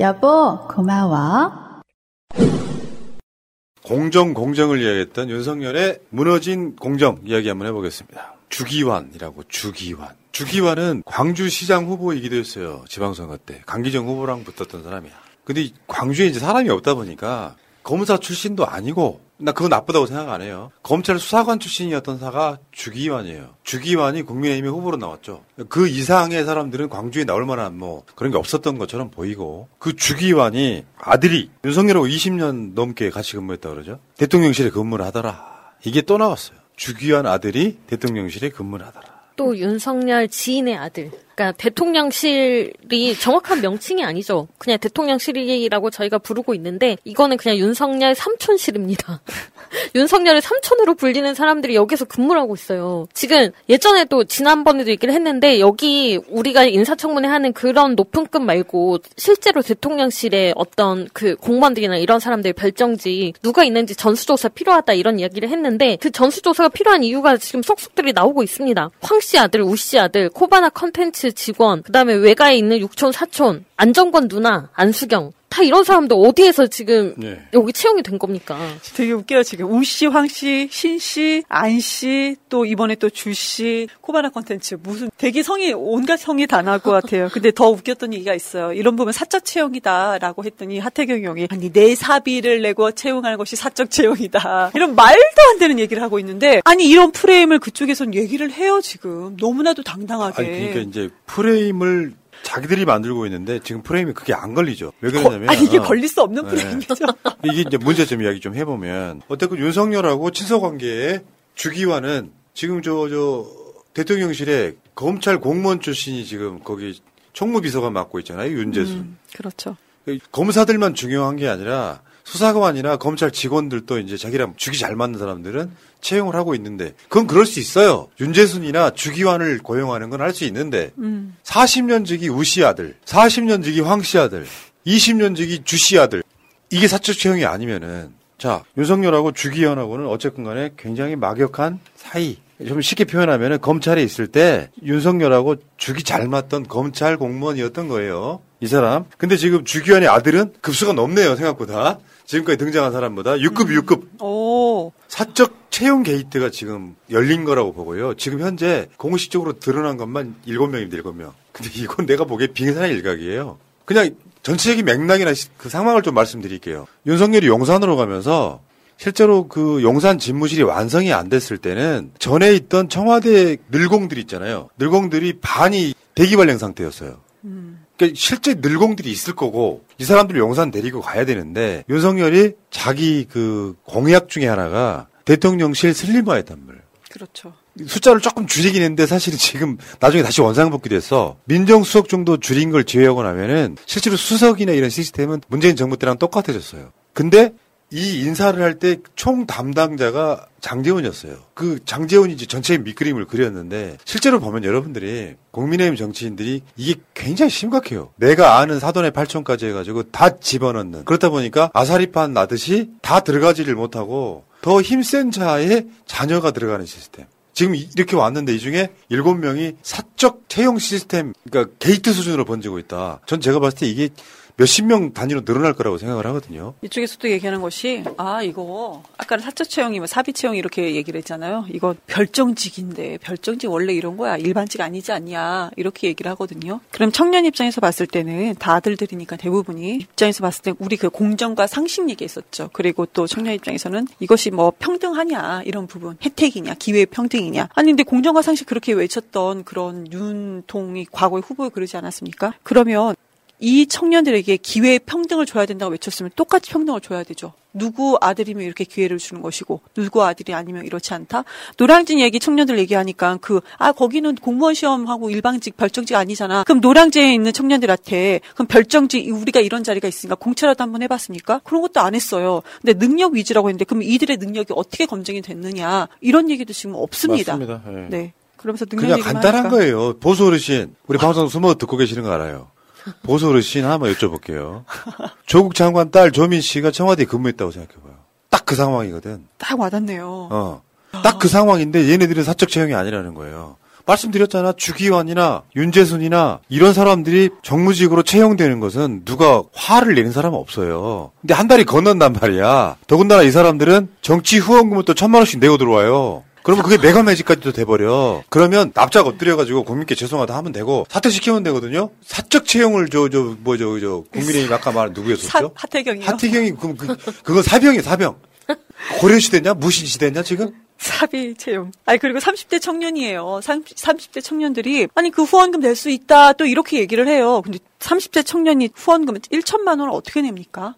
여보, 고마워. 공정 공정을 이야기했던 윤석열의 무너진 공정 이야기 한번 해보겠습니다. 주기환이라고 주기환. 주기환은 광주시장 후보이기도 했어요. 지방선거 때 강기정 후보랑 붙었던 사람이야. 근데 이 광주에 이제 사람이 없다 보니까 검사 출신도 아니고 나 그거 나쁘다고 생각 안 해요. 검찰 수사관 출신이었던 사가 주기환이에요. 주기환이 국민의힘의 후보로 나왔죠. 그 이상의 사람들은 광주에 나올 만한 뭐 그런 게 없었던 것처럼 보이고 그 주기환이 아들이 윤석열하고 20년 넘게 같이 근무했다 그러죠. 대통령실에 근무를 하더라. 이게 또 나왔어요. 주기환 아들이 대통령실에 근무를 하더라. 또 윤석열 지인의 아들. 그러니까 대통령실 이 정확한 명칭이 아니죠. 그냥 대통령실이라고 저희가 부르고 있는데 이거는 그냥 윤석열 삼촌실입니다. 윤석열을 삼촌으로 불리는 사람들이 여기서 근무를 하고 있어요. 지금 예전에도 지난번에도 얘기를 했는데 여기 우리가 인사청문회 하는 그런 높은 급 말고 실제로 대통령실에 어떤 그 공무원들이나 이런 사람들 별정지 누가 있는지 전수조사 필요하다 이런 이야기를 했는데 그 전수조사가 필요한 이유가 지금 속속들이 나오고 있습니다. 황 씨 아들, 우 씨 아들, 코바나 컨텐츠 직원, 그 다음에 외가에 있는 육촌, 사촌, 안정권 누나, 안수경 다 이런 사람들 어디에서 지금 네. 여기 채용이 된 겁니까? 되게 웃겨요, 지금. 우 씨, 황 씨, 신 씨, 안 씨, 또 이번에 또 주 씨, 코바나 컨텐츠. 무슨 되게 성이, 온갖 성이 다 나올 것 같아요. 근데 더 웃겼던 얘기가 있어요. 이런 부분 사적 채용이다. 라고 했더니 하태경 형이, 아니, 내 사비를 내고 채용하는 것이 사적 채용이다. 이런 말도 안 되는 얘기를 하고 있는데, 아니, 이런 프레임을 그쪽에선 얘기를 해요, 지금. 너무나도 당당하게. 아니 그러니까 이제 프레임을 자기들이 만들고 있는데 지금 프레임이 그게 안 걸리죠. 왜 그러냐면 아니, 이게 어, 걸릴 수 없는 네. 프레임이죠. 이게 이제 문제점 이야기 좀 해보면 어쨌든 윤석열하고 친서 관계에 주기환은 지금 저저 대통령실에 검찰 공무원 출신이 지금 거기 총무비서관 맡고 있잖아요 윤재순. 음, 그렇죠. 검사들만 중요한 게 아니라 수사관이나 검찰 직원들도 이제 자기랑 죽이 잘 맞는 사람들은 채용을 하고 있는데 그건 그럴 수 있어요. 윤재순이나 주기환을 고용하는 건 할 수 있는데 음. 40년 지기 우씨 아들, 40년 지기 황씨 아들, 20년 지기 주씨 아들 이게 사적 채용이 아니면은 자 윤석열하고 주기현하고는 어쨌건 간에 굉장히 막역한 사이. 좀 쉽게 표현하면은 검찰에 있을 때 윤석열하고 죽이 잘 맞던 검찰 공무원이었던 거예요. 이 사람. 근데 지금 주기현의 아들은 급수가 높네요, 생각보다. 지금까지 등장한 사람보다 6급, 6급. 오. 사적 채용 게이트가 지금 열린 거라고 보고요. 지금 현재 공식적으로 드러난 것만 7명입니다, 7명. 근데 이건 내가 보기에 빙산의 일각이에요. 그냥 전체적인 맥락이나 시- 그 상황을 좀 말씀드릴게요. 윤석열이 용산으로 가면서 실제로 그 용산 집무실이 완성이 안 됐을 때는 전에 있던 청와대 늘공들 있잖아요. 늘공들이 반이 대기발령 상태였어요. 그러니까 실제 늘공들이 있을 거고 이 사람들 용산 데리고 가야 되는데 윤석열이 자기 그 공약 중에 하나가 대통령실 슬림화했단 말이에요. 그렇죠. 숫자를 조금 줄이긴 했는데 사실은 지금 나중에 다시 원상복귀 돼서 민정수석 정도 줄인 걸 제외하고 나면은 실제로 수석이나 이런 시스템은 문재인 정부 때랑 똑같아졌어요. 근데 이 인사를 할 때 총 담당자가 장재훈이었어요. 그 장재훈이 이제 전체 밑그림을 그렸는데 실제로 보면 여러분들이 국민의힘 정치인들이 이게 굉장히 심각해요. 내가 아는 사돈의 팔촌까지 해가지고 다 집어넣는 그렇다 보니까 아사리판 나듯이 다 들어가지를 못하고 더 힘센 자의 자녀가 들어가는 시스템. 지금 이- 이렇게 왔는데 이 중에 일곱 명이 사적 채용 시스템, 그러니까 게이트 수준으로 번지고 있다. 전 제가 봤을 때 이게 몇십 명 단위로 늘어날 거라고 생각을 하거든요. 이쪽에서 또 얘기하는 것이 아 이거 아까는 사적 채용이면 사비 채용 이렇게 얘기를 했잖아요. 이거 별정직인데 별정직 원래 이런 거야 일반직 아니지 않냐 이렇게 얘기를 하거든요. 그럼 청년 입장에서 봤을 때는 다 아들들이니까 대부분이 입장에서 봤을 때 우리 그 공정과 상식 얘기했었죠. 그리고 또 청년 입장에서는 이것이 뭐 평등하냐 이런 부분 혜택이냐 기회 평등이냐 아니 근데 공정과 상식 그렇게 외쳤던 그런 윤통이 과거에 후보에 그러지 않았습니까? 그러면 이 청년들에게 기회 평등을 줘야 된다고 외쳤으면 똑같이 평등을 줘야 되죠. 누구 아들이면 이렇게 기회를 주는 것이고 누구 아들이 아니면 이렇지 않다. 노량진 얘기 청년들 얘기하니까 그 아 거기는 공무원 시험하고 일방직 별정직 아니잖아. 그럼 노량진에 있는 청년들한테 그럼 별정직 우리가 이런 자리가 있으니까 공채라도 한번 해봤습니까? 그런 것도 안 했어요. 근데 능력 위주라고 했는데 그럼 이들의 능력이 어떻게 검증이 됐느냐 이런 얘기도 지금 없습니다. 맞습니다. 예. 네. 그러면서 능력 그냥 얘기만 간단한 하니까. 거예요. 보수 어르신, 우리 방송 숨어 듣고 계시는 거 알아요. 보수 어르신 하나만 여쭤볼게요. 조국 장관 딸 조민 씨가 청와대에 근무했다고 생각해봐요. 딱 그 상황이거든. 딱 와닿네요. 어. 딱 그 상황인데 얘네들은 사적 채용이 아니라는 거예요. 말씀드렸잖아. 주기환이나 윤재순이나 이런 사람들이 정무직으로 채용되는 것은 누가 화를 내는 사람은 없어요. 근데 한 달이 건넌단 말이야. 더군다나 이 사람들은 정치 후원금을 또 천만 원씩 내고 들어와요. 그러면 그게 메가 매직까지도 돼버려. 그러면 납작 엎드려가지고 국민께 죄송하다 하면 되고 사퇴시키면 되거든요. 사적 채용을 저 저 뭐 저 저 국민의힘 아까 말한 사, 누구였었죠? 하태경이요. 하태경이 그럼 그 그건 사병이 사병. 고려 시대냐 무신 시대냐 지금? 사비 채용. 아니 그리고 30대 청년이에요. 30, 30대 청년들이 아니 그 후원금 낼 수 있다 또 이렇게 얘기를 해요. 근데 30대 청년이 후원금 1천만 원을 어떻게 냅니까?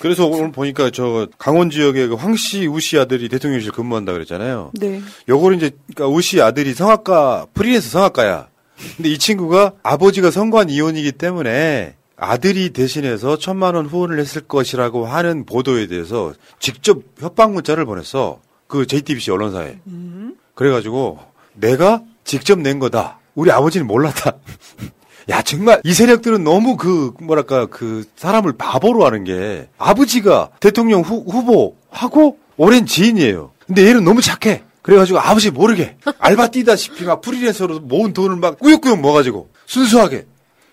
그래서 오늘 보니까 저 강원 지역에 그 황씨 우씨 아들이 대통령실 근무한다 그랬잖아요. 네. 요거를 이제 그러니까 우씨 아들이 성악가 프리랜서 성악가야. 근데 이 친구가 아버지가 성관 이혼이기 때문에 아들이 대신해서 천만 원 후원을 했을 것이라고 하는 보도에 대해서 직접 협박 문자를 보냈어. 그 JTBC 언론사에. 그래가지고 내가 직접 낸 거다. 우리 아버지는 몰랐다. 야 정말 이 세력들은 너무 그 뭐랄까 그 사람을 바보로 하는 게 아버지가 대통령 후, 후보하고 오랜 지인이에요. 근데 얘는 너무 착해. 그래가지고 아버지 모르게 알바 뛰다시피 막 프리랜서로 모은 돈을 막 꾸역꾸역 모아가지고 순수하게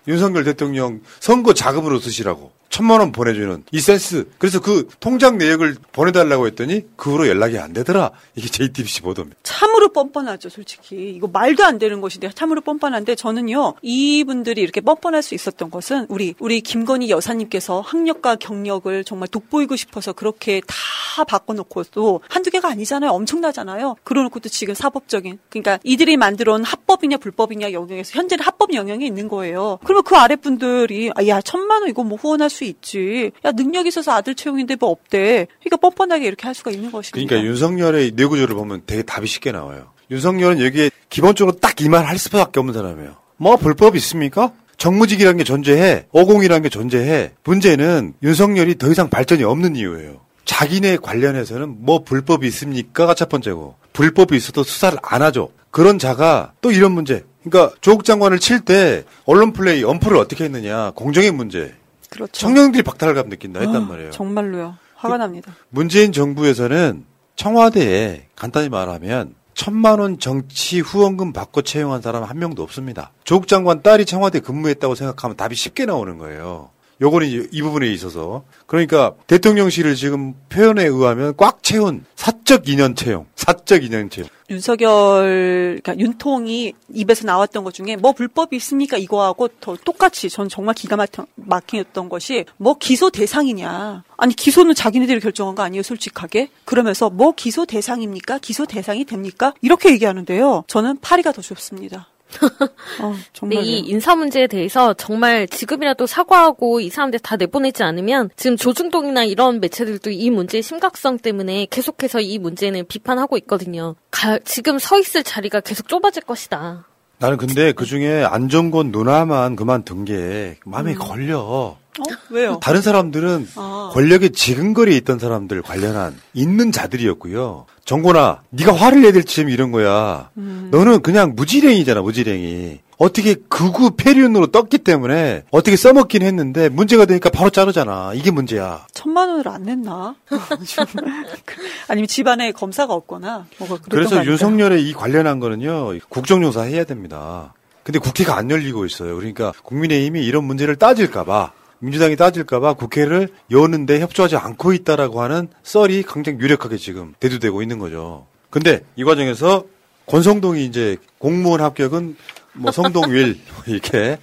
윤석열 대통령 선거 자금으로 쓰시라고 천만 원 보내주는 이 센스. 그래서 그 통장 내역을 보내달라고 했더니 그 후로 연락이 안 되더라. 이게 JTBC 보도입니다. 참으로 뻔뻔하죠, 솔직히. 이거 말도 안 되는 것인데 참으로 뻔뻔한데 저는요, 이분들이 이렇게 뻔뻔할 수 있었던 것은 우리, 우리 김건희 여사님께서 학력과 경력을 정말 돋보이고 싶어서 그렇게 다 바꿔놓고도 한두 개가 아니잖아요. 엄청나잖아요. 그러놓고 또 지금 사법적인. 그러니까 이들이 만들어 온 합법이냐 불법이냐 영역에서 현재는 합법 영역에 있는 거예요. 그러면 그 아랫 분들이, 아, 야, 천만 원 이거 뭐 후원할 수 있지. 야, 능력 있어서 아들 채용인데 뭐 없대. 그러니까 뻔뻔하게 이렇게 할 수가 있는 것입니다. 그러니까 윤석열의 뇌구조를 보면 되게 답이 쉽게 나와요. 윤석열은 여기에 기본적으로 딱 이 말 할 수밖에 없는 사람이에요. 뭐 불법 있습니까? 정무직이라는 게 존재해. 어공이라는 게 존재해. 문제는 윤석열이 더 이상 발전이 없는 이유예요. 자기네 관련해서는 뭐 불법이 있습니까가 첫 번째고 불법이 있어도 수사를 안 하죠. 그런 자가 또 이런 문제. 그러니까 조국 장관을 칠 때 언론 플레이 엄프를 어떻게 했느냐 공정의 문제. 그렇죠. 청년들이 박탈감 느낀다 했단 아, 말이에요. 정말로요. 화가 납니다. 문재인 정부에서는 청와대에 간단히 말하면 천만 원 정치 후원금 받고 채용한 사람 한 명도 없습니다. 조국 장관 딸이 청와대 근무했다고 생각하면 답이 쉽게 나오는 거예요. 요거는 이제 이 부분에 있어서 그러니까 대통령실을 지금 표현에 의하면 꽉 채운 사적 인연 채용, 사적 인연 채용. 윤석열, 그러니까 윤통이 입에서 나왔던 것 중에 뭐 불법이 있습니까? 이거하고 더 똑같이 전 정말 기가 막히었던 것이 뭐 기소 대상이냐. 아니, 기소는 자기네들이 결정한 거 아니에요, 솔직하게? 그러면서 뭐 기소 대상입니까? 기소 대상이 됩니까? 이렇게 얘기하는데요. 저는 파리가 더 좋습니다. 어, 근데 정말요. 이 인사 문제에 대해서 정말 지금이라도 사과하고 이 사람들 다 내보내지 않으면 지금 조중동이나 이런 매체들도 이 문제의 심각성 때문에 계속해서 이 문제는 비판하고 있거든요. 가- 지금 서 있을 자리가 계속 좁아질 것이다. 나는 근데 그 중에 안정권 누나만 그만둔 게 마음에 음. 걸려. 어? 왜요? 다른 사람들은 아. 권력의 지근거리에 있던 사람들 관련한 있는 자들이었고요. 정권아, 네가 화를 내야 될 지금 이런 거야. 음. 너는 그냥 무지랭이잖아, 무지랭이. 어떻게 극우 폐륜으로 떴기 때문에 어떻게 써먹긴 했는데 문제가 되니까 바로 자르잖아. 이게 문제야. 천만 원을 안 냈나? 아니면 집안에 검사가 없거나 뭐가 그래서? 윤석열의 이 관련한 거는요, 국정조사 해야 됩니다. 근데 국회가 안 열리고 있어요. 그러니까 국민의힘이 이런 문제를 따질까봐, 민주당이 따질까봐 국회를 여는데 협조하지 않고 있다라고 하는 썰이 굉장히 유력하게 지금 대두되고 있는 거죠. 근데 이 과정에서 권성동이 이제 공무원 합격은 뭐 성동윌 이렇게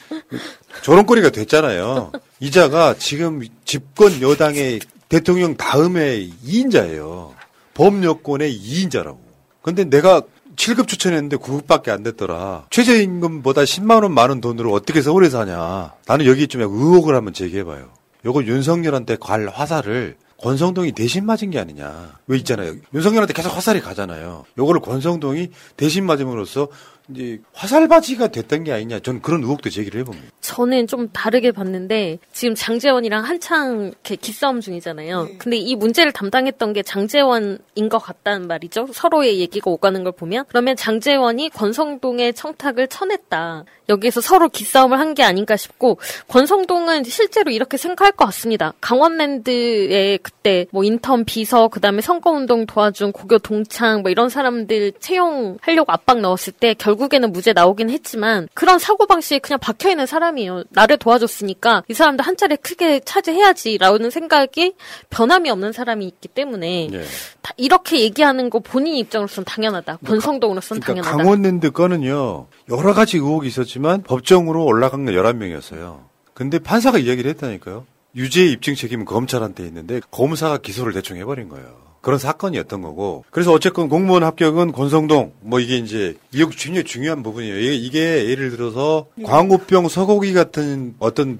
조롱거리가 됐잖아요. 이자가 지금 집권 여당의 대통령 다음에 2인자예요. 범여권의 2인자라고. 근데 내가 7급 추천했는데 9급밖에 안 됐더라. 최저임금보다 10만 원 많은 돈으로 어떻게 서울에 사냐. 나는 여기 좀 의혹을 한번 제기해봐요. 요거 윤석열한테 갈 화살을 권성동이 대신 맞은 게 아니냐. 왜 있잖아요. 윤석열한테 계속 화살이 가잖아요. 요거를 권성동이 대신 맞음으로써 이제 화살바지가 됐던 게 아니냐. 전 그런 의혹도 제기를 해봅니다. 저는 좀 다르게 봤는데 지금 장재원이랑 한창 이렇게 기싸움 중이잖아요. 근데 이 문제를 담당했던 게 장재원인 것 같다는 말이죠. 서로의 얘기가 오가는 걸 보면 그러면 장재원이 권성동의 청탁을 쳐냈다. 여기에서 서로 기싸움을 한 게 아닌가 싶고 권성동은 실제로 이렇게 생각할 것 같습니다. 강원랜드에 그때 뭐 인턴 비서 그다음에 선거운동 도와준 고교 동창 뭐 이런 사람들 채용하려고 압박 넣었을 때 결국 결국에는 무죄 나오긴 했지만 그런 사고방식에 그냥 박혀있는 사람이에요. 나를 도와줬으니까 이 사람도 한 차례 크게 차지해야지라는 생각이 변함이 없는 사람이 있기 때문에 예. 다 이렇게 얘기하는 거 본인 입장으로서는 당연하다. 권성동으로서는 그러니까 당연하다. 강원랜드 건은요 여러 가지 의혹이 있었지만 법정으로 올라간 건 11명이었어요. 근데 판사가 이야기를 했다니까요. 유죄 입증 책임은 검찰한테 있는데 검사가 기소를 대충 해버린 거예요. 그런 사건이었던 거고. 그래서 어쨌건 공무원 합격은 권성동 뭐 이게 이제 이게 굉장히 중요한 부분이에요. 이게, 이게 예를 들어서 광우병 서고기 같은 어떤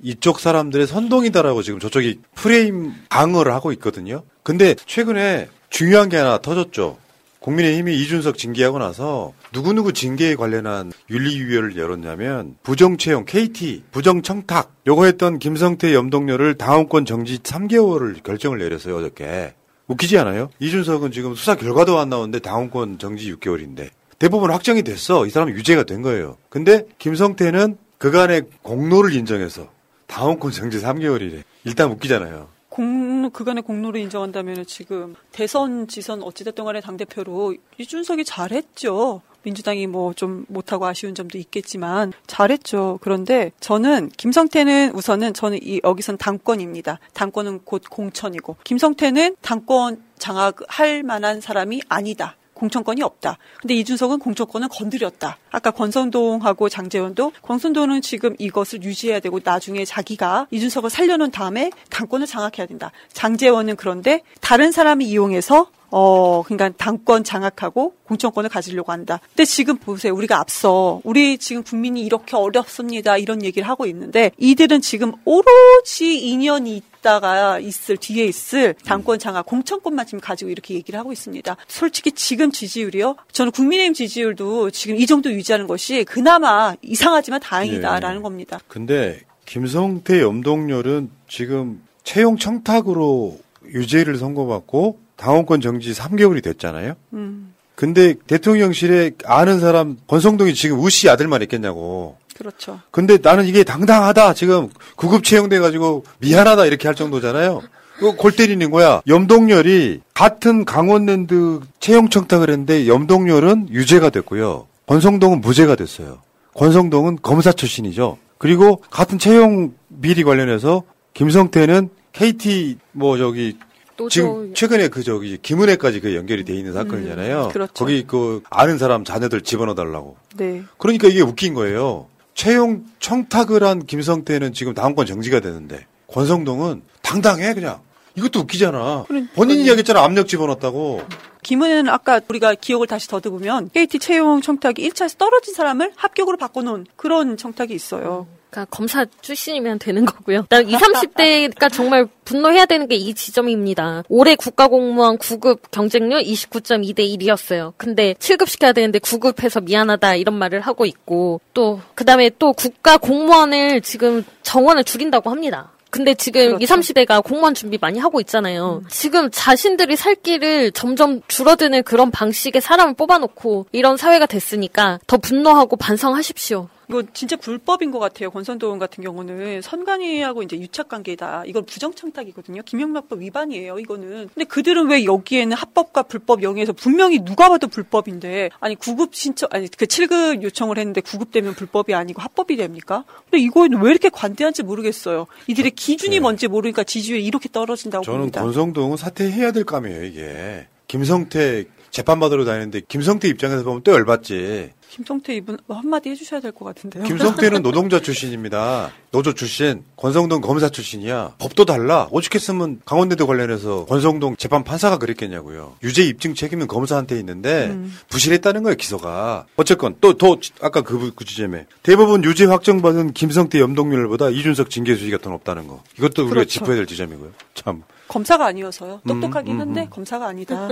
이쪽 사람들의 선동이다라고 지금 저쪽이 프레임 방어를 하고 있거든요. 근데 최근에 중요한 게 하나 터졌죠. 국민의힘이 이준석 징계하고 나서 누구누구 징계에 관련한 윤리위원회를 열었냐면 부정채용 KT 부정청탁 요거 했던 김성태 염동료를 당원권 정지 3개월을 결정을 내렸어요 어저께 웃기지 않아요? 이준석은 지금 수사 결과도 안 나오는데 당원권 정지 6개월인데. 대부분 확정이 됐어. 이 사람은 유죄가 된 거예요. 근데 김성태는 그간의 공로를 인정해서 당원권 정지 3개월이래. 일단 웃기잖아요. 공, 그간의 공로를 인정한다면 지금 대선, 지선 어찌됐든 간에 당대표로 이준석이 잘했죠. 민주당이 뭐 좀 못하고 아쉬운 점도 있겠지만 잘했죠. 그런데 저는 김성태는 우선은 저는 이 여기선 당권입니다. 당권은 곧 공천이고 김성태는 당권 장악할 만한 사람이 아니다. 공천권이 없다. 근데 이준석은 공천권을 건드렸다. 아까 권성동하고 장재원도 권성동은 지금 이것을 유지해야 되고 나중에 자기가 이준석을 살려놓은 다음에 당권을 장악해야 된다. 장재원은 그런데 다른 사람이 이용해서 어, 그러니까 당권 장악하고 공천권을 가지려고 한다. 근데 지금 보세요. 우리가 앞서 우리 지금 국민이 이렇게 어렵습니다. 이런 얘기를 하고 있는데 이들은 지금 오로지 인연이 있다가 있을 뒤에 있을 당권 장악 공천권만 지금 가지고 이렇게 얘기를 하고 있습니다. 솔직히 지금 지지율이요. 저는 국민의힘 지지율도 지금 이 정도 유지하는 것이 그나마 이상하지만 다행이다라는 예. 겁니다. 근데 김성태 염동열은 지금 채용 청탁으로 유죄를 선고받고 당원권 정지 3개월이 됐잖아요. 음, 근데 대통령실에 아는 사람 권성동이 지금 우씨 아들만 있겠냐고. 그렇죠. 근데 나는 이게 당당하다. 지금 구급 채용돼 가지고 미안하다 이렇게 할 정도잖아요. 그거 골 때리는 거야. 염동열이 같은 강원랜드 채용 청탁을 했는데 염동열은 유죄가 됐고요. 권성동은 무죄가 됐어요. 권성동은 검사 출신이죠. 그리고 같은 채용 비리 관련해서 김성태는 KT 뭐 저기 지금 최근에 그 저기 김은혜까지 그 연결이 돼 있는 사건이잖아요. 음, 그렇죠. 거기 그 아는 사람 자녀들 집어넣어 달라고. 네. 그러니까 이게 웃긴 거예요. 채용 청탁을 한 김성태는 지금 당원권 정지가 되는데 권성동은 당당해 그냥. 이것도 웃기잖아. 본인이 이야기했잖아 압력 집어넣었다고. 김은혜는 아까 우리가 기억을 다시 더듬으면 KT 채용 청탁이 1차에서 떨어진 사람을 합격으로 바꿔놓은 그런 청탁이 있어요. 그러니까 검사 출신이면 되는 거고요. 나 20, 30대가 정말 분노해야 되는 게 이 지점입니다. 올해 국가공무원 9급 경쟁률 29.2대 1이었어요. 근데 7급 시켜야 되는데 9급해서 미안하다 이런 말을 하고 있고 또 그다음에 또 국가공무원을 지금 정원을 줄인다고 합니다. 근데 지금 20, 30대가 공무원 준비 많이 하고 있잖아요. 지금 자신들이 살 길을 점점 줄어드는 그런 방식의 사람을 뽑아놓고 이런 사회가 됐으니까 더 분노하고 반성하십시오. 이거 진짜 불법인 것 같아요. 권선동 같은 경우는 선관위하고 이제 유착 관계다. 이건 부정청탁이거든요. 김영란법 위반이에요. 이거는. 근데 그들은 왜 여기에는 합법과 불법 영역에서 분명히 누가 봐도 불법인데 아니 9급 신청 아니 그 7급 요청을 했는데 9급 되면 불법이 아니고 합법이 됩니까? 근데 이거는 왜 이렇게 관대한지 모르겠어요. 이들의 기준이 뭔지 모르니까 지지율이 이렇게 떨어진다고 저는 봅니다. 권성동은 사퇴해야 될 감이에요 이게. 김성태 재판 받으러 다니는데 김성태 입장에서 보면 또 열받지. 김성태 이분 한마디 해주셔야 될 것 같은데요. 김성태는 노동자 출신입니다. 노조 출신. 권성동 검사 출신이야. 법도 달라. 오죽했으면 강원대도 관련해서 권성동 재판 판사가 그랬겠냐고요. 유죄 입증 책임은 검사한테 있는데 음. 부실했다는 거예요 기소가. 어쨌건 또 더 아까 그, 그 주제에 대법원 유죄 확정받은 김성태 염동률보다 이준석 징계 수위가 더 높다는 거. 이것도 우리가 그렇죠. 짚어야 될 지점이고요. 참. 검사가 아니어서요. 똑똑하긴 음, 음, 한데 음. 검사가 아니다.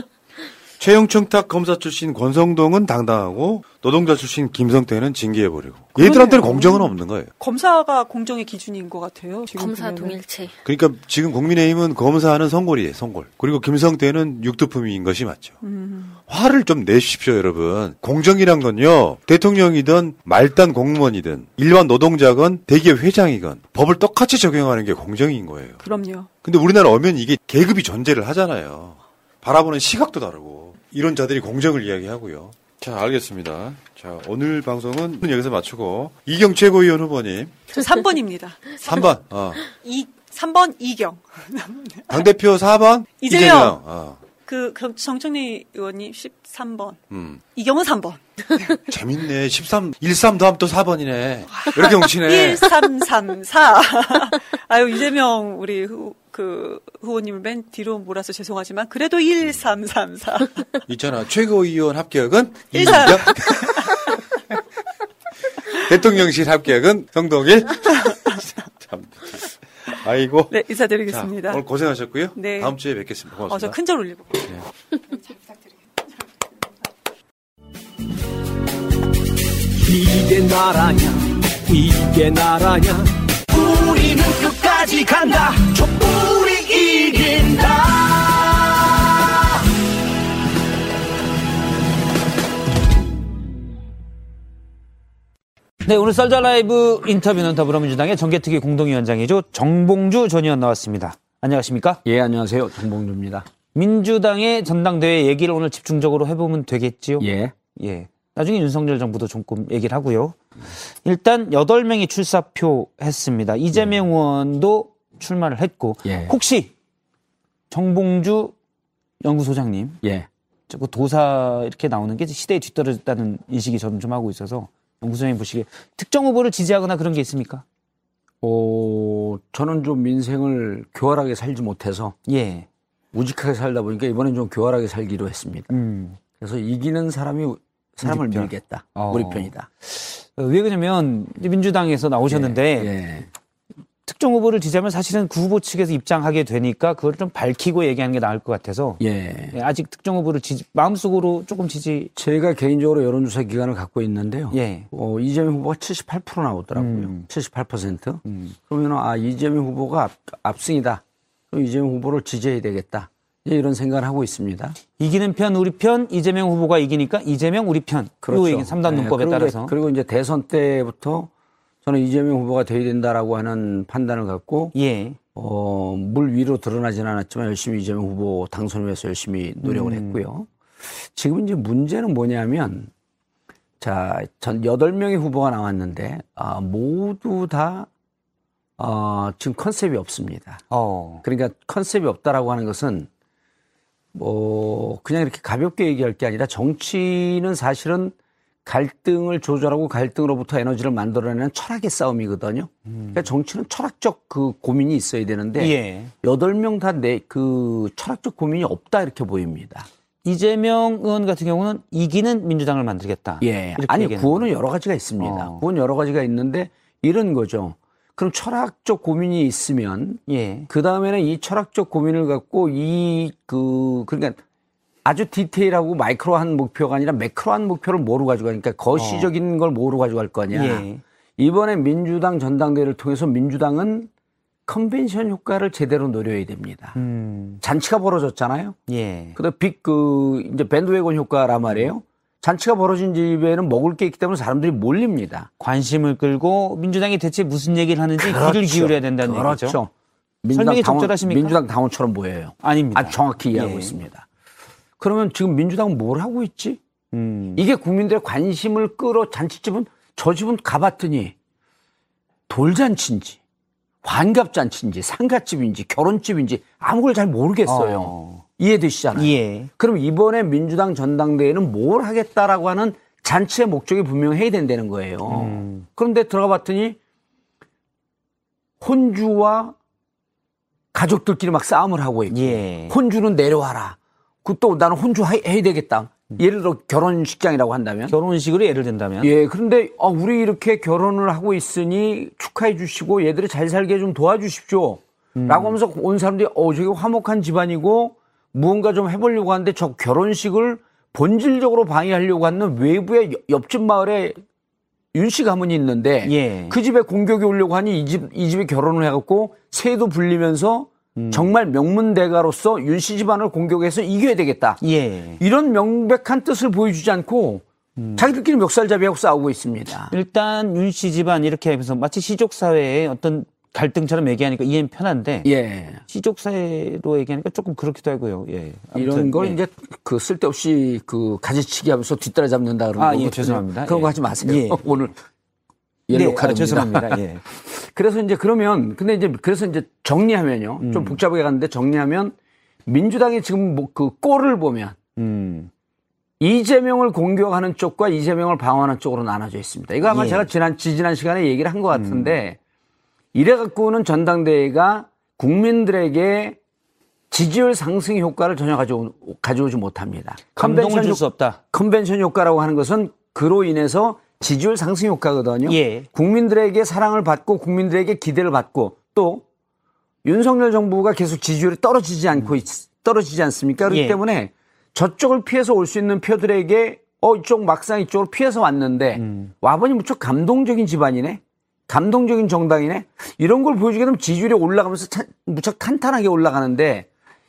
최영 청탁 검사 출신 권성동은 당당하고 노동자 출신 김성태는 징계해버리고 얘들한테는 그러네요. 공정은 없는 거예요. 검사가 공정의 기준인 것 같아요. 지금 검사 보면은. 동일체. 그러니까 지금 국민의힘은 검사하는 선골이에요, 선골. 그리고 김성태는 육두품인 것이 맞죠. 음. 화를 좀 내십시오, 여러분. 공정이란 건요, 대통령이든 말단 공무원이든 일반 노동자건 대기업 회장이건 법을 똑같이 적용하는 게 공정인 거예요. 그럼요. 근데 우리나라 오면 이게 계급이 존재를 하잖아요. 바라보는 시각도 다르고 이런 자들이 공정을 이야기하고요. 자, 알겠습니다. 자, 오늘 방송은 여기서 마치고 이경 최고위원 후보님 저 3번입니다. 3번. 어. 이 3번 이경. 당 대표 4번 이재명. 어. 그 그럼 정청래 의원님 13번. 음. 이경은 3번. 재밌네. 13 13 더하면 또 4번이네. 이렇게 뭉치네. 1334. 아유 이재명 우리 후, 그 후보님을 맨 뒤로 몰아서 죄송하지만 그래도 1334. 있잖아. 최고위원 합격은 13. 이경. 대통령실 합격은 성동일. 참. 아이고. 네, 인사드리겠습니다. 자, 오늘 고생하셨고요. 네. 다음 주에 뵙겠습니다. 고맙습니다. 어, 저 큰절 올리고. 이게 나라냐 이게 나라냐 우리는 끝까지 간다 촛불이 이긴다 네, 오늘 썰자 라이브 인터뷰는 더불어민주당의 정계특위 공동위원장이죠. 정봉주 전 의원 나왔습니다. 안녕하십니까? 예, 안녕하세요. 정봉주입니다. 민주당의 전당대회 얘기를 오늘 집중적으로 해보면 되겠지요? 예. 예. 나중에 윤석열 정부도 조금 얘기를 하고요. 일단 8명이 출사표 했습니다. 이재명 의원도 출마를 했고. 예. 혹시 정봉주 연구소장님. 예. 자꾸 도사 이렇게 나오는 게 시대에 뒤떨어졌다는 인식이 저는 좀 하고 있어서 연구소장님 보시기에 특정 후보를 지지하거나 그런 게 있습니까? 어, 저는 좀 민생을 교활하게 살지 못해서 예. 우직하게 살다 보니까 이번엔 좀 교활하게 살기로 했습니다. 음. 그래서 이기는 사람이 사람을 우리 편. 밀겠다. 어. 우리 편이다. 어, 왜 그러냐면 민주당에서 나오셨는데 예. 특정 후보를 지지하면 사실은 그 후보 측에서 입장하게 되니까 그걸 좀 밝히고 얘기하는 게 나을 것 같아서 예. 예, 아직 특정 후보를 지지, 마음속으로 조금 지지 제가 개인적으로 여론조사 기관을 갖고 있는데요. 예. 어, 이재명 후보가 78% 나오더라고요. 음. 78%. 그러면 아 이재명 후보가 압, 압승이다. 그럼 이재명 후보를 지지해야 되겠다. 이제 이런 생각을 하고 있습니다. 이기는 편 우리 편 이재명 후보가 이기니까 이재명 우리 편. 요 얘기 3단 네, 눈법에 그리고 따라서 그리고 이제 대선 때부터 저는 이재명 후보가 돼야 된다라고 하는 판단을 갖고 예. 어, 물 위로 드러나지는 않았지만 열심히 이재명 후보 당선을 위해서 열심히 노력을 음. 했고요. 지금 이제 문제는 뭐냐면 자, 전 여덟 명의 후보가 나왔는데 아, 모두 다 어, 지금 컨셉이 없습니다. 어. 그러니까 컨셉이 없다라고 하는 것은 뭐 그냥 이렇게 가볍게 얘기할 게 아니라 정치는 사실은 갈등을 조절하고 갈등으로부터 에너지를 만들어내는 철학의 싸움이거든요. 그러니까 정치는 철학적 그 고민이 있어야 되는데 예. 여덟 명다내그 철학적 고민이 없다 이렇게 보입니다. 이재명 의원 같은 경우는 이기는 민주당을 만들겠다. 예. 아니 구호는 여러 가지가 있습니다. 어. 구호는 여러 가지가 있는데 이런 거죠. 그럼 철학적 고민이 있으면 예. 그 다음에는 이 철학적 고민을 갖고 이 그 그러니까 아주 디테일하고 마이크로한 목표가 아니라 매크로한 목표를 뭐로 가져가니까 거시적인 걸 뭐로 가져갈 거냐. 예. 이번에 민주당 전당대회를 통해서 민주당은 컨벤션 효과를 제대로 노려야 됩니다. 음. 잔치가 벌어졌잖아요. 예. 그다음 빅그 이제 밴드웨건 효과란 말이에요. 잔치가 벌어진 집에는 먹을 게 있기 때문에 사람들이 몰립니다. 관심을 끌고 민주당이 대체 무슨 얘기를 하는지 귀를 기울여야 된다는 그렇죠. 얘기죠. 민주당 설명이 당원, 적절하십니까? 민주당 당원처럼 보여요. 아닙니다. 아주 정확히 이해하고 예. 있습니다. 그러면 지금 민주당은 뭘 하고 있지? 음. 이게 국민들의 관심을 끌어 잔치집은 저 집은 가봤더니 돌잔치인지 환갑잔치인지 상가집인지 결혼집인지 아무 걸 잘 모르겠어요. 어. 이해되시잖아요. 예. 그럼 이번에 민주당 전당대회는 뭘 하겠다라고 하는 잔치의 목적이 분명해야 된다는 거예요. 음. 그런데 들어가 봤더니 혼주와 가족들끼리 막 싸움을 하고 있고 예. 혼주는 내려와라. 그 또 나는 혼주 하- 해야 되겠다. 예를 들어 결혼식장이라고 한다면 결혼식으로 예를 든다면 예, 그런데 아, 우리 이렇게 결혼을 하고 있으니 축하해 주시고 얘들이 잘 살게 좀 도와주십시오. 음. 라고 하면서 온 사람들이 어, 저게 화목한 집안이고 무언가 좀 해보려고 하는데 저 결혼식을 본질적으로 방해하려고 하는 외부의 여- 옆집 마을에 윤씨 가문이 있는데 예. 그 집에 공격이 오려고 하니 이 집, 이 집에 결혼을 해갖고 새도 불리면서 음. 정말 명문대가로서 윤씨 집안을 공격해서 이겨야 되겠다. 예. 이런 명백한 뜻을 보여주지 않고 자기들끼리 멱살잡이하고 싸우고 있습니다. 일단 윤 씨 집안 이렇게 하면서 마치 시족 사회의 어떤 갈등처럼 얘기하니까 이해는 편한데 예. 시족 사회로 얘기하니까 조금 그렇기도 하고요. 예. 이런 아무튼, 걸 예. 이제 그 쓸데없이 그 가지치기 하면서 뒤따라 잡는다 그런 아, 거 예, 죄송합니다. 그런 거 예. 하지 마세요. 예. 오늘 네, 옐로 아, 카드입니다. 죄송합니다. 예. 그래서 이제 그러면 근데 이제 그래서 이제 정리하면요. 음. 좀 복잡하게 갔는데 정리하면 민주당이 지금 뭐 그 꼴을 보면 음. 이재명을 공격하는 쪽과 이재명을 방어하는 쪽으로 나눠져 있습니다. 이거 아마 예. 제가 지난 지지난 시간에 얘기를 한 것 같은데 이래 갖고는 전당대회가 국민들에게 지지율 상승 효과를 전혀 가져오, 가져오지 못합니다. 감동을 컨벤션 줄 효- 수 없다. 컨벤션 효과라고 하는 것은 그로 인해서 지지율 상승 효과거든요. 예. 국민들에게 사랑을 받고 국민들에게 기대를 받고 또 윤석열 정부가 계속 지지율이 떨어지지 않고 있, 떨어지지 않습니까? 그렇기 예. 때문에 저쪽을 피해서 올 수 있는 표들에게 어 이쪽 막상 이쪽으로 피해서 왔는데 음. 와보니 무척 감동적인 집안이네. 감동적인 정당이네. 이런 걸 보여주게 되면 지지율이 올라가면서 차- 무척 탄탄하게 올라가는데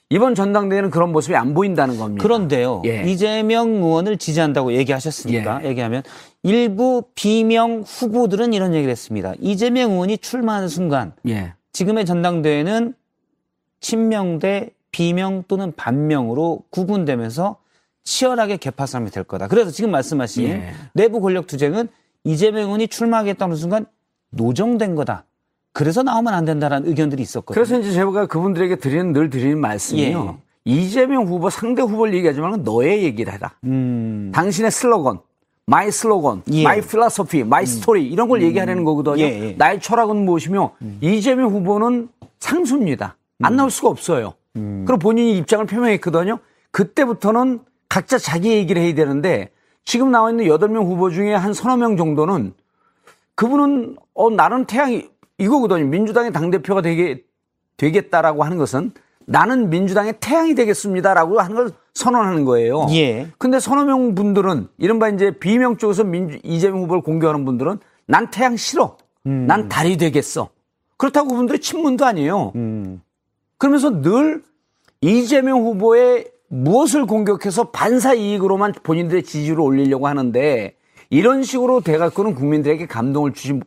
이번 전당대회는 그런 모습이 안 보인다는 겁니다. 그런데요. 예. 이재명 의원을 지지한다고 얘기하셨으니까 얘기하면 일부 비명 후보들은 이런 얘기를 했습니다. 이재명 의원이 출마하는 순간 예. 지금의 전당대회는 친명 대 비명 또는 반명으로 구분되면서 치열하게 개파 싸움이 될 거다. 그래서 지금 말씀하신 예. 내부 권력 투쟁은 이재명 의원이 출마하겠다는 순간 노정된 거다. 그래서 나오면 안 된다라는 의견들이 있었거든요. 그래서 이제 제가 그분들에게 드리는 늘 드리는 말씀이요. 이재명 후보 상대 후보를 얘기하지 말고 너의 얘기를 해라. 음. 당신의 슬로건, my slogan, my philosophy, my story 이런 걸 얘기하려는 거거든요. 예, 예. 나의 철학은 무엇이며 이재명 후보는 상수입니다. 안 나올 수가 없어요. 그리고 본인이 입장을 표명했거든요. 그때부터는 각자 자기 얘기를 해야 되는데 지금 나와 있는 8명 후보 중에 한 서너 명 정도는 그분은 어 나는 태양이 이거거든요. 민주당의 당 대표가 되게 되겠다라고 하는 것은 나는 민주당의 태양이 되겠습니다라고 하는 걸 선언하는 거예요. 예. 근데 서너 명 분들은 이른바 이제 비명 쪽에서 민주 이재명 후보를 공격하는 분들은 난 태양 싫어. 음. 난 달이 되겠어. 그렇다고 그분들이 친문도 아니에요. 음. 그러면서 늘 이재명 후보의 무엇을 공격해서 반사 이익으로만 본인들의 지지율을 올리려고 하는데 이런 식으로 돼갖고는 국민들에게 감동을 주지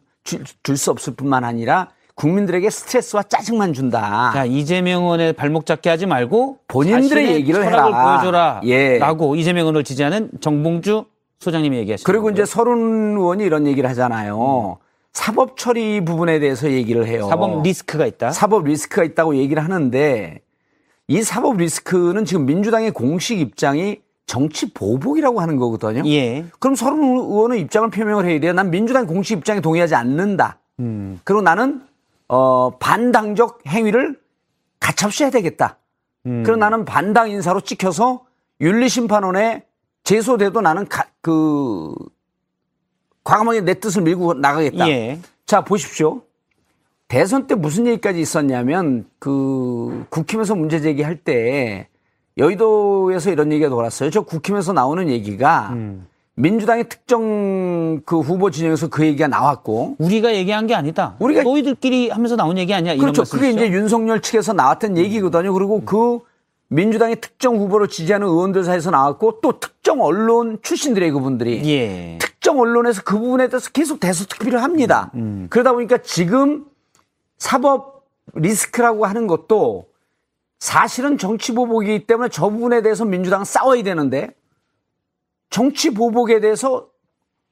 줄 수 없을 뿐만 아니라 국민들에게 스트레스와 짜증만 준다. 자, 이재명 의원의 발목 잡게 하지 말고 본인들의 얘기를 철학을 해라. 보여줘라. 예. 라고 이재명 의원을 지지하는 정봉주 소장님이 얘기하셨습니다. 그리고 이제 서른 의원이 이런 얘기를 하잖아요. 사법 처리 부분에 대해서 얘기를 해요. 사법 리스크가 있다. 사법 리스크가 있다고 얘기를 하는데 이 사법 리스크는 지금 민주당의 공식 입장이 정치 보복이라고 하는 거거든요. 예. 그럼 서른 의원은 입장을 표명을 해야 돼요. 난 민주당 공식 입장에 동의하지 않는다. 음. 그리고 나는 어, 반당적 행위를 가차없이 해야 되겠다. 음. 그리고 나는 반당 인사로 찍혀서 윤리심판원에 제소돼도 나는 가, 그 과감하게 내 뜻을 밀고 나가겠다. 예. 자 보십시오. 대선 때 무슨 얘기까지 있었냐면 그 국힘에서 문제 제기할 때 여의도에서 이런 얘기가 돌았어요. 저 국힘에서 나오는 얘기가 음. 민주당의 특정 그 후보 진영에서 그 얘기가 나왔고 우리가 얘기한 게 아니다. 우리가 너희들끼리 하면서 나온 얘기 아니야. 그렇죠. 그게? 이제 윤석열 측에서 나왔던 얘기거든요. 그리고 그 민주당의 특정 후보를 지지하는 의원들 사이에서 나왔고 또 특정 언론 출신들의 그분들이 예. 특정 언론에서 그 부분에 대해서 계속 대서특필을 합니다. 그러다 보니까 지금 사법 리스크라고 하는 것도 사실은 정치 보복이기 때문에 저 부분에 대해서 민주당은 싸워야 되는데 정치 보복에 대해서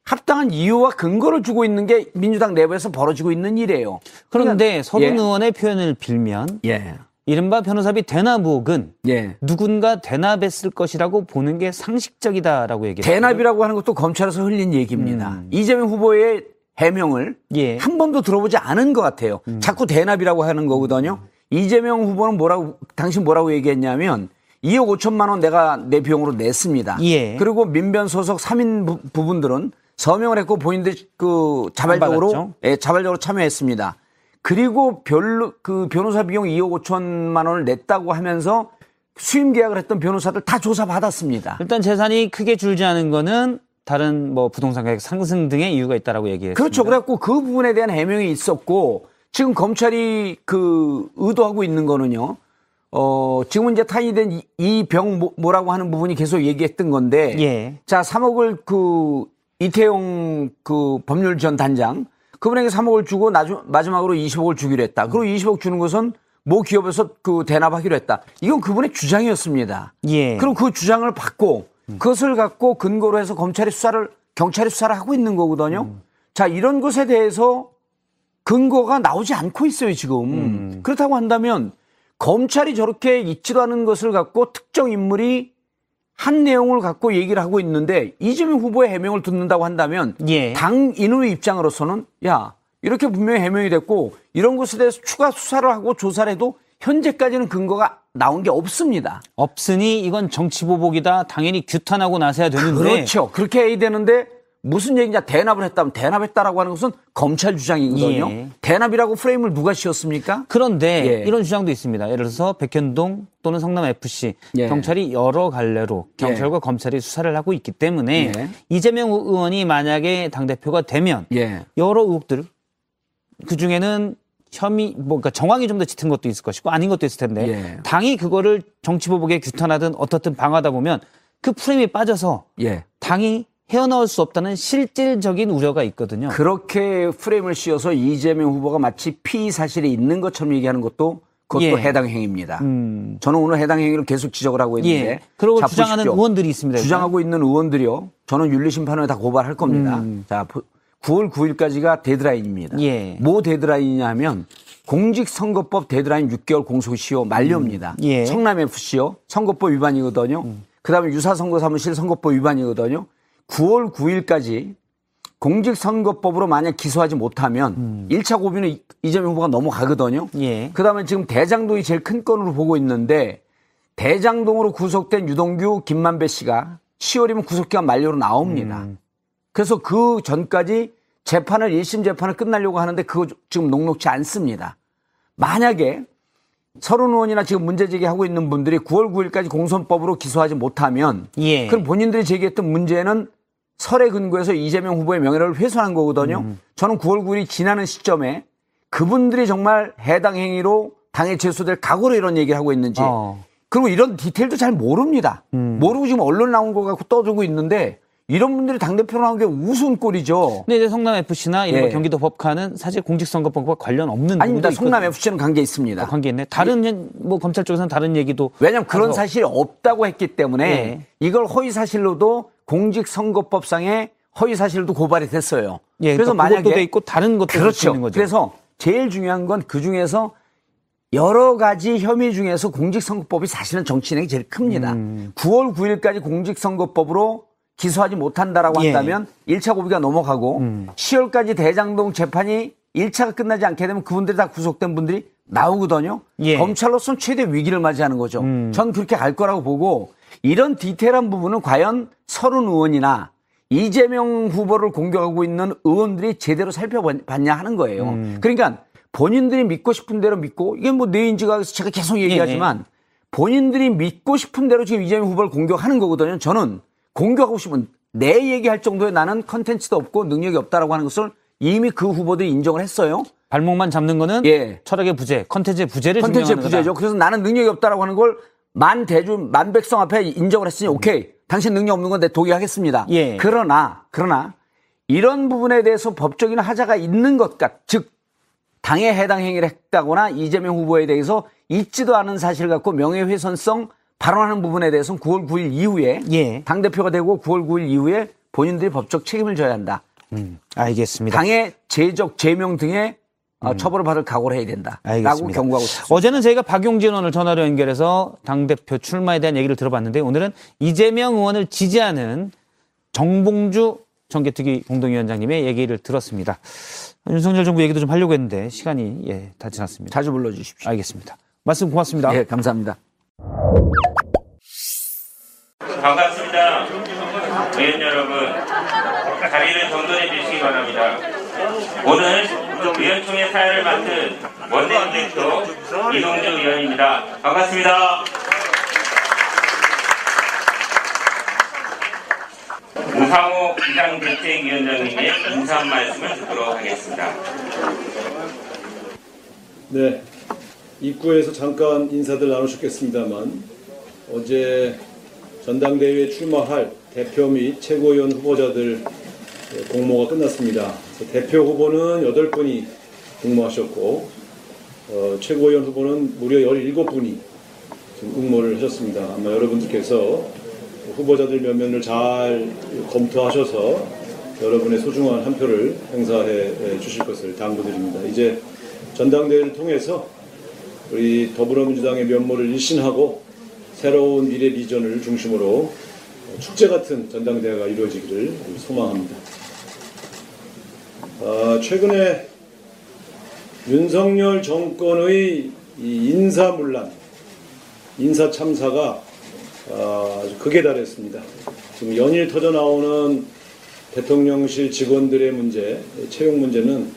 합당한 이유와 근거를 주고 있는 게 민주당 내부에서 벌어지고 있는 일이에요. 그런데 서른 예. 의원의 표현을 빌면 예. 이른바 변호사비 대납의혹은 예. 누군가 대납했을 것이라고 보는 게 상식적이다라고 얘기했어요. 대납이라고 하는 것도 검찰에서 흘린 얘기입니다. 이재명 후보의 해명을 예. 한 번도 들어보지 않은 것 같아요. 자꾸 대납이라고 하는 거거든요. 이재명 후보는 뭐라고 당신 뭐라고 얘기했냐면 2억 5천만 원 내가 내 비용으로 냈습니다. 예. 그리고 민변 소속 3인 부, 부분들은 서명을 했고 본인들 그 자발적으로? 예, 자발적으로 참여했습니다. 그리고 별로 그 변호사 비용 2억 5천만 원을 냈다고 하면서 수임 계약을 했던 변호사들 다 조사 받았습니다. 일단 재산이 크게 줄지 않은 거는 다른 뭐 부동산 가격 상승 등의 이유가 있다라고 얘기했습니다. 그렇죠. 그래갖고 그 부분에 대한 해명이 있었고 지금 검찰이 그 의도하고 있는 거는요. 어, 지금은 이제 탄이된 이 병 뭐라고 하는 부분이 계속 얘기했던 건데. 예. 자, 3억을 그 이태용 그 법률 전 단장 그분에게 3억을 주고 나중, 마지막으로 20억을 주기로 했다. 그리고 20억 주는 것은 모 기업에서 그 대납하기로 했다. 이건 그분의 주장이었습니다. 예. 그럼 그 주장을 받고 그것을 갖고 근거로 해서 검찰이 수사를 경찰이 수사를 하고 있는 거거든요. 자 이런 것에 대해서 근거가 나오지 않고 있어요 지금. 그렇다고 한다면 검찰이 저렇게 있지도 않은 것을 갖고 특정 인물이 한 내용을 갖고 얘기를 하고 있는데 이재명 후보의 해명을 듣는다고 한다면 당 인우의 입장으로서는 야 이렇게 분명히 해명이 됐고 이런 것에 대해서 추가 수사를 하고 조사를 해도 현재까지는 근거가 나온 게 없습니다. 없으니 이건 정치 보복이다. 당연히 규탄하고 나서야 되는데. 그렇죠. 그렇게 해야 되는데 무슨 얘기냐 대납을 했다면 대납했다라고 하는 것은 검찰 주장이거든요. 예. 대납이라고 프레임을 누가 씌웠습니까? 그런데 예. 이런 주장도 있습니다. 예를 들어서 백현동 또는 성남 FC 예. 경찰이 여러 갈래로 경찰과 검찰이 수사를 하고 있기 때문에 예. 이재명 의원이 만약에 당 대표가 되면 예. 여러 의혹들 그 중에는 혐의 뭐 그러니까 정황이 좀 더 짙은 것도 있을 것이고 아닌 것도 있을 텐데 예. 당이 그거를 정치 보복에 규탄하든 어떻든 방하다 보면 그 프레임에 빠져서 예. 당이 헤어나올 수 없다는 실질적인 우려가 있거든요. 그렇게 프레임을 씌워서 이재명 후보가 마치 피의 사실이 있는 것처럼 얘기하는 것도 그것도 예. 해당 행위입니다. 저는 오늘 해당 행위를 계속 지적을 하고 있는데 예. 그러고 자, 주장하는. 의원들이 있습니다. 주장하고 있는 의원들이요. 저는 윤리심판원에 다 고발할 겁니다. 음. 자, 9월 9일까지가 데드라인입니다. 예. 뭐 데드라인이냐 하면 공직선거법 데드라인 6개월 공소시효 만료입니다. 음. 예. 성남FC요. 선거법 위반이거든요. 그다음에 유사선거사무실 선거법 위반이거든요. 9월 9일까지 공직선거법으로 만약 기소하지 못하면 1차 고비는 이- 이재명 후보가 넘어가거든요. 예. 그다음에 지금 대장동이 제일 큰 건으로 보고 있는데 대장동으로 구속된 유동규 김만배 씨가 10월이면 구속기간 만료로 나옵니다. 그래서 그 전까지 재판을 1심 재판을 끝나려고 하는데 그거 지금 녹록치 않습니다. 만약에 서른 의원이나 지금 문제 제기하고 있는 분들이 9월 9일까지 공선법으로 기소하지 못하면 예. 그럼 본인들이 제기했던 문제는 설에 근거해서 이재명 후보의 명예를 훼손한 거거든요. 저는 9월 9일이 지나는 시점에 그분들이 정말 해당 행위로 당에 제소될 각오로 이런 얘기를 하고 있는지 그리고 이런 디테일도 잘 모릅니다. 모르고 지금 언론 나온 거 갖고 떠들고 있는데 이런 분들이 당대표로 나온 게 우스운 꼴이죠. 근데 이제 성남 FC나 이런 예. 경기도 법카는 사실 공직선거법과 관련 없는 아닙니다. 부분도 성남 있거든요. FC는 관계 있습니다. 관계 있네. 다른 뭐 검찰 쪽에서는 다른 얘기도 왜냐하면 그런. 사실이 없다고 했기 때문에 예. 이걸 허위 사실로도 공직선거법상의 허위 사실도 고발이 됐어요. 예, 그래서 그러니까 만약에 돼 있고 다른 것도 그렇죠. 있는 거죠. 그래서 제일 중요한 건 그 중에서 여러 가지 혐의 중에서 공직선거법이 사실은 정치인에게 제일 큽니다. 음. 9월 9일까지 공직선거법으로 기소하지 못한다라고 예. 한다면 1차 고비가 넘어가고 음. 10월까지 대장동 재판이 1차가 끝나지 않게 되면 그분들이 다 구속된 분들이 나오거든요. 예. 음. 검찰로서는 최대 위기를 맞이하는 거죠. 전 그렇게 갈 거라고 보고 이런 디테일한 부분은 과연 서른 의원이나 이재명 후보를 공격하고 있는 의원들이 제대로 살펴봤냐 하는 거예요. 음. 그러니까 본인들이 믿고 싶은 대로 믿고 이게 뭐 뇌인지가 제가 계속 얘기하지만 본인들이 믿고 싶은 대로 지금 이재명 후보를 공격하는 거거든요. 저는 공격하고 싶은 내 얘기할 정도의 나는 컨텐츠도 없고 능력이 없다라고 하는 것을 이미 그 후보들이 인정을 했어요. 발목만 잡는 거는 철학의 부재, 컨텐츠의 부재를 컨텐츠의 부재죠. 그래서 나는 능력이 없다라고 하는 걸 만 대중 만 백성 앞에 인정을 했으니 오케이 당신 능력 없는 건내 동의하겠습니다. 예. 그러나 그러나 이런 부분에 대해서 법적인 하자가 있는 것 같, 즉 당에 해당 행위를 했다거나 이재명 후보에 대해서 있지도 않은 사실 갖고 명예훼손성 발언하는 부분에 대해서는 9월 9일 이후에 예. 당 대표가 되고 9월 9일 이후에 본인들이 법적 책임을 져야 한다. 알겠습니다. 당의 제적 제명 등의 어, 처벌을 받을 각오를 해야 된다 라고 음. 알겠습니다. 경고하고 있습니다. 어제는 저희가 박용진 의원을 전화로 연결해서 당대표 출마에 대한 얘기를 들어봤는데 오늘은 이재명 의원을 지지하는 정봉주 정개특위 공동위원장님의 얘기를 들었습니다. 윤석열 정부 얘기도 좀 하려고 했는데 시간이 예, 다 지났습니다. 자주 불러주십시오. 알겠습니다. 말씀 고맙습니다. 예, 감사합니다. 반갑습니다. 의원 여러분, 자리를 정돈해 주시기 바랍니다. 오늘 의원총회 사회를 맡은 원내인 대표 이동주 의원입니다. 반갑습니다. 우상호 비상대책위원장님의 인사 말씀을 듣도록 하겠습니다. 네, 입구에서 잠깐 인사들 나누셨겠습니다만 어제 전당대회에 출마할 대표 및 최고위원 후보자들 공모가 끝났습니다. 대표 후보는 8분이 공모하셨고 어, 최고위원 후보는 무려 17분이 지금 응모를 하셨습니다. 아마 여러분들께서 후보자들 면면을 잘 검토하셔서 여러분의 소중한 한 표를 행사해 주실 것을 당부드립니다. 이제 전당대회를 통해서 우리 더불어민주당의 면모를 일신하고 새로운 미래 비전을 중심으로 축제 같은 전당대회가 이루어지기를 소망합니다. 아, 최근에 윤석열 정권의 이 인사문란, 인사 참사가 아, 아주 극에 달했습니다. 지금 연일 터져 나오는 대통령실 직원들의 문제, 채용 문제는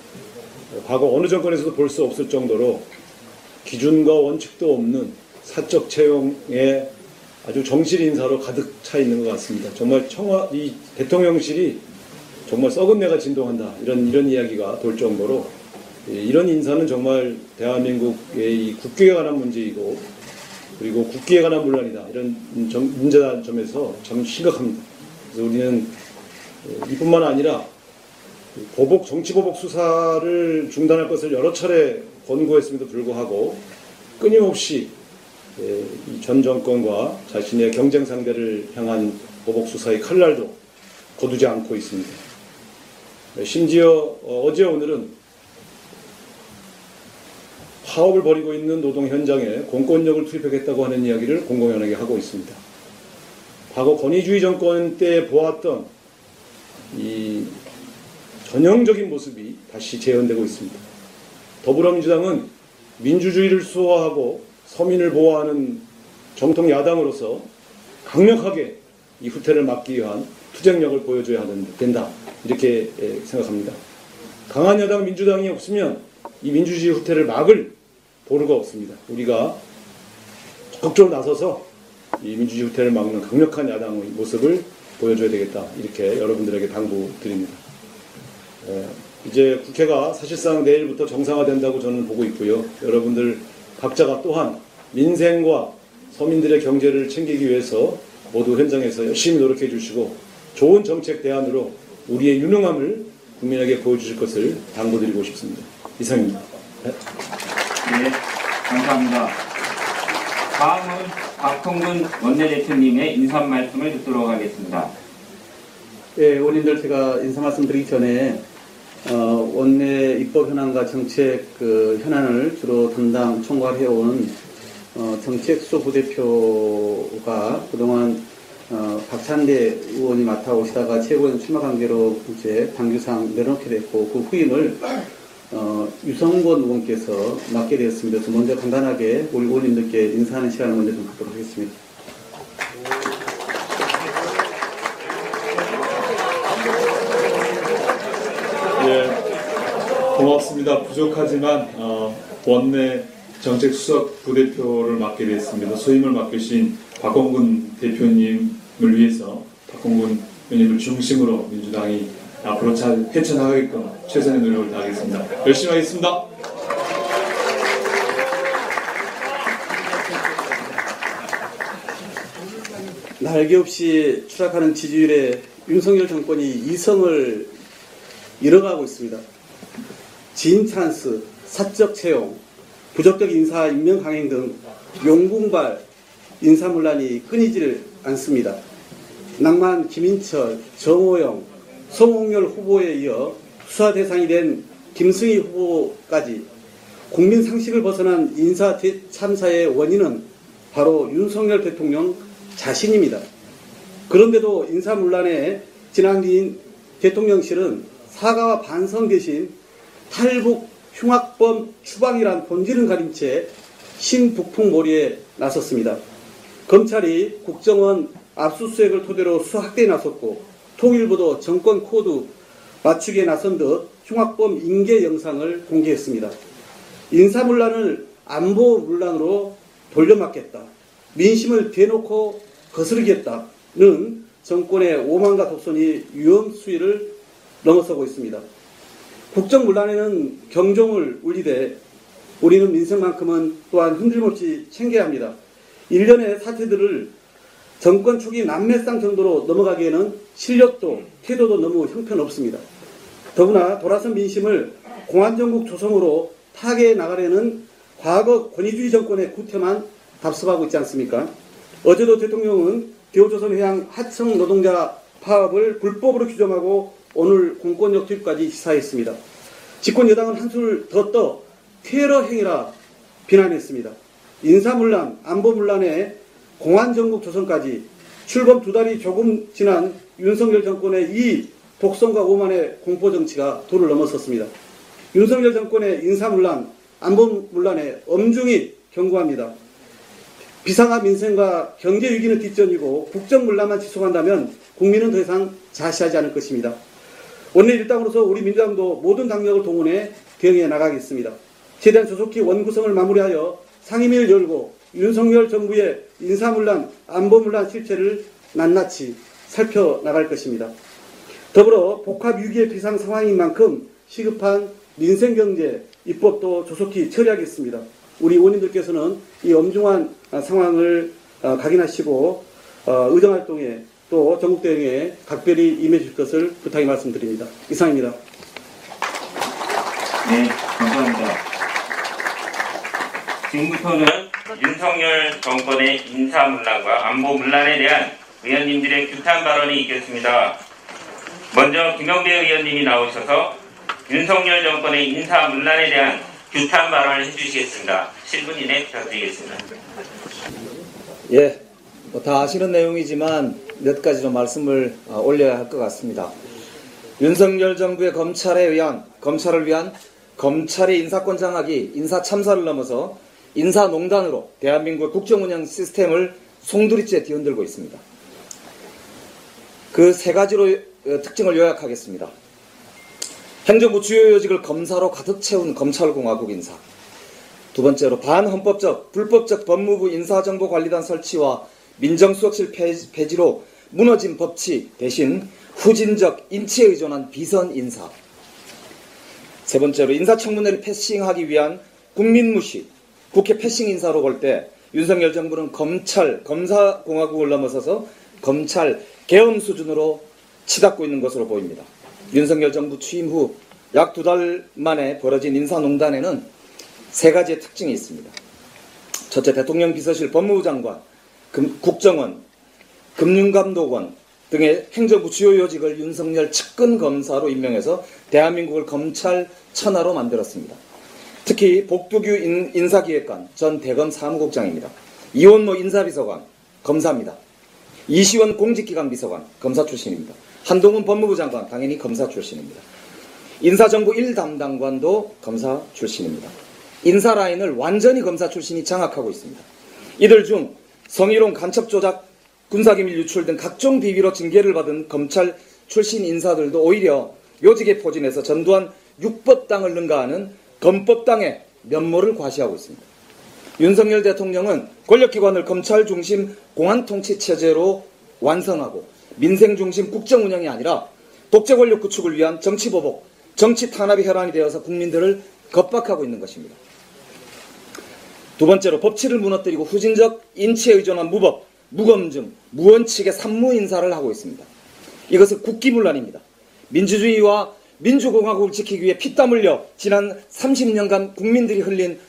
과거 어느 정권에서도 볼 수 없을 정도로 기준과 원칙도 없는 사적 채용에 아주 정실 인사로 가득 차 있는 것 같습니다. 정말 청와 이 대통령실이 정말 썩은 내가 진동한다 이런 이런 이야기가 돌 정도로 예, 이런 인사는 정말 대한민국의 이 국기에 관한 문제이고 그리고 국기에 관한 문란이다 이런 점, 문제라는 점에서 참 심각합니다. 그래서 우리는 예, 이뿐만 아니라 보복 정치 보복 수사를 중단할 것을 여러 차례 권고했음에도 불구하고 끊임없이 예, 이전 정권과 자신의 경쟁 상대를 향한 보복 수사의 칼날도 거두지 않고 있습니다. 예, 심지어 어, 어제 오늘은 파업을 벌이고 있는 노동 현장에 공권력을 투입하겠다고 하는 이야기를 공공연하게 하고 있습니다. 과거 권위주의 정권 때 보았던 이 전형적인 모습이 다시 재현되고 있습니다. 더불어민주당은 민주주의를 수호하고 서민을 보호하는 정통 야당으로서 강력하게 이 후퇴를 막기 위한 투쟁력을 보여줘야 된다. 이렇게 예, 생각합니다. 강한 야당 민주당이 없으면 이 민주주의 후퇴를 막을 보루가 없습니다. 우리가 적극적으로 나서서 이 민주주의 후퇴를 막는 강력한 야당의 모습을 보여줘야 되겠다. 이렇게 여러분들에게 당부드립니다. 예, 이제 국회가 사실상 내일부터 정상화된다고 저는 보고 있고요. 여러분들 각자가 또한 민생과 서민들의 경제를 챙기기 위해서 모두 현장에서 열심히 노력해 주시고 좋은 정책 대안으로 우리의 유능함을 국민에게 보여주실 것을 당부드리고 싶습니다. 이상입니다. 네. 네, 감사합니다. 다음은 박통근 원내대표님의 인사 말씀을 듣도록 하겠습니다. 예, 원인들 제가 인사 말씀드리기 전에 어, 원내 입법 현안과 정책 그 현안을 주로 담당 총괄해온 어, 정책수 부대표가 그동안 어, 박찬대 의원이 맡아오시다가 최고위원 출마 관계로 이제 당규상 내려놓게 됐고 그 후임을 어, 유성권 의원께서 맡게 되었습니다. 그래서 먼저 간단하게 우리 의원님들께 인사하는 시간을 먼저 좀 갖도록 하겠습니다. 예, 고맙습니다. 부족하지만 어, 원내 정책 수석 부대표를 맡게 됐습니다. 소임을 맡으신 박홍근 대표님을 위해서 박홍근 의원님을 중심으로 민주당이 앞으로 잘 헤쳐나가게끔 최선의 노력을 다하겠습니다. 열심히 하겠습니다. 날개 없이 추락하는 지지율에 윤석열 정권이 이성을 잃어가고 있습니다. 진 찬스, 사적 채용, 부적격 인사 임명 강행 등 용궁발 인사문란이 끊이지를 않습니다. 낭만 김인철, 정호영, 송홍열 후보에 이어 수사 대상이 된 김승희 후보까지 국민 상식을 벗어난 인사 참사의 원인은 바로 윤석열 대통령 자신입니다. 그런데도 인사문란에 진앙지인 대통령실은 사과와 반성 대신 탈북 흉악범 추방이란 본질은 가린 채 신북풍몰이에 나섰습니다. 검찰이 국정원 압수수색을 토대로 수사 확대에 나섰고 통일부도 정권 코드 맞추기에 나선 듯 흉악범 인계 영상을 공개했습니다. 인사문란을 안보 문란으로 돌려막겠다. 민심을 대놓고 거스르겠다는 정권의 오만과 독선이 위험 수위를 넘어서고 있습니다. 국정 문란에는 경종을 울리되 우리는 민생만큼은 또한 흔들림없이 챙겨야 합니다. 일련의 사태들을 정권 초기 남매상 정도로 넘어가기에는 실력도 태도도 너무 형편없습니다. 더구나 돌아선 민심을 공안정국 조성으로 타개해 나가려는 과거 권위주의 정권의 구태만 답습하고 있지 않습니까? 어제도 대통령은 대우조선 해양 하청 노동자 파업을 불법으로 규정하고 오늘 공권력 투입까지 시사했습니다. 집권 여당은 한술 더 떠 테러 행위라 비난했습니다. 인사문란, 안보문란에 공안정국 조선까지 출범 두 달이 조금 지난 윤석열 정권의 이 독성과 오만의 공포정치가 도를 넘었었습니다. 윤석열 정권의 인사문란, 안보문란에 엄중히 경고합니다. 비상화 민생과 경제 위기는 뒷전이고 국정 문란만 지속한다면 국민은 더 이상 자시하지 않을 것입니다. 원내 일당으로서 우리 민주당도 모든 당력을 동원해 대응해 나가겠습니다. 최대한 조속히 원구성을 마무리하여 상임위를 열고 윤석열 정부의 인사문란, 안보문란 실체를 낱낱이 살펴나갈 것입니다. 더불어 복합 위기의 비상 상황인 만큼 시급한 민생경제 입법도 조속히 처리하겠습니다. 우리 의원님들께서는 이 엄중한 상황을 어, 각인하시고 어, 의정활동에 또 전국 대응에 각별히 임해 주실 것을 부탁의 말씀드립니다. 이상입니다. 네, 감사합니다. 지금부터는 윤석열 정권의 인사 문란과 안보 문란에 대한 의원님들의 규탄 발언이 있겠습니다. 먼저 김영배 의원님이 나오셔서 윤석열 정권의 인사 문란에 대한 규탄 발언을 해주시겠습니다. 10분 이내 부탁드리겠습니다. 예, 뭐 다 아시는 내용이지만 몇 가지 좀 말씀을 어, 올려야 할 것 같습니다. 윤석열 정부의 검찰에 의한 검찰을 위한 검찰의 인사권 장악이 인사 참사를 넘어서 인사농단으로 대한민국 국정운영 시스템을 송두리째 뒤흔들고 있습니다. 그 세 가지로 어, 특징을 요약하겠습니다. 행정부 주요 요직을 검사로 가득 채운 검찰공화국 인사. 두 번째로 반헌법적, 불법적 법무부 인사정보관리단 설치와 민정수석실 폐지로 무너진 법치 대신 후진적 인치에 의존한 비선 인사. 세 번째로 인사청문회를 패싱하기 위한 국민 무시, 국회 패싱 인사로 볼 때 윤석열 정부는 검찰, 검사 공화국을 넘어서서 검찰 계엄 수준으로 치닫고 있는 것으로 보입니다. 윤석열 정부 취임 후 약 두 달 만에 벌어진 인사농단에는 세 가지의 특징이 있습니다. 첫째, 대통령 비서실 법무부 장관, 금, 국정원, 금융감독원 등의 행정부 주요 요직을 윤석열 측근 검사로 임명해서 대한민국을 검찰 천하로 만들었습니다. 특히 복두규 인, 사기획관 전 대검 사무국장입니다. 이원모 인사비서관 검사입니다. 이시원 공직기강 비서관 검사 출신입니다. 한동훈 법무부 장관 당연히 검사 출신입니다. 인사정부 1담당관도 검사 출신입니다. 인사 라인을 완전히 검사 출신이 장악하고 있습니다. 이들 중 성희롱 간첩 조작 군사기밀 유출 등 각종 비위로 징계를 받은 검찰 출신 인사들도 오히려 요직에 포진해서 전두환 육법당을 능가하는 검법당의 면모를 과시하고 있습니다. 윤석열 대통령은 권력기관을 검찰 중심 공안 통치 체제로 완성하고 민생 중심 국정 운영이 아니라 독재 권력 구축을 위한 정치 보복, 정치 탄압이 혈안이 되어서 국민들을 겁박하고 있는 것입니다. 두 번째로 법치를 무너뜨리고 후진적 인치에 의존한 무법, 무검증, 무원칙의 산무 인사를 하고 있습니다. 이것은 국기문란입니다. 민주주의와 민주공화국을 지키기 위해 피땀 흘려 지난 30년간 국민들이 흘린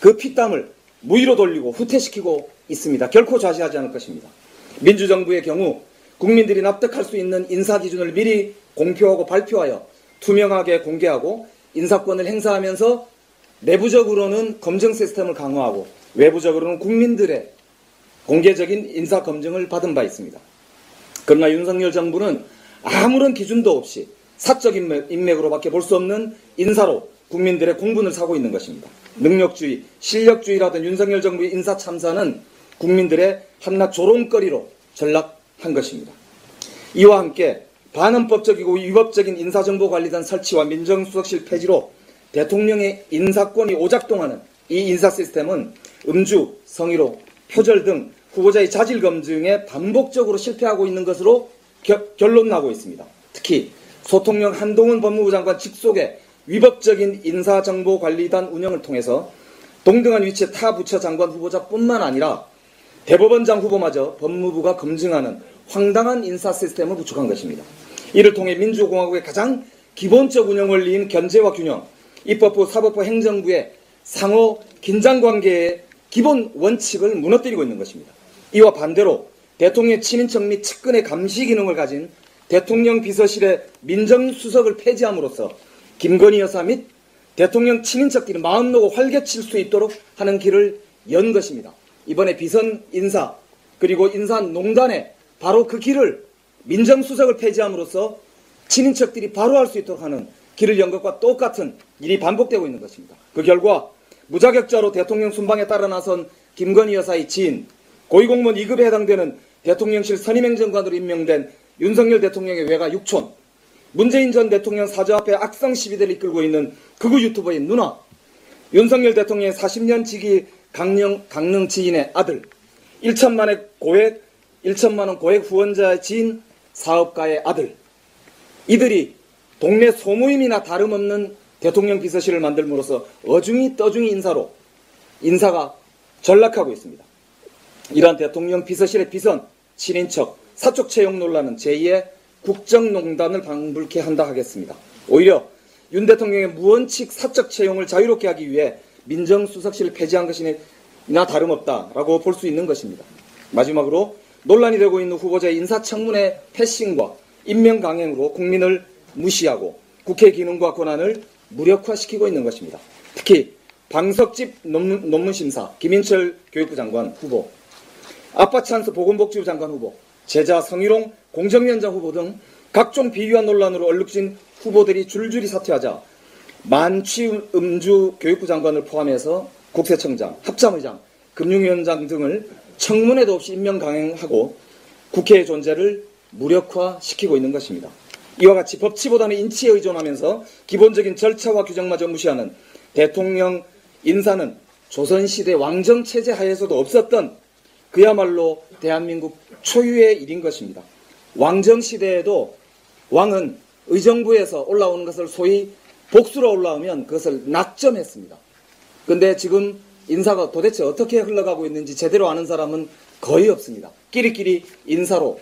그 피땀을 무위로 돌리고 후퇴시키고 있습니다. 결코 좌시하지 않을 것입니다. 민주정부의 경우 국민들이 납득할 수 있는 인사 기준을 미리 공표하고 발표하여 투명하게 공개하고 인사권을 행사하면서 내부적으로는 검증 시스템을 강화하고 외부적으로는 국민들의 공개적인 인사 검증을 받은 바 있습니다. 그러나 윤석열 정부는 아무런 기준도 없이 사적 인맥, 으로밖에 볼 수 없는 인사로 국민들의 공분을 사고 있는 것입니다. 능력주의, 실력주의라던 윤석열 정부의 인사 참사는 국민들의 한낱 조롱거리로 전락한 것입니다. 이와 함께 반헌법적이고 위법적인 인사정보관리단 설치와 민정수석실 폐지로 대통령의 인사권이 오작동하는 이 인사 시스템은 음주, 성희롱, 표절 등 후보자의 자질 검증에 반복적으로 실패하고 있는 것으로 겨, 결론 나고 있습니다. 특히 소통령 한동훈 법무부 장관 직속의 위법적인 인사정보관리단 운영을 통해서 동등한 위치의 타 부처 장관 후보자뿐만 아니라 대법원장 후보마저 법무부가 검증하는 황당한 인사 시스템을 구축한 것입니다. 이를 통해 민주공화국의 가장 기본적 운영 원리인 견제와 균형, 입법부, 사법부, 행정부의 상호 긴장 관계의 기본 원칙을 무너뜨리고 있는 것입니다. 이와 반대로 대통령 친인척 및 측근의 감시 기능을 가진 대통령 비서실의 민정수석을 폐지함으로써 김건희 여사 및 대통령 친인척끼리 마음 놓고 활개칠 수 있도록 하는 길을 연 것입니다. 이번에 비선 인사 그리고 인사 농단에 바로 그 길을 민정수석을 폐지함으로써 친인척들이 바로 할 수 있도록 하는 길을 연 것과 똑같은 일이 반복되고 있는 것입니다. 그 결과 무자격자로 대통령 순방에 따라 나선 김건희 여사의 지인, 고위공무원 2급에 해당되는 대통령실 선임행정관으로 임명된 윤석열 대통령의 외가 육촌, 문재인 전 대통령 사저 앞에 악성 시비대를 이끌고 있는 극우 유튜버인 누나, 윤석열 대통령의 40년 지기 강령, 강릉 지인의 아들, 1천만의 고액, 1천만 원 고액 후원자의 지인 사업가의 아들, 이들이 동네 소모임이나 다름없는 대통령 비서실을 만들므로써 어중이 떠중이 인사로 인사가 전락하고 있습니다. 이러한 대통령 비서실의 비선, 친인척, 사적 채용 논란은 제2의 국정농단을 방불케 한다 하겠습니다. 오히려 윤 대통령의 무원칙 사적 채용을 자유롭게 하기 위해 민정수석실을 폐지한 것이나 다름없다라고 볼 수 있는 것입니다. 마지막으로 논란이 되고 있는 후보자의 인사청문회 패싱과 임명 강행으로 국민을 무시하고 국회 기능과 권한을 무력화시키고 있는 것입니다. 특히 방석집 논문, 논문심사 김인철 교육부 장관 후보, 아빠 찬스 보건복지부 장관 후보, 제자 성희롱 공정위원장 후보 등 각종 비위와 논란으로 얼룩진 후보들이 줄줄이 사퇴하자 만취 음주 교육부 장관을 포함해서 국세청장, 합참의장, 금융위원장 등을 청문회도 없이 임명 강행하고 국회의 존재를 무력화시키고 있는 것입니다. 이와 같이 법치보다는 인치에 의존하면서 기본적인 절차와 규정마저 무시하는 대통령 인사는 조선시대 왕정체제 하에서도 없었던 그야말로 대한민국 초유의 일인 것입니다. 왕정 시대에도 왕은 의정부에서 올라오는 것을 소위 복수로 올라오면 그것을 낙점했습니다. 근데 지금 인사가 도대체 어떻게 흘러가고 있는지 제대로 아는 사람은 거의 없습니다. 끼리끼리 인사로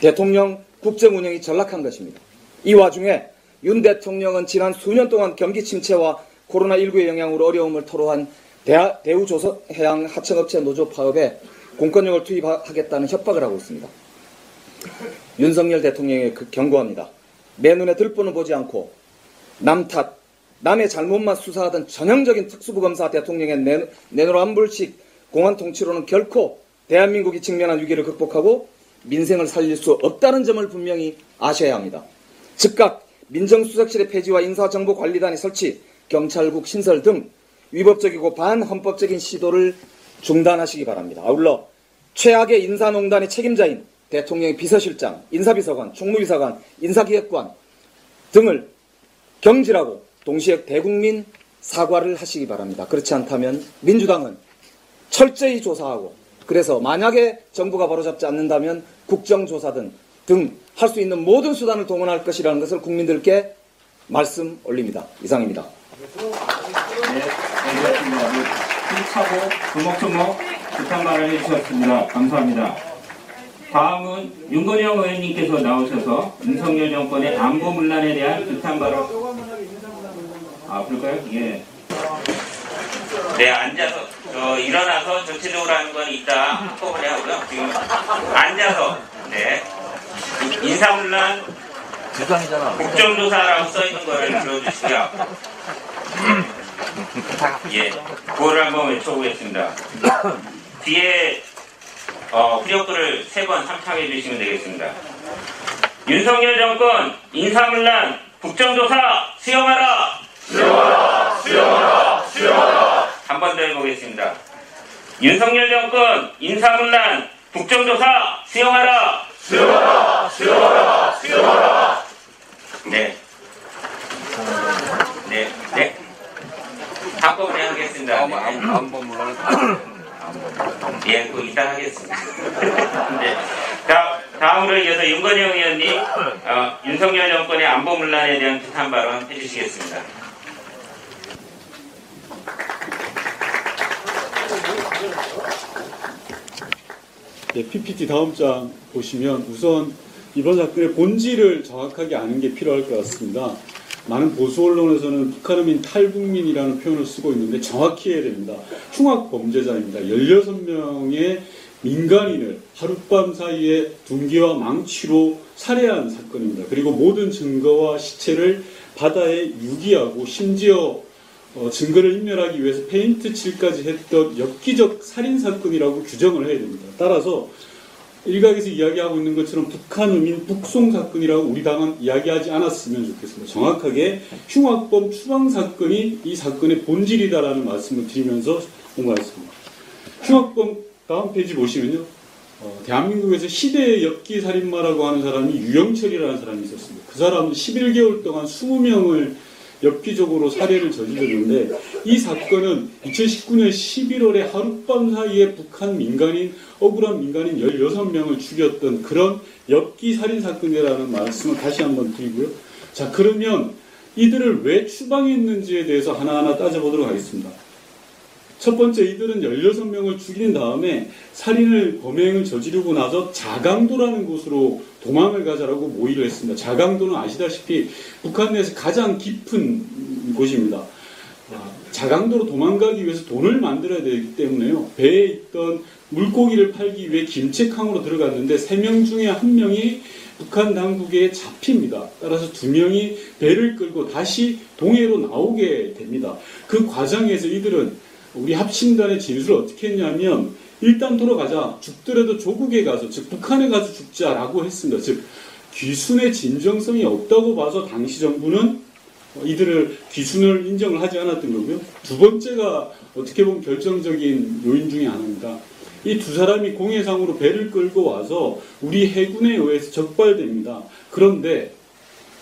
대통령 국정 운영이 전락한 것입니다. 이 와중에 윤 대통령은 지난 수년 동안 경기 침체와 코로나19의 영향으로 어려움을 토로한 대우조선해양 하청업체 노조 파업에 공권력을 투입하겠다는 협박을 하고 있습니다. 윤석열 대통령의 그 경고합니다. 내 눈에 들보는 보지 않고 남 탓, 남의 잘못만 수사하던 전형적인 특수부 검사 대통령의 내노란불식 공안 통치로는 결코 대한민국이 직면한 위기를 극복하고 민생을 살릴 수 없다는 점을 분명히 아셔야 합니다. 즉각 민정수석실의 폐지와 인사정보관리단의 설치, 경찰국 신설 등 위법적이고 반헌법적인 시도를 중단하시기 바랍니다. 아울러 최악의 인사농단의 책임자인 대통령의 비서실장, 인사비서관, 총무비서관, 인사기획관 등을 경질하고 동시에 대국민 사과를 하시기 바랍니다. 그렇지 않다면 민주당은 철저히 조사하고 그래서 만약에 정부가 바로잡지 않는다면 국정조사든 등 할 수 있는 모든 수단을 동원할 것이라는 것을 국민들께 말씀 올립니다. 이상입니다. 네, 알겠습니다. 힘차고 조목조목 비판 발언해 주셨습니다. 감사합니다. 다음은 윤건영 의원님께서 나오셔서 윤석열 정권의 안보 문란에 대한 비판 발언. 아, 그럴까요? 예. 네, 앉아서, 저, 일어나서 전체적으로 하는 건 이따 한꺼번에 하고요. 지금, 앉아서, 네. 인사문란 국정조사라고 써있는 거를 들어주시고요. 예, 그거를 한번 외쳐보겠습니다. 뒤에, 어, 후력부를 세번 함창해 주시면 되겠습니다. 윤석열 정권 인사문란 국정조사 수용하라! 수용하라! 수용하라! 수용하라! 한 번 더 해보겠습니다. 윤석열 정권 인사문란 국정조사 수용하라! 수용하라! 수용하라! 수용하라! 네. 네, 네. 한꺼번에 하겠습니다. 네. 한번 물론 예, 그 이따 하겠습니다. 네. 다, 다음으로 이어서 윤건영 의원님, 어, 윤석열 정권의 안보 문란에 대한 비판 발언 해주시겠습니다. 네, PPT 다음 장 보시면 우선 이번 사건의 본질을 정확하게 아는 게 필요할 것 같습니다. 많은 보수 언론에서는 북한어민 탈북민이라는 표현을 쓰고 있는데 정확히 해야 됩니다. 흉악 범죄자입니다. 16명의 민간인을 하룻밤 사이에 둔기와 망치로 살해한 사건입니다. 그리고 모든 증거와 시체를 바다에 유기하고 심지어 어, 증거를 인멸하기 위해서 페인트 칠까지 했던 엽기적 살인 사건이라고 규정을 해야 됩니다. 따라서 일각에서 이야기하고 있는 것처럼 북한 의민 북송 사건이라고 우리 당은 이야기하지 않았으면 좋겠습니다. 정확하게 흉악범 추방 사건이 이 사건의 본질이다라는 말씀을 드리면서 공부하겠습니다. 흉악범 다음 페이지 보시면요. 어, 대한민국에서 시대의 엽기 살인마라고 하는 사람이 유영철이라는 사람이 있었습니다. 그 사람은 11개월 동안 20명을 엽기적으로 살해를 저질렀는데 이 사건은 2019년 11월에 하룻밤 사이에 북한 민간인 억울한 민간인 16명을 죽였던 그런 엽기 살인 사건이라는 말씀을 다시 한번 드리고요. 자 그러면 이들을 왜 추방했는지에 대해서 하나하나 따져보도록 하겠습니다. 첫 번째 이들은 16명을 죽인 다음에 살인을 범행을 저지르고 나서 자강도라는 곳으로 도망을 가자라고 모의를 했습니다. 자강도는 아시다시피 북한 내에서 가장 깊은 곳입니다. 아, 자강도로 도망가기 위해서 돈을 만들어야 되기 때문에요. 배에 있던 물고기를 팔기 위해 김책항으로 들어갔는데 세 명 중에 한 명이 북한 당국에 잡힙니다. 따라서 두 명이 배를 끌고 다시 동해로 나오게 됩니다. 그 과정에서 이들은 우리 합심단의 진술을 어떻게 했냐면 일단 돌아가자 죽더라도 조국에 가서 즉 북한에 가서 죽자라고 했습니다. 즉 귀순의 진정성이 없다고 봐서 당시 정부는 이들을 귀순을 인정을 하지 않았던 거고요. 두 번째가 어떻게 보면 결정적인 요인 중에 하나입니다. 이 두 사람이 공해상으로 배를 끌고 와서 우리 해군에 의해서 적발됩니다. 그런데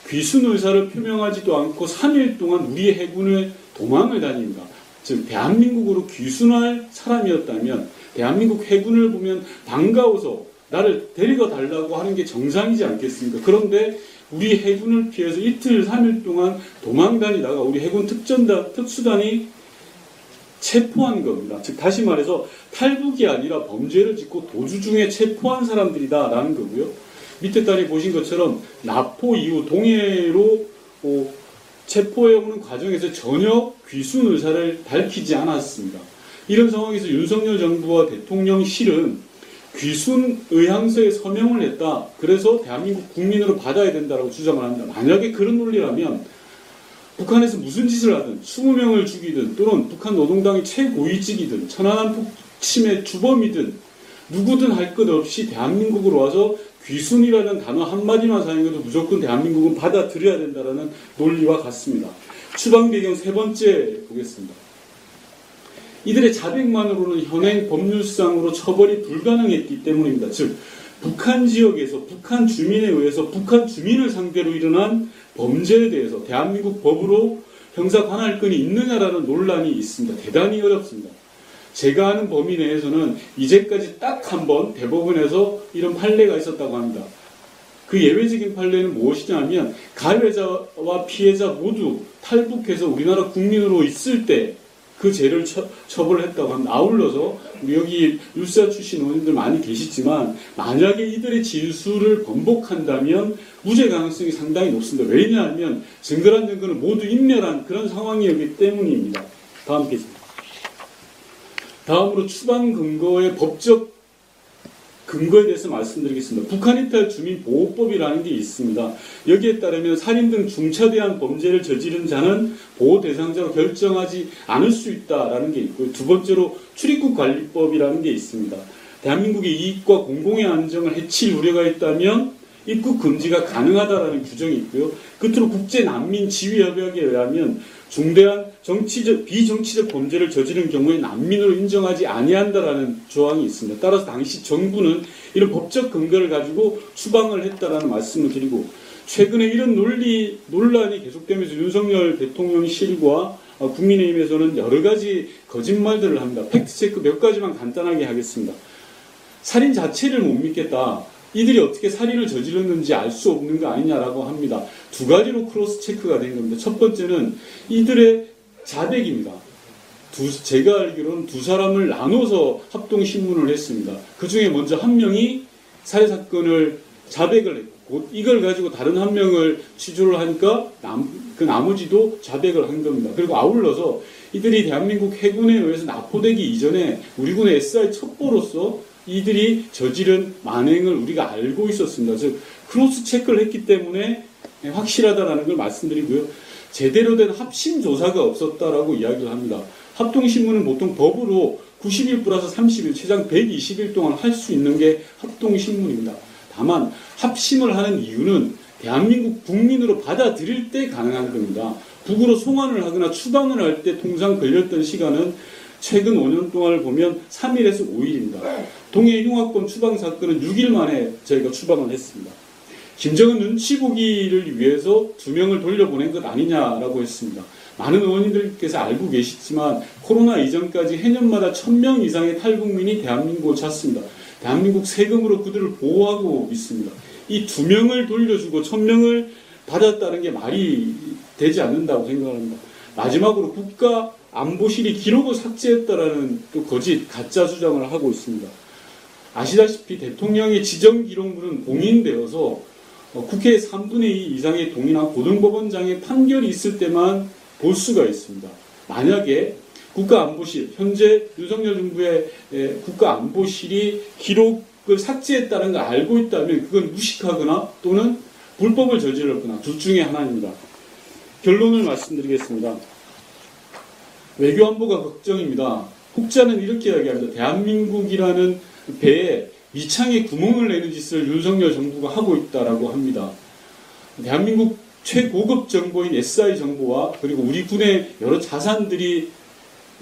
귀순 의사를 표명하지도 않고 3일 동안 우리 해군을 도망을 다닙니다. 즉 대한민국으로 귀순할 사람이었다면 대한민국 해군을 보면 반가워서 나를 데리고 달라고 하는 게 정상이지 않겠습니까? 그런데 우리 해군을 피해서 이틀, 삼일 동안 도망 다니다가 우리 해군 특전단, 특수단이 체포한 겁니다. 즉 다시 말해서 탈북이 아니라 범죄를 짓고 도주 중에 체포한 사람들이다라는 거고요. 밑에 단에 보신 것처럼 나포 이후 동해로 어, 체포해 오는 과정에서 전혀 귀순 의사를 밝히지 않았습니다. 이런 상황에서 윤석열 정부와 대통령실은 귀순 의향서에 서명을 했다. 그래서 대한민국 국민으로 받아야 된다고 주장을 합니다. 만약에 그런 논리라면 북한에서 무슨 짓을 하든 20명을 죽이든 또는 북한 노동당의 최고위직이든 천안함 폭침의 주범이든 누구든 할 것 없이 대한민국으로 와서 귀순이라는 단어 한마디만 사용해도 무조건 대한민국은 받아들여야 된다는 논리와 같습니다. 추방 배경 세 번째 보겠습니다. 이들의 자백만으로는 현행 법률상으로 처벌이 불가능했기 때문입니다. 즉, 북한 지역에서 북한 주민에 의해서 북한 주민을 상대로 일어난 범죄에 대해서 대한민국 법으로 형사 관할권이 있느냐라는 논란이 있습니다. 대단히 어렵습니다. 제가 아는 범위 내에서는 이제까지 딱 한 번 대법원에서 이런 판례가 있었다고 합니다. 그 예외적인 판례는 무엇이냐면 가해자와 피해자 모두 탈북해서 우리나라 국민으로 있을 때 그 죄를 처, 처벌을 했다고 합니다. 아울러서 여기 유사 출신 의원님들 많이 계시지만 만약에 이들의 진술을 번복한다면 무죄 가능성이 상당히 높습니다. 왜냐하면 증거란 증거는 모두 인멸한 그런 상황이었기 때문입니다. 다음 페이지. 다음으로 추방 근거의 법적 근거에 대해서 말씀드리겠습니다. 북한 이탈 주민 보호법이라는 게 있습니다. 여기에 따르면 살인 등 중차대한 범죄를 저지른 자는 보호 대상자로 결정하지 않을 수 있다라는 게 있고요. 두 번째로 출입국 관리법이라는 게 있습니다. 대한민국의 이익과 공공의 안정을 해칠 우려가 있다면 입국 금지가 가능하다라는 규정이 있고요. 끝으로 국제 난민 지위 협약에 의하면 중대한 정치적 비정치적 범죄를 저지른 경우에 난민으로 인정하지 아니한다라는 조항이 있습니다. 따라서 당시 정부는 이런 법적 근거를 가지고 추방을 했다라는 말씀을 드리고 최근에 이런 논리 논란이 계속되면서 윤석열 대통령실과 국민의힘에서는 여러 가지 거짓말들을 합니다. 팩트 체크 몇 가지만 간단하게 하겠습니다. 살인 자체를 못 믿겠다. 이들이 어떻게 살인을 저질렀는지 알 수 없는 거 아니냐라고 합니다. 두 가지로 크로스 체크가 된 겁니다. 첫 번째는 이들의 자백입니다. 두, 제가 알기로는 두 사람을 나눠서 합동 신문을 했습니다. 그 중에 먼저 한 명이 살해 사건을 자백을 했고 이걸 가지고 다른 한 명을 취조를 하니까 남, 그 나머지도 자백을 한 겁니다. 그리고 아울러서 이들이 대한민국 해군에 의해서 납포되기 이전에 우리 군의 SI 첩보로서 이들이 저지른 만행을 우리가 알고 있었습니다. 즉 cross check를 했기 때문에 확실하다라는 걸 말씀드리고요. 제대로 된 합신 조사가 없었다라고 이야기를 합니다. 합동신문은 보통 법으로 90일 플러스 30일, 최장 120일 동안 할 수 있는 게 합동신문입니다. 다만 합신을 하는 이유는 대한민국 국민으로 받아들일 때 가능한 겁니다. 북으로 송환을 하거나 추방을 할 때 통상 걸렸던 시간은 최근 5년 동안을 보면 3일에서 5일입니다. 동해 흉악범 추방 사건은 6일 만에 저희가 추방을 했습니다. 김정은 눈치 보기를 위해서 두 명을 돌려보낸 것 아니냐라고 했습니다. 많은 의원님들께서 알고 계시지만 코로나 이전까지 해년마다 1000명 이상의 탈북민이 대한민국을 찾습니다. 대한민국 세금으로 그들을 보호하고 있습니다. 이 두 명을 돌려주고 1000명을 받았다는 게 말이 되지 않는다고 생각합니다. 마지막으로 국가 안보실이 기록을 삭제했다라는 또 거짓 가짜 주장을 하고 있습니다. 아시다시피 대통령의 지정 기록물은 공인되어서 어, 국회 3분의 2 이상의 동의나 고등법원장의 판결이 있을 때만 볼 수가 있습니다. 만약에 국가안보실, 현재 윤석열 정부의 국가안보실이 기록을 삭제했다는 걸 알고 있다면 그건 무식하거나 또는 불법을 저질렀거나 둘 중에 하나입니다. 결론을 말씀드리겠습니다. 외교안보가 걱정입니다. 혹자는 이렇게 이야기합니다. 대한민국이라는 배에 미창에 구멍을 내는 짓을 윤석열 정부가 하고 있다라고 합니다. 대한민국 최고급 정보인 SI 정보와 그리고 우리 군의 여러 자산들이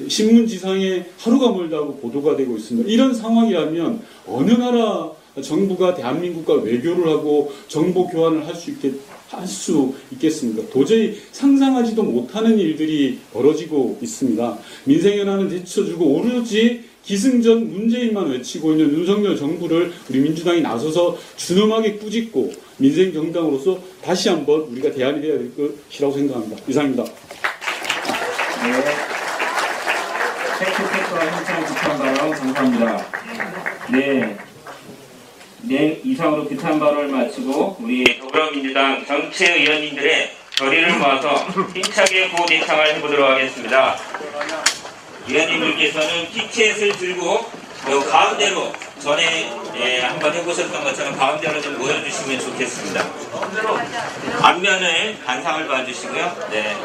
신문지상에 하루가 멀다고 보도가 되고 있습니다. 이런 상황이라면 어느 나라 정부가 대한민국과 외교를 하고 정보 교환을 할 수 있겠, 할 수 있겠습니까? 도저히 상상하지도 못하는 일들이 벌어지고 있습니다. 민생연화는 제쳐주고 오로지 기승전 문재인만 외치고 있는 윤석열 정부를 우리 민주당이 나서서 준엄하게 꾸짖고 민생 정당으로서 다시 한번 우리가 대안이 해야 될 것이라고 생각합니다. 이상입니다. 네. 감사합니다. 네. 네, 이상으로 비판 발언을 마치고 우리 더불어민주당 전체 의원님들의 결의를 모아서 힘차게 구호 대창을 해보도록 하겠습니다. 위원님들께서는 피켓을 들고 요 가운데로 전에 예, 한번 해보셨던 것처럼 가운데로 좀 모여주시면 좋겠습니다. 앞면을 반상을 봐주시고요. 네.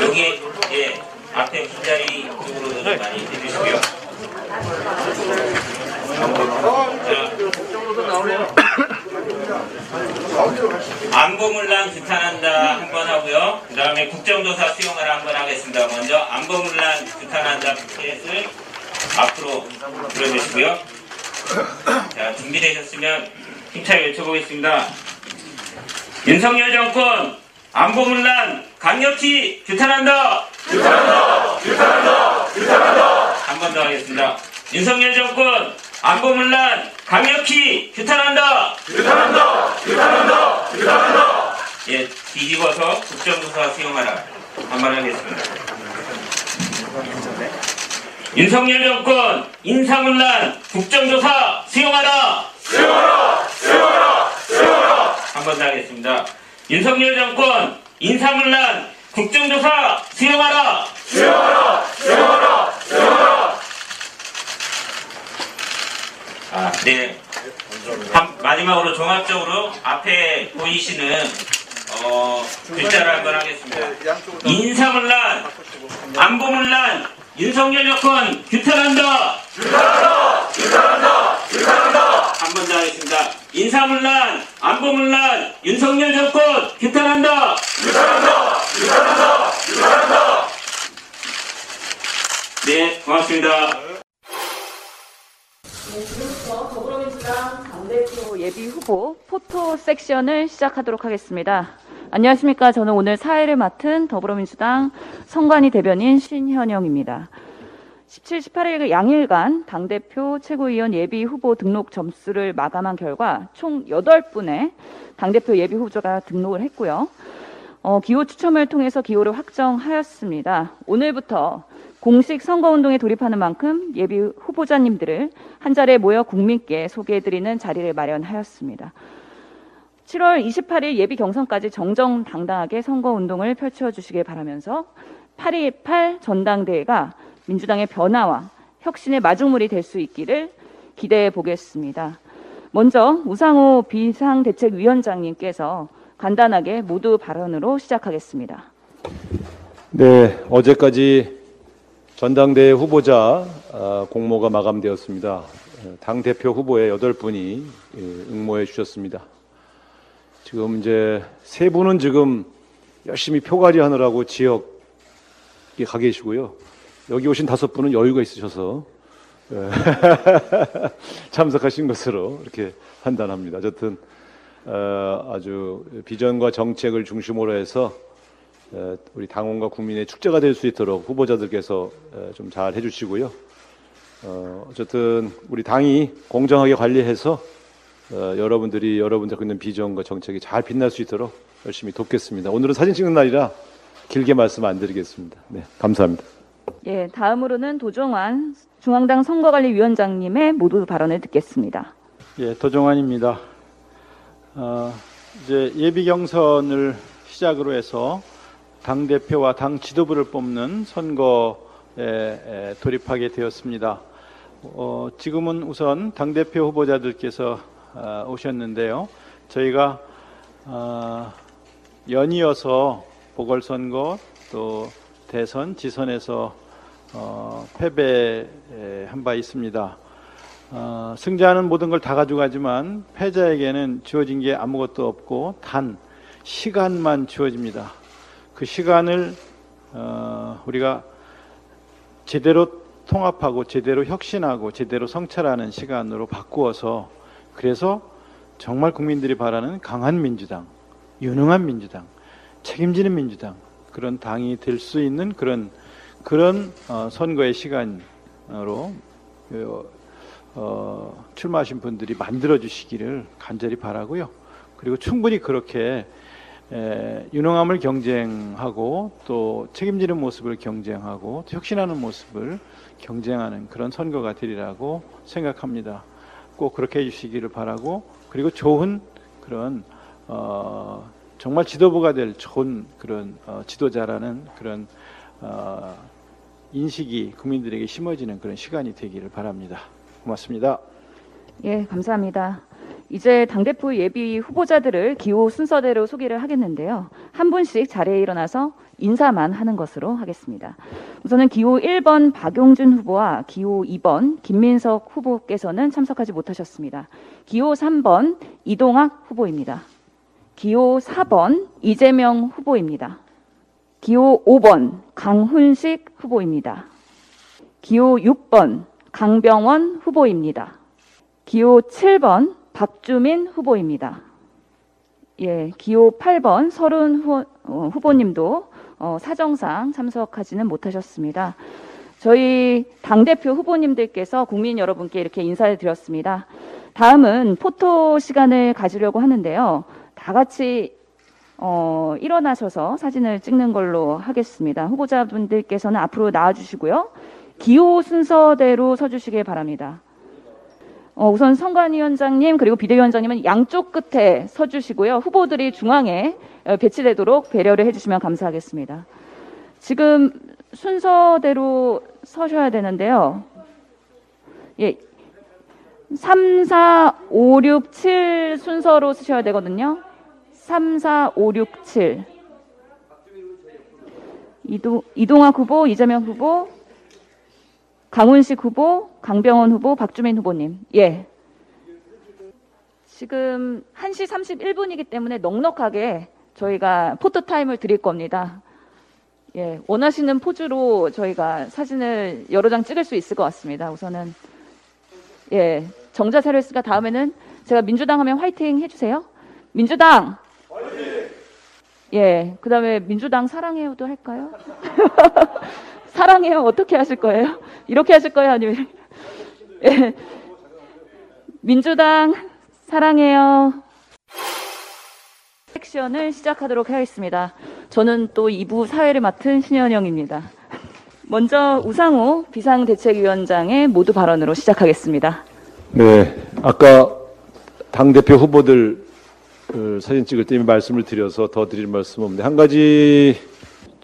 여기 예, 앞에 빈자리 쪽으로 많이 해주시고요. 안보문란 규탄한다 한 번 하고요. 그 다음에 국정조사 수용하라 한번 하겠습니다. 먼저 안보문란 규탄한다 피켓을 앞으로 들어주시고요. 자, 준비되셨으면 힘차게 외쳐보겠습니다. 윤석열 정권 안보문란 강력히 규탄한다! 규탄한다! 규탄한다! 규탄한다! 한 번 더 하겠습니다. 윤석열 정권 안보문란 강력히 규탄한다. 규탄한다. 규탄한다. 규탄한다. 예, 뒤집어서 국정조사 수용하라. 반말하겠습니다. 윤석열 정권 인사문란 국정조사 수용하라. 수용하라. 수용하라. 수용하라. 한 번 더 하겠습니다. 윤석열 정권 인사문란 국정조사 수용하라. 수용하라. 수용하라. 수용하라. 아, 네. 한, 마지막으로 종합적으로 앞에 보이시는 어, 글자를 한번 하겠습니다. 인사문란, 안보문란, 윤석열 여권 규탄한다. 규탄한다. 규탄한다. 규탄한다. 한 번 더 하겠습니다. 인사문란, 안보문란, 윤석열 정권 규탄한다. 규탄한다. 규탄한다. 규탄한다. 네, 고맙습니다. 지금부터 더불어민주당 당대표 예비 후보 포토 섹션을 시작하도록 하겠습니다. 안녕하십니까. 저는 오늘 사회를 맡은 더불어민주당 성관이 대변인 신현영입니다. 17, 18일 양일간 당대표 최고위원 예비 후보 등록 점수를 마감한 결과 총 8분의 당대표 예비 후보자가 등록을 했고요. 어, 기호 추첨을 통해서 기호를 확정하였습니다. 오늘부터 공식 선거운동에 돌입하는 만큼 예비 후보자님들을 한 자리에 모여 국민께 소개해드리는 자리를 마련하였습니다. 7월 28일 예비 경선까지 정정당당하게 선거운동을 펼쳐주시길 바라면서 8.28 전당대회가 민주당의 변화와 혁신의 마중물이 될 수 있기를 기대해 보겠습니다. 먼저 우상호 비상대책위원장님께서 간단하게 모두 발언으로 시작하겠습니다. 네, 어제까지 전당대회 후보자 아, 공모가 마감되었습니다. 당 대표 후보에 여덟 분이 예, 응모해 주셨습니다. 지금 이제 세 분은 지금 열심히 표가리 하느라고 지역에 가 계시고요. 여기 오신 다섯 분은 여유가 있으셔서 예, 참석하신 것으로 이렇게 판단합니다. 어쨌든 어, 아주 비전과 정책을 중심으로 해서 어, 우리 당원과 국민의 축제가 될 수 있도록 후보자들께서 어, 좀잘 해주시고요. 어, 어쨌든 우리 당이 공정하게 관리해서 어, 여러분들이 여러분들 갖고 있는 비전과 정책이 잘 빛날 수 있도록 열심히 돕겠습니다. 오늘은 사진 찍는 날이라 길게 말씀 안 드리겠습니다. 네, 감사합니다. 예, 다음으로는 도종환 중앙당 선거관리위원장님의 모두 발언을 듣겠습니다. 예, 도종환입니다. 어, 이제 예비 경선을 시작으로 해서 당 대표와 당 지도부를 뽑는 선거에 에, 돌입하게 되었습니다. 어, 지금은 우선 당 대표 후보자들께서 어, 오셨는데요. 저희가 어, 연이어서 보궐선거 또 대선, 지선에서 어, 패배한 바 있습니다. 어, 승자는 모든 걸 다 가져가지만 패자에게는 주어진 게 아무것도 없고 단 시간만 주어집니다. 그 시간을 어, 우리가 제대로 통합하고 제대로 혁신하고 제대로 성찰하는 시간으로 바꾸어서 그래서 정말 국민들이 바라는 강한 민주당, 유능한 민주당, 책임지는 민주당 그런 당이 될 수 있는 그런 그런 어, 선거의 시간으로 어, 출마하신 분들이 만들어 주시기를 간절히 바라고요. 그리고 충분히 그렇게 에, 유능함을 경쟁하고 또 책임지는 모습을 경쟁하고 혁신하는 모습을 경쟁하는 그런 선거가 되리라고 생각합니다. 꼭 그렇게 해주시기를 바라고 그리고 좋은 그런 어, 정말 지도부가 될 좋은 그런 어, 지도자라는 그런 어, 인식이 국민들에게 심어지는 그런 시간이 되기를 바랍니다. 고맙습니다. 예, 감사합니다. 이제 당대표 예비 후보자들을 기호 순서대로 소개를 하겠는데요. 한 분씩 자리에 일어나서 인사만 하는 것으로 하겠습니다. 우선은 기호 1번 박용준 후보와 기호 2번 김민석 후보께서는 참석하지 못하셨습니다. 기호 3번 이동학 후보입니다. 기호 4번 이재명 후보입니다. 기호 5번 강훈식 후보입니다. 기호 6번 강병원 후보입니다. 기호 7번 박주민 후보입니다. 예, 기호 8번 서른 후, 어, 후보님도 어, 사정상 참석하지는 못하셨습니다. 저희 당대표 후보님들께서 국민 여러분께 이렇게 인사를 드렸습니다. 다음은 포토 시간을 가지려고 하는데요. 다 같이 어, 일어나셔서 사진을 찍는 걸로 하겠습니다. 후보자분들께서는 앞으로 나와주시고요. 기호 순서대로 서주시길 바랍니다. 어, 우선 선관위원장님 그리고 비대위원장님은 양쪽 끝에 서주시고요. 후보들이 중앙에 어, 배치되도록 배려를 해주시면 감사하겠습니다. 지금 순서대로 서셔야 되는데요. 예, 3, 4, 5, 6, 7 순서로 쓰셔야 되거든요. 3, 4, 5, 6, 7. 이동, 이동학 후보, 이재명 후보, 강훈식 후보, 강병원 후보, 박주민 후보님. 예. 지금 1시 31분이기 때문에 넉넉하게 저희가 photo time을 드릴 겁니다. 예. 원하시는 포즈로 저희가 사진을 여러 장 찍을 수 있을 것 같습니다. 우선은. 예. 정자 세례스가 다음에는 제가 민주당 하면 화이팅 해주세요. 민주당! 예. 그 다음에 민주당 사랑해요도 할까요? 사랑해요. 어떻게 하실 거예요? 이렇게 하실 거예요? 아니면 예. 민주당 사랑해요. 섹션을 시작하도록 하겠습니다. 저는 또 2부 사회를 맡은 신현영입니다. 먼저 우상호 비상대책위원장의 모두 발언으로 시작하겠습니다. 네, 아까 당대표 후보들 그 사진 찍을 때 이미 말씀을 드려서 더 드릴 말씀 없는데 한 가지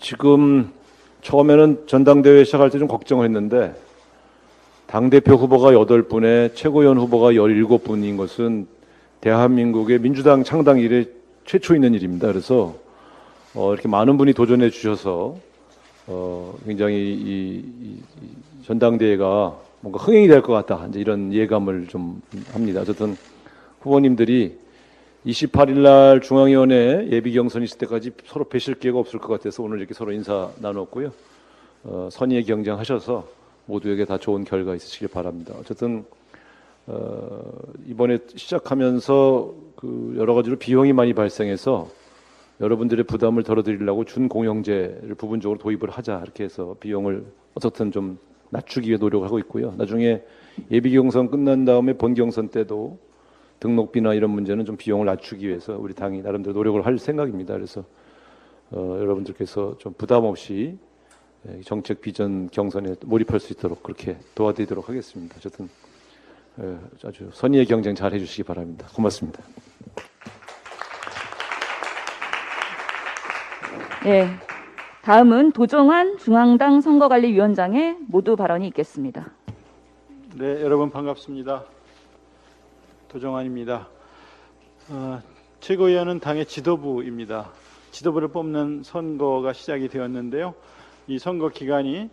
지금 처음에는 전당대회 시작할 때 좀 걱정을 했는데 당대표 후보가 8분에 최고위원 후보가 17분인 것은 대한민국의 민주당 창당 이래 최초 있는 일입니다. 그래서 어, 이렇게 많은 분이 도전해 주셔서 어, 굉장히 이, 이, 이 전당대회가 뭔가 흥행이 될 것 같다. 이제 이런 예감을 좀 합니다. 어쨌든 후보님들이 28일 날 중앙위원회 예비 경선 있을 때까지 서로 뵈실 기회가 없을 것 같아서 오늘 이렇게 서로 인사 나눴고요. 어, 선의의 경쟁하셔서 모두에게 다 좋은 결과 있으시길 바랍니다. 어쨌든 어, 이번에 시작하면서 그 여러 가지로 비용이 많이 발생해서 여러분들의 부담을 덜어드리려고 준공영제를 부분적으로 도입을 하자 이렇게 해서 비용을 어떻든 좀 낮추기 위해 노력을 하고 있고요. 나중에 예비 경선 끝난 다음에 본 경선 때도 등록비나 이런 문제는 좀 비용을 낮추기 위해서 우리 당이 나름대로 노력을 할 생각입니다. 그래서 어, 여러분들께서 좀 부담 없이 예, 정책 비전 경선에 몰입할 수 있도록 그렇게 도와드리도록 하겠습니다. 어쨌든 예, 아주 선의의 경쟁 잘 해주시기 바랍니다. 고맙습니다. 예. 다음은 도종환 중앙당 선거관리위원장의 모두 발언이 있겠습니다. 네, 여러분 반갑습니다. 도정환입니다. 어, 최고위원은 당의 지도부입니다. 지도부를 뽑는 선거가 시작이 되었는데요. 이 선거 기간이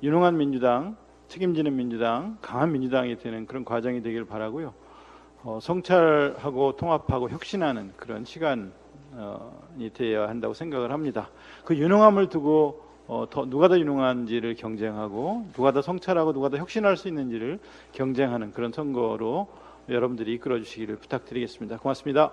유능한 민주당, 책임지는 민주당, 강한 민주당이 되는 그런 과정이 되길 바라고요. 어, 성찰하고 통합하고 혁신하는 그런 시간이 되어야 한다고 생각을 합니다. 그 유능함을 두고 어, 더, 누가 더 유능한지를 경쟁하고 누가 더 성찰하고 누가 더 혁신할 수 있는지를 경쟁하는 그런 선거로 여러분들이 이끌어 주시기를 부탁드리겠습니다. 고맙습니다.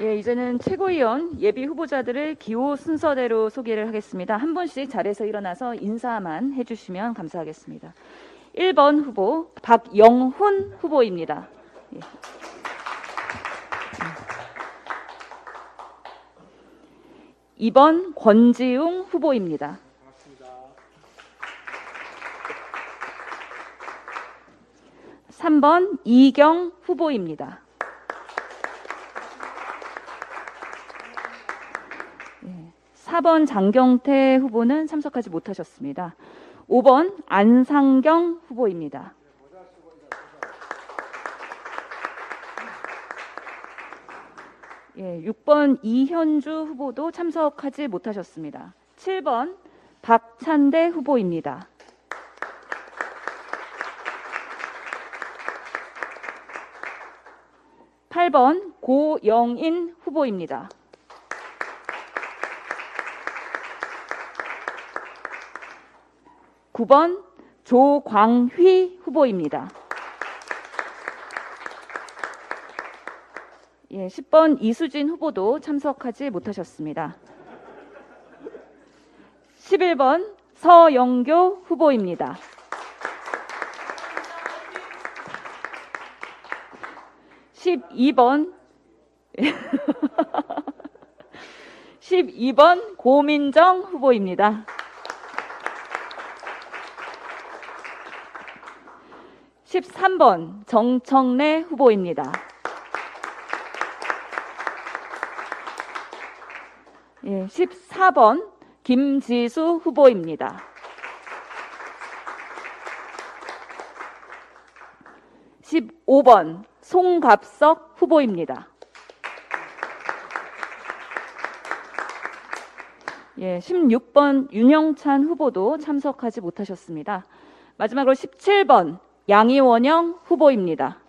예, 이제는 최고위원 예비 후보자들을 기호 순서대로 소개를 하겠습니다. 한 분씩 자리에서 일어나서 인사만 해주시면 감사하겠습니다. 1번 후보 박영훈 후보입니다. 예. 2번 권지웅 후보입니다. 3번 이경 후보입니다. 4번 장경태 후보는 참석하지 못하셨습니다. 5번 안상경 후보입니다. 예, 6번 이현주 후보도 참석하지 못하셨습니다. 7번 박찬대 후보입니다. 8번 고영인 후보입니다. (9번) 조광휘 후보입니다. 예, 10번 이수진 후보도 참석하지 못하셨습니다. 11번 서영교 후보입니다. 12번 12번 고민정 후보입니다. 13번 정청래 후보입니다. 예, 14번 김지수 후보입니다. 15번 송갑석 후보입니다. 예, 16번 윤영찬 후보도 참석하지 못하셨습니다. 마지막으로 17번 양이원영 후보입니다.